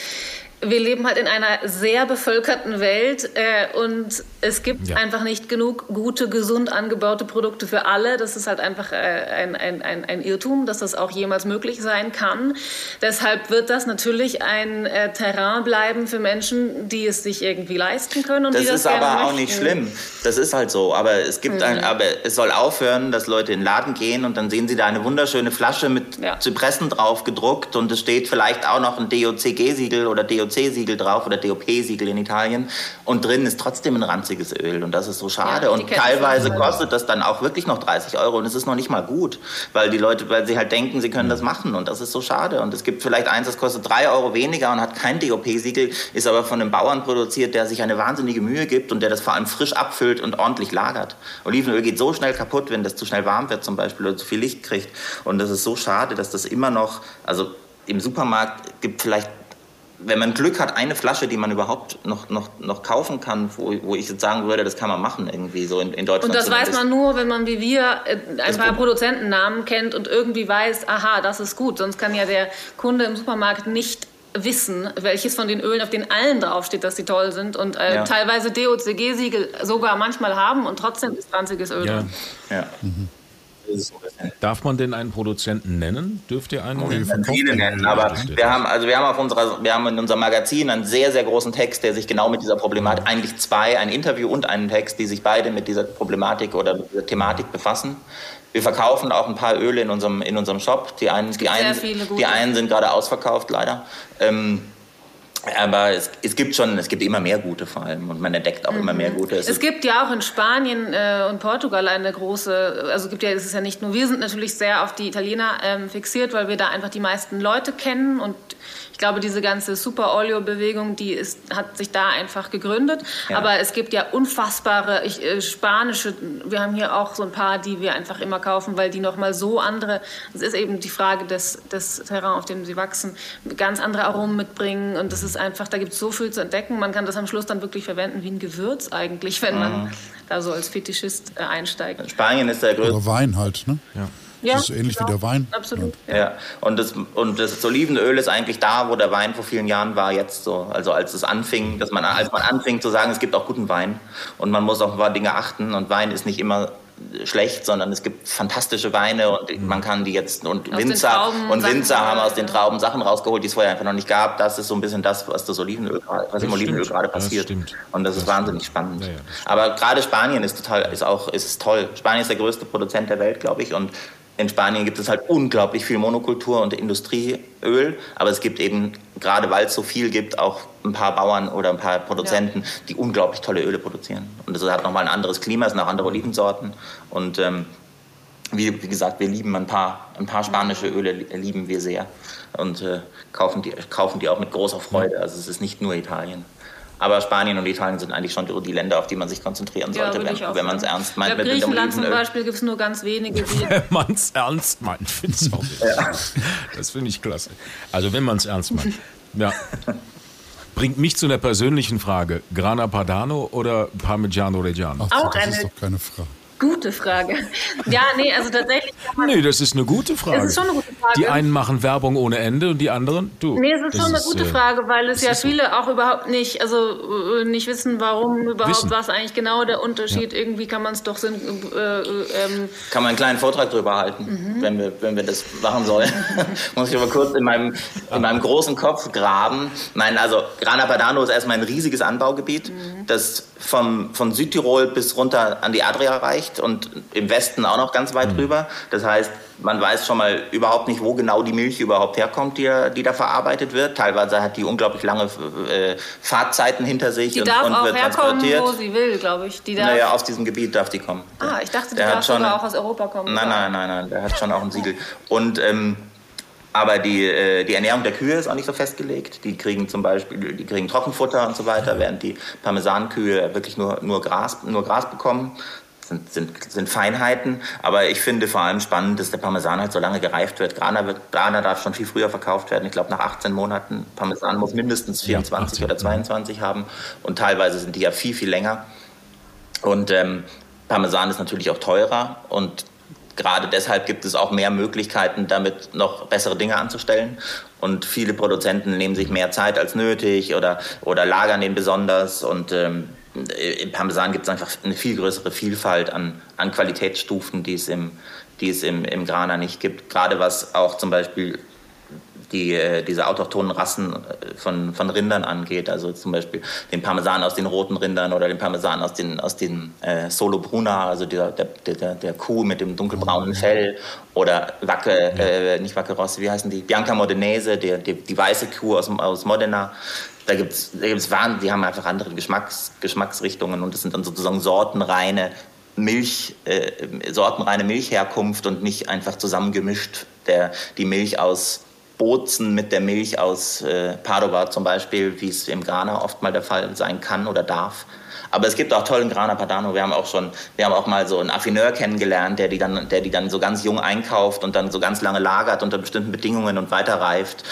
wir leben halt in einer sehr bevölkerten Welt äh, und es gibt ja. einfach nicht genug gute, gesund angebaute Produkte für alle. Das ist halt einfach äh, ein, ein, ein, ein, Irrtum, dass das auch jemals möglich sein kann. Deshalb wird das natürlich ein äh, Terrain bleiben für Menschen, die es sich irgendwie leisten können. Und
das,
die
das ist aber auch möchten. nicht schlimm. Das ist halt so. Aber es gibt mhm. ein, aber es soll aufhören, dass Leute in den Laden gehen und dann sehen sie da eine wunderschöne Flasche mit ja. Zypressen drauf gedruckt und es steht vielleicht auch noch ein DOCG-Siegel oder DOC DOC-Siegel drauf oder DOP-Siegel in Italien und drin ist trotzdem ein ranziges Öl und das ist so schade ja, und teilweise kostet das dann auch wirklich noch 30 Euro und es ist noch nicht mal gut, weil die Leute, weil sie halt denken, sie können das machen und das ist so schade und es gibt vielleicht eins, das kostet 3 Euro weniger und hat kein DOP-Siegel, ist aber von einem Bauern produziert, der sich eine wahnsinnige Mühe gibt und der das vor allem frisch abfüllt und ordentlich lagert. Olivenöl geht so schnell kaputt, wenn das zu schnell warm wird zum Beispiel oder zu viel Licht kriegt und das ist so schade, dass das immer noch, also im Supermarkt gibt vielleicht wenn man Glück hat, eine Flasche, die man überhaupt noch, noch, noch kaufen kann, wo, wo ich jetzt sagen würde, das kann man machen irgendwie so in, in Deutschland.
Und das weiß man nur, wenn man wie wir äh, ein paar Produzentennamen kennt und irgendwie weiß, aha, das ist gut. Sonst kann ja der Kunde im Supermarkt nicht wissen, welches von den Ölen auf den allen draufsteht, dass sie toll sind und äh, ja. teilweise DOCG-Siegel sogar manchmal haben und trotzdem ist ranziges Öl
ja. Ja. Mhm. Darf man denn einen Produzenten nennen? Dürft ihr einen?
nennen? Viele nennen, aber wir haben, also wir haben auf unserer, wir haben in unserem Magazin einen sehr, sehr großen Text, der sich genau mit dieser Problematik, eigentlich zwei, ein Interview und einen Text, die sich beide mit dieser Problematik oder mit dieser Thematik befassen. Wir verkaufen auch ein paar Öle in unserem, in unserem Shop. Die einen, die einen, die einen sind gerade ausverkauft, leider. Ähm, aber es, es, gibt schon, es gibt immer mehr gute vor allem und man entdeckt auch mhm. immer mehr mhm. gute.
Es, es gibt ja auch in Spanien äh, und Portugal eine große, also gibt ja, es ist ja nicht nur, wir sind natürlich sehr auf die Italiener ähm, fixiert, weil wir da einfach die meisten Leute kennen und ich glaube, diese ganze Super Oleo-Bewegung, die ist, hat sich da einfach gegründet. Ja. Aber es gibt ja unfassbare ich, äh, spanische, wir haben hier auch so ein paar, die wir einfach immer kaufen, weil die nochmal so andere, es ist eben die Frage des, des Terrain, auf dem sie wachsen, ganz andere Aromen mitbringen. Und das ist einfach, da gibt es so viel zu entdecken. Man kann das am Schluss dann wirklich verwenden wie ein Gewürz eigentlich, wenn man mhm. da so als Fetischist äh, einsteigt.
Spanien ist der größte.
Oder Wein halt, ne? Ja. Ja, das ist ähnlich genau. wie der Wein.
Absolut.
Ja. ja. Und, das, und das Olivenöl ist eigentlich da, wo der Wein vor vielen Jahren war, jetzt so. Also als es anfing, dass man, als man anfing zu sagen, es gibt auch guten Wein und man muss auf ein paar Dinge achten und Wein ist nicht immer schlecht, sondern es gibt fantastische Weine und mhm. man kann die jetzt und aus Winzer und Winzer haben aus den Trauben Sachen rausgeholt, die es vorher einfach noch nicht gab. Das ist so ein bisschen das, was das Olivenöl, was das im Olivenöl gerade passiert. Das und das, das ist wahnsinnig spannend. Ja, ja, Aber gerade Spanien ist total, ist auch, ist toll. Spanien ist der größte Produzent der Welt, glaube ich, und in Spanien gibt es halt unglaublich viel Monokultur und Industrieöl, aber es gibt eben, gerade weil es so viel gibt, auch ein paar Bauern oder ein paar Produzenten, ja. die unglaublich tolle Öle produzieren. Und das hat nochmal ein anderes Klima, es sind auch andere Olivensorten. Und ähm, wie, wie, gesagt, wir lieben ein paar, ein paar spanische Öle, lieben wir sehr und äh, kaufen, die, kaufen die auch mit großer Freude. Also es ist nicht nur Italien. Aber Spanien und Italien sind eigentlich schon die Länder, auf die man sich konzentrieren sollte, ja, wenn, wenn man es ernst meint.
Ja, Griechenland zum Beispiel gibt es nur ganz wenige.
wenn man es ernst meint, finde ich auch. Ja. Das finde ich klasse. Also wenn man es ernst meint. Ja. Bringt mich zu einer persönlichen Frage. Grana Padano oder Parmigiano Reggiano?
Ach, auch das eine, ist doch keine Frage.
Gute Frage. Ja, nee, also tatsächlich.
nee, das ist eine gute Frage. Es ist schon eine gute Frage. Die einen machen Werbung ohne Ende und die anderen, du.
Nee, es ist schon eine ist, gute äh, Frage, weil es ja viele so. auch überhaupt nicht, also äh, nicht wissen, warum überhaupt, wissen. was eigentlich genau der Unterschied. Ja. Irgendwie kann man es doch sind. Äh, ähm
kann man einen kleinen Vortrag darüber halten, mhm. wenn, wir, wenn wir das machen sollen. Muss ich aber kurz in meinem, in meinem großen Kopf graben. Nein, also Grana Padano ist erstmal ein riesiges Anbaugebiet, mhm. das vom, von Südtirol bis runter an die Adria reicht und im Westen auch noch ganz weit mhm. rüber. Das heißt, man weiß schon mal überhaupt nicht, wo genau die Milch überhaupt herkommt, die, die da verarbeitet wird. Teilweise hat die unglaublich lange äh, Fahrtzeiten hinter sich
die und, darf und auch wird herkommen, transportiert. wo sie will, glaube ich.
Die darf naja, aus diesem Gebiet darf die kommen.
Ah, ich dachte, die der darf schon, auch aus Europa kommen.
Nein, nein, nein, nein, der hat schon auch ein Siegel. Und ähm, aber die, äh, die Ernährung der Kühe ist auch nicht so festgelegt. Die kriegen zum Beispiel die kriegen Trockenfutter und so weiter, während die Parmesankühe wirklich nur, nur, Gras, nur Gras bekommen. Sind, sind, sind Feinheiten, aber ich finde vor allem spannend, dass der Parmesan halt so lange gereift wird. Grana, wird, Grana darf schon viel früher verkauft werden. Ich glaube, nach 18 Monaten. Parmesan muss mindestens 24 ja, oder 22 haben und teilweise sind die ja viel, viel länger. Und ähm, Parmesan ist natürlich auch teurer und gerade deshalb gibt es auch mehr Möglichkeiten, damit noch bessere Dinge anzustellen. Und viele Produzenten nehmen sich mehr Zeit als nötig oder, oder lagern den besonders. Und ähm, im Parmesan gibt es einfach eine viel größere Vielfalt an, an Qualitätsstufen, die es, im, die es im, im Grana nicht gibt. Gerade was auch zum Beispiel die, äh, diese autochthonen Rassen äh, von, von Rindern angeht. Also zum Beispiel den Parmesan aus den roten Rindern oder den Parmesan aus den, aus den äh, Solo Bruna, also der, der, der, der Kuh mit dem dunkelbraunen mhm. Fell. Oder Wacke, äh, nicht Wacke Rosse, wie heißen die? Bianca Modenese, die, die, die weiße Kuh aus, aus Modena. Da gibt es gibt's Waren, die haben einfach andere Geschmacks, Geschmacksrichtungen und das sind dann sozusagen sortenreine Milch, äh, sortenreine Milchherkunft und nicht einfach zusammengemischt der, die Milch aus Bozen mit der Milch aus äh, Padova zum Beispiel, wie es im Grana oft mal der Fall sein kann oder darf. Aber es gibt auch tollen Grana Padano. Wir haben auch schon, wir haben auch mal so einen Affineur kennengelernt, der die dann, der die dann so ganz jung einkauft und dann so ganz lange lagert unter bestimmten Bedingungen und weiterreift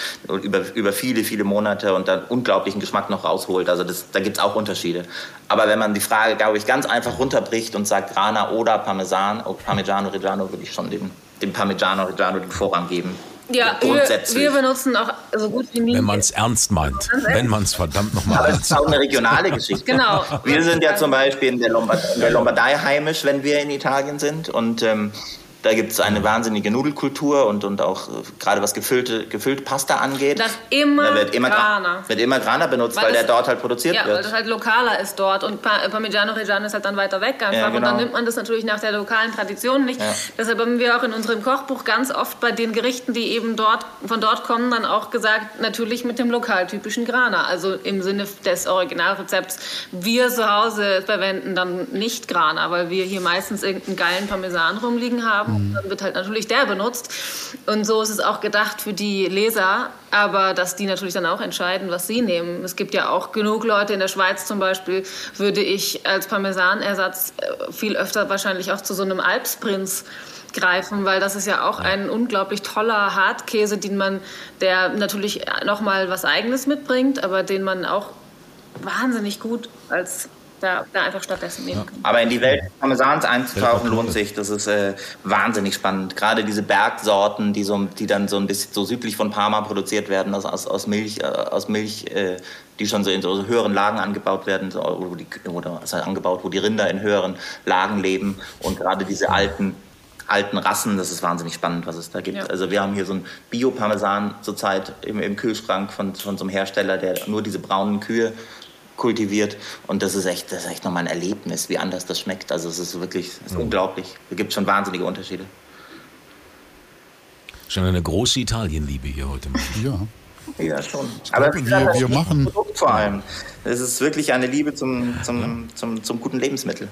über, über viele, viele Monate und dann unglaublichen Geschmack noch rausholt. Also das, da gibt es auch Unterschiede. Aber wenn man die Frage, glaube ich, ganz einfach runterbricht und sagt Grana oder Parmesan, oh, Parmigiano Reggiano, würde ich schon dem, dem Parmigiano Reggiano den Vorrang geben.
Ja, grundsätzlich. Wir, wir, benutzen auch so gut wie nie.
Wenn man es ernst meint. Wenn man es verdammt nochmal
ernst meint. Aber es ist auch eine regionale Geschichte.
genau.
Wir sind ja zum Beispiel in der, Lombard in der Lombardei heimisch, wenn wir in Italien sind. Und ähm, da gibt es eine wahnsinnige Nudelkultur und, und auch äh, gerade was gefüllte, gefüllte Pasta angeht.
Das immer, da
wird immer Grana. Wird immer Grana benutzt, weil, weil der dort halt produziert
ja,
wird. Ja,
weil das halt lokaler ist dort und Parmigiano Reggiano ist halt dann weiter weg einfach. Ja, genau. Und dann nimmt man das natürlich nach der lokalen Tradition nicht. Ja. Deshalb haben wir auch in unserem Kochbuch ganz oft bei den Gerichten, die eben dort, von dort kommen, dann auch gesagt, natürlich mit dem lokaltypischen Grana. Also im Sinne des Originalrezepts. Wir zu Hause verwenden dann nicht Grana, weil wir hier meistens irgendeinen geilen Parmesan rumliegen haben Mhm. Dann wird halt natürlich der benutzt. Und so ist es auch gedacht für die Leser, aber dass die natürlich dann auch entscheiden, was sie nehmen. Es gibt ja auch genug Leute in der Schweiz zum Beispiel, würde ich als Parmesanersatz äh, viel öfter wahrscheinlich auch zu so einem Alpsprinz greifen, weil das ist ja auch ein unglaublich toller Hartkäse, den man, der natürlich nochmal was Eigenes mitbringt, aber den man auch wahnsinnig gut als da, da einfach stattdessen nehmen können.
Aber in die Welt des Parmesans einzutauchen lohnt sich. Das ist äh, wahnsinnig spannend. Gerade diese Bergsorten, die, so, die dann so ein bisschen so südlich von Parma produziert werden, aus, aus, aus Milch, äh, aus Milch äh, die schon so in so höheren Lagen angebaut werden, so, wo die, oder also angebaut, wo die Rinder in höheren Lagen leben. Und gerade diese alten alten Rassen, das ist wahnsinnig spannend, was es da gibt. Ja. Also wir haben hier so ein Bio-Parmesan zurzeit im, im Kühlschrank von, von so einem Hersteller, der nur diese braunen Kühe kultiviert. Und das ist echt, das ist echt nochmal ein Erlebnis, wie anders das schmeckt. Also es ist wirklich es ist mhm. unglaublich. Es gibt schon wahnsinnige Unterschiede.
Schon eine große Italienliebe hier heute.
Ja.
Ja, schon.
glaube,
Aber gesagt,
wir- wir machen-
Produkt vor allem. Es ist wirklich eine Liebe zum, zum, zum, zum guten Lebensmittel.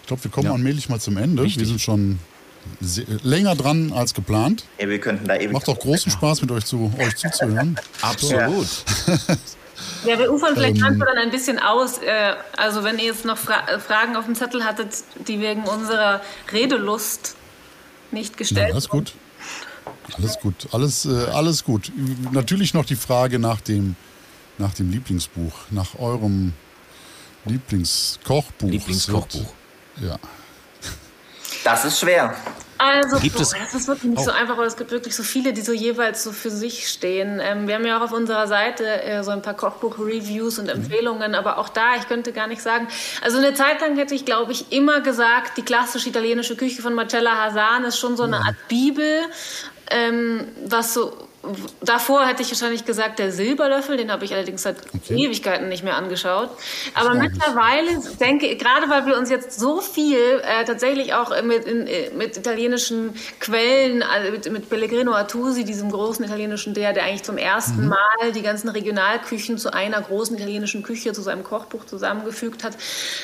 Ich glaube, wir kommen allmählich mal zum Ende. Wir sind schon sehr, länger dran als geplant.
Ja, wir könnten da ewig.
Macht auch großen Spaß, mit euch, zu, euch zuzuhören.
Absolut.
Ja, wir ufern vielleicht
Ähm.
manchmal dann ein bisschen aus. Äh, also wenn ihr jetzt noch Fra äh, Fragen auf dem Zettel hattet, die wegen unserer Redelust nicht gestellt
alles gut. Alles gut. Alles, äh, alles gut. Natürlich noch die Frage nach dem, nach dem Lieblingsbuch, nach eurem Lieblingskochbuch.
Lieblingskochbuch.
Ja.
Das ist schwer.
Also,
Gibt
boah,
es-
das ist wirklich nicht so einfach, aber es gibt wirklich so viele, die so jeweils so für sich stehen. Ähm, wir haben ja auch auf unserer Seite äh, so ein paar Kochbuch-Reviews und Empfehlungen, aber auch da, ich könnte gar nicht sagen. Also eine Zeit lang hätte ich, glaube ich, immer gesagt, die klassische italienische Küche von Marcella Hasan ist schon so eine Art Bibel, ähm, was so Davor hätte ich wahrscheinlich gesagt, der Silberlöffel, den habe ich allerdings seit Ewigkeiten nicht mehr angeschaut. Aber mittlerweile denke gerade weil wir uns jetzt so viel äh, tatsächlich auch mit, in, äh, mit italienischen Quellen, also mit, mit Pellegrino Artusi, diesem großen italienischen der, der eigentlich zum ersten Mal die ganzen Regionalküchen zu einer großen italienischen Küche, zu seinem Kochbuch zusammengefügt hat.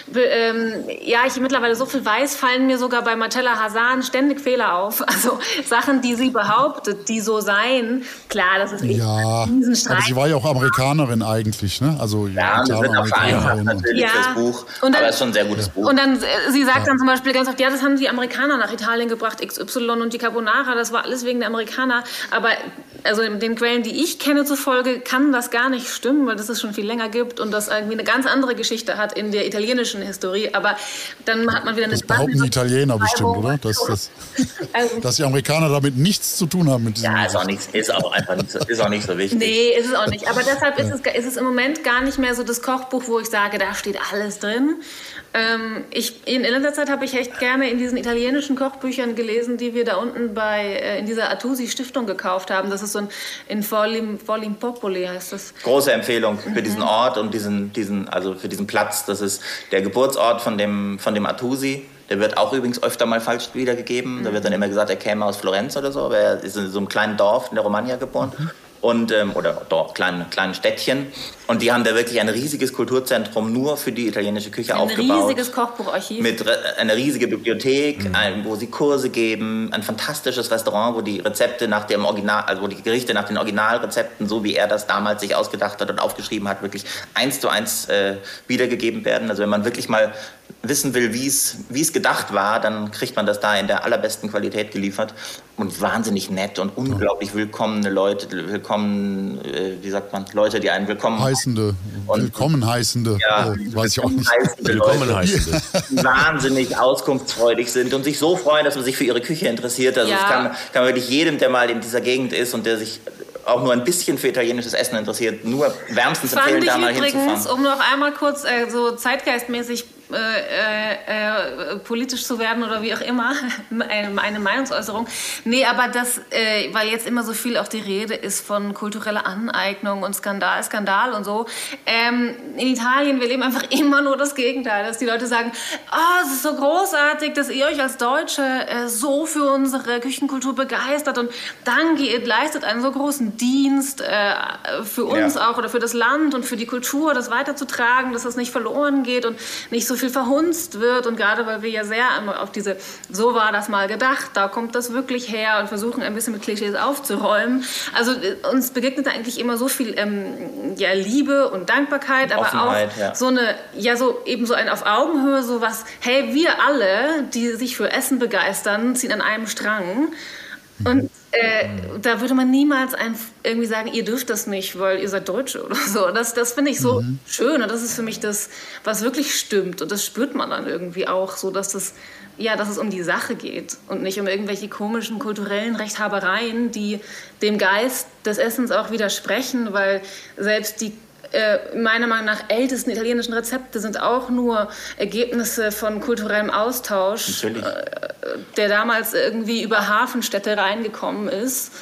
Be, ähm, ja, ich mittlerweile so viel weiß, fallen mir sogar bei Marcella Hasan ständig Fehler auf. Also Sachen, die sie behauptet, die so seien. Klar, das ist echt
Ja,
ein
aber
Riesenstreit.
sie war ja auch Amerikanerin eigentlich, ne? Also
Ja, das wird auch vereinfacht natürlich
Ja.
fürs Buch.
Und dann-
aber es ist schon ein sehr gutes Buch.
Und dann, äh, sie sagt dann zum Beispiel ganz oft, ja, das haben die Amerikaner nach Italien gebracht, XY und die Carbonara, das war alles wegen der Amerikaner. Aber also in den Quellen, die ich kenne zufolge, kann das gar nicht stimmen, weil das es schon viel länger gibt und das irgendwie eine ganz andere Geschichte hat in der italienischen Historie. Aber dann hat man wieder eine
Das behaupten die Italiener bestimmt, oder? Dass, dass,
Also,
dass die Amerikaner damit nichts zu tun haben mit diesem
ja, ist auch, nicht, ist auch einfach nicht so, ist auch nicht so wichtig.
Nee, ist es auch nicht. Aber deshalb ist es, ist es im Moment gar nicht mehr so das Kochbuch, wo ich sage, da steht alles drin. Ähm, ich, in, letzter Zeit habe ich echt gerne in diesen italienischen Kochbüchern gelesen, die wir da unten bei, äh, in dieser Artusi Stiftung gekauft haben. Das ist so ein, in Forlim, Forlimpopoli heißt das.
Große Empfehlung für diesen Ort und diesen, diesen, also für diesen Platz. Das ist der Geburtsort von dem, von dem Artusi. Der wird auch übrigens öfter mal falsch wiedergegeben. Da wird dann immer gesagt, er käme aus Florenz oder so, aber er ist in so einem kleinen Dorf in der Romagna geboren. Und, ähm, oder Dorf, kleinen, kleinen Städtchen. Und die haben da wirklich ein riesiges Kulturzentrum nur für die italienische Küche
Ein
aufgebaut.
riesiges Kochbucharchiv.
mit einer riesigen Bibliothek, ein, wo sie Kurse geben, ein fantastisches Restaurant, wo die Rezepte nach dem Original, also wo die Gerichte nach den Originalrezepten, so wie er das damals sich ausgedacht hat und aufgeschrieben hat, wirklich eins zu eins äh, wiedergegeben werden. Also wenn man wirklich mal wissen will, wie es wie es gedacht war, dann kriegt man das da in der allerbesten Qualität geliefert und wahnsinnig nett und unglaublich willkommene Leute, willkommen, äh, wie sagt man, Leute, die einen willkommen
heißende,
Und-
willkommen heißende,
ja,
äh, weiß ich auch nicht.
heißende
Willkommen
Leute,
heißen das.
die wahnsinnig auskunftsfreudig sind und sich so freuen, dass man sich für ihre Küche interessiert. Also
Ja.
es kann, kann man wirklich jedem, der mal in dieser Gegend ist und der sich auch nur ein bisschen für italienisches Essen interessiert, nur wärmstens
Fand
empfehlen,
ich
da mal
übrigens,
hinzufahren.
um noch einmal kurz äh, so zeitgeistmäßig äh, äh, äh, politisch zu werden oder wie auch immer, eine, eine Meinungsäußerung. Nee, aber das, äh, weil jetzt immer so viel auch die Rede ist von kultureller Aneignung und Skandal, Skandal und so. Ähm, in Italien, wir leben einfach immer nur das Gegenteil, dass die Leute sagen, ah, es ist so großartig, dass ihr euch als Deutsche äh, so für unsere Küchenkultur begeistert und danke, ihr leistet einen so großen Dienst äh, für uns
Ja.
auch oder für das Land und für die Kultur, das weiterzutragen, dass das nicht verloren geht und nicht so viel verhunzt wird. Und gerade weil wir ja sehr auf diese, so war das mal gedacht, da kommt das wirklich her und versuchen ein bisschen mit Klischees aufzuräumen. Also äh, uns begegnet da eigentlich immer so viel ähm, ja, Liebe und Dankbarkeit, aber
Offenheit,
auch
ja.
so eine, ja, so eben so ein auf Augenhöhe, so was, hey, wir alle, die sich für Essen begeistern, ziehen an einem Strang. Und äh, da würde man niemals irgendwie sagen, ihr dürft das nicht, weil ihr seid Deutsche oder so. Das, das finde ich so schön und das ist für mich das, was wirklich stimmt. Und das spürt man dann irgendwie auch, so dass das, ja, dass es um die Sache geht und nicht um irgendwelche komischen kulturellen Rechthabereien, die dem Geist des Essens auch widersprechen, weil selbst die äh, meiner Meinung nach ältesten italienischen Rezepte sind auch nur Ergebnisse von kulturellem Austausch, äh, der damals irgendwie über Hafenstädte reingekommen ist.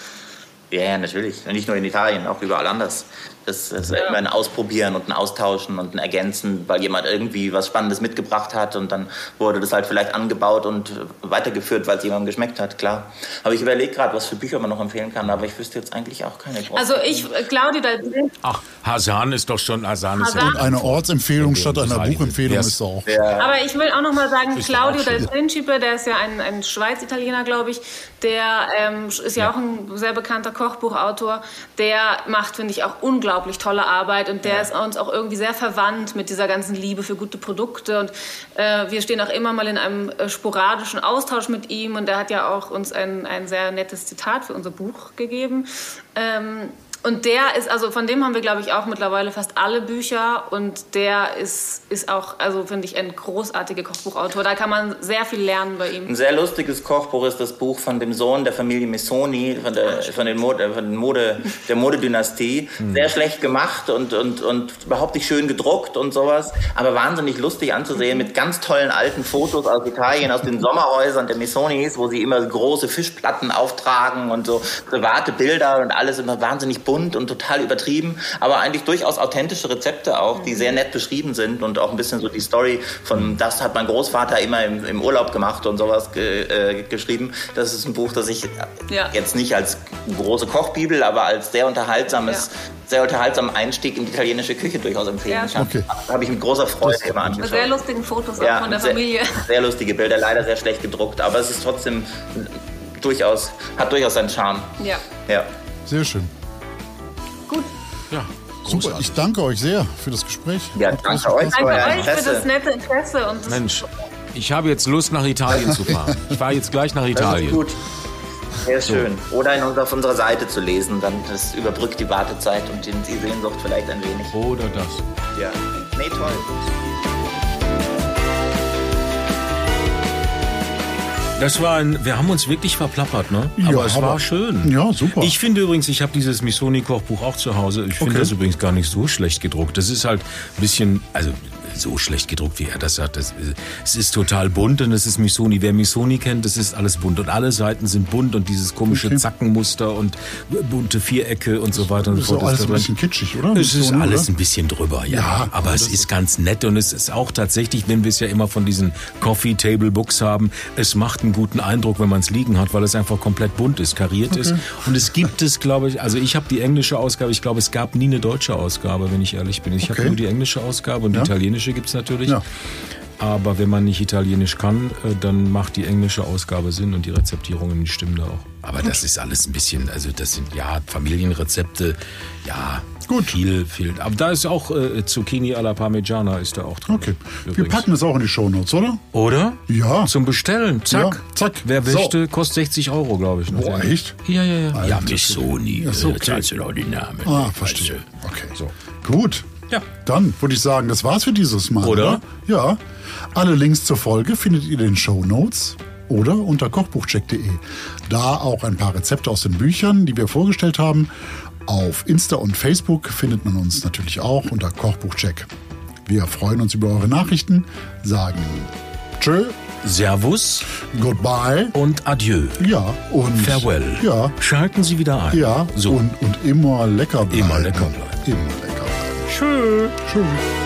Ja, ja, natürlich. Nicht nur in Italien, auch überall anders. Das, ist immer ein Ausprobieren und ein Austauschen und ein Ergänzen, weil jemand irgendwie was Spannendes mitgebracht hat und dann wurde das halt vielleicht angebaut und weitergeführt, weil es jemandem geschmeckt hat, klar. Aber ich überlege gerade, was für Bücher man noch empfehlen kann, aber ich wüsste jetzt eigentlich auch keine.
Also ich, Claudia Daltrey.
Ach, Hasan ist doch schon, Hasan ist
Hasan.
Und eine Ortsempfehlung statt einer Buchempfehlung
Wer ist-
auch.
Aber ich will auch noch mal sagen, Claudio del Principe, der ist ja ein, ein Schweiz-Italiener, glaube ich, der ähm, ist ja, auch ein sehr bekannter Kochbuchautor. Der macht, finde ich, auch unglaublich tolle Arbeit und der ist uns auch irgendwie sehr verwandt mit dieser ganzen Liebe für gute Produkte und äh, wir stehen auch immer mal in einem äh, sporadischen Austausch mit ihm und der hat ja auch uns ein, ein sehr nettes Zitat für unser Buch gegeben. Ähm, und der ist, also von dem haben wir, glaube ich, auch mittlerweile fast alle Bücher. Und der ist, ist auch, also finde ich, ein großartiger Kochbuchautor. Da kann man sehr viel lernen bei ihm.
Ein sehr lustiges Kochbuch ist das Buch von dem Sohn der Familie Missoni, von der, von den Mode, von den Mode, der Modedynastie. Sehr schlecht gemacht und, und, und überhaupt nicht schön gedruckt und sowas, aber wahnsinnig lustig anzusehen mit ganz tollen alten Fotos aus Italien, aus den Sommerhäusern der Missonis, wo sie immer große Fischplatten auftragen und so private Bilder und alles immer wahnsinnig bunt und total übertrieben, aber eigentlich durchaus authentische Rezepte auch, die sehr nett beschrieben sind und auch ein bisschen so die Story von, das hat mein Großvater immer im, im Urlaub gemacht und sowas ge, äh, geschrieben. Das ist ein Buch, das ich
Ja.
jetzt nicht als große Kochbibel, aber als sehr unterhaltsames,
Ja.
sehr unterhaltsamen Einstieg in die italienische Küche durchaus empfehlen
Ja.
kann.
Okay.
Habe ich mit großer Freude immer
Mit
angeschaut.
sehr lustigen Fotos auch von der
sehr,
Familie.
Sehr lustige Bilder, leider sehr schlecht gedruckt, aber es ist trotzdem durchaus, hat durchaus seinen Charme.
Ja.
Ja.
Sehr schön.
Gut.
Ja,
Super.
großartig.
Ich danke euch sehr für das Gespräch.
Ja,
Hat
danke euch.
Danke euch für
Interesse.
das nette Interesse. Und
Mensch, ich habe jetzt Lust, nach Italien zu fahren. Ich fahre jetzt gleich nach
Das ist
Italien.
gut. Sehr schön. Oder in auf unserer Seite zu lesen, dann das überbrückt die Wartezeit und die die Sehnsucht vielleicht ein wenig.
Oder das.
Ja. Nee, toll.
Das war ein, wir haben uns wirklich verplappert, ne?
Ja,
aber es
aber-
war schön.
Ja, super.
Ich finde übrigens, ich habe dieses Missoni-Kochbuch auch zu Hause. Ich finde
Okay.
das übrigens gar nicht so schlecht gedruckt. Das ist halt ein bisschen, also so schlecht gedruckt, wie er das sagt. Das, es ist total bunt und es ist Missoni. Wer Missoni kennt, das ist alles bunt. Und alle Seiten sind bunt und dieses komische
Okay.
Zackenmuster und bunte Vierecke und so weiter und
Das ist
so fort.
auch alles ein bisschen kitschig, oder?
Es ist alles
oder?
ein bisschen drüber, ja.
Ja,
aber es ist ganz nett und es ist auch tatsächlich, wenn wir es ja immer von diesen Coffee Table Books haben, es macht einen guten Eindruck, wenn man es liegen hat, weil es einfach komplett bunt ist, kariert ist. Und es gibt es, glaube ich, also ich habe die englische Ausgabe, ich glaube, es gab nie eine deutsche Ausgabe, wenn ich ehrlich bin. Ich habe
Okay.
nur die englische Ausgabe und
Ja.
die italienische gibt es natürlich.
Ja.
Aber wenn man nicht Italienisch kann, äh, dann macht die englische Ausgabe Sinn und die Rezeptierungen die stimmen da auch. Aber das ist alles ein bisschen, also das sind ja Familienrezepte, ja,
Gut.
viel, viel. Aber da ist auch äh, Zucchini alla Parmigiana ist da auch drin.
Okay. Wir
übrigens.
packen es auch in die Shownotes, oder?
Oder?
Ja.
Zum Bestellen. Zack.
Ja, zack.
Wer
So.
möchte, kostet 60 Euro, glaube ich.
Boah, echt?
Ja, ja, ja.
Alter,
ja,
das
Missoni.
Ja, ist okay.
äh, zahlst du doch die Namen.
Ah, verstehe.
du.
Okay.
So.
Gut.
Ja.
Dann würde ich sagen, das war's für dieses Mal.
Oder?
Ja. Alle Links zur Folge findet ihr in den Show Notes oder unter kochbuchcheck.de. Da auch ein paar Rezepte aus den Büchern, die wir vorgestellt haben. Auf Insta und Facebook findet man uns natürlich auch unter Kochbuchcheck. Wir freuen uns über eure Nachrichten, sagen Tschö,
Servus
Goodbye,
und Adieu.
ja und
Farewell.
Ja,
Schalten Sie wieder ein.
ja
So.
und, und immer lecker bleiben.
Immer lecker bleiben.
Immer lecker bleiben.
Tschö.
Tschüss.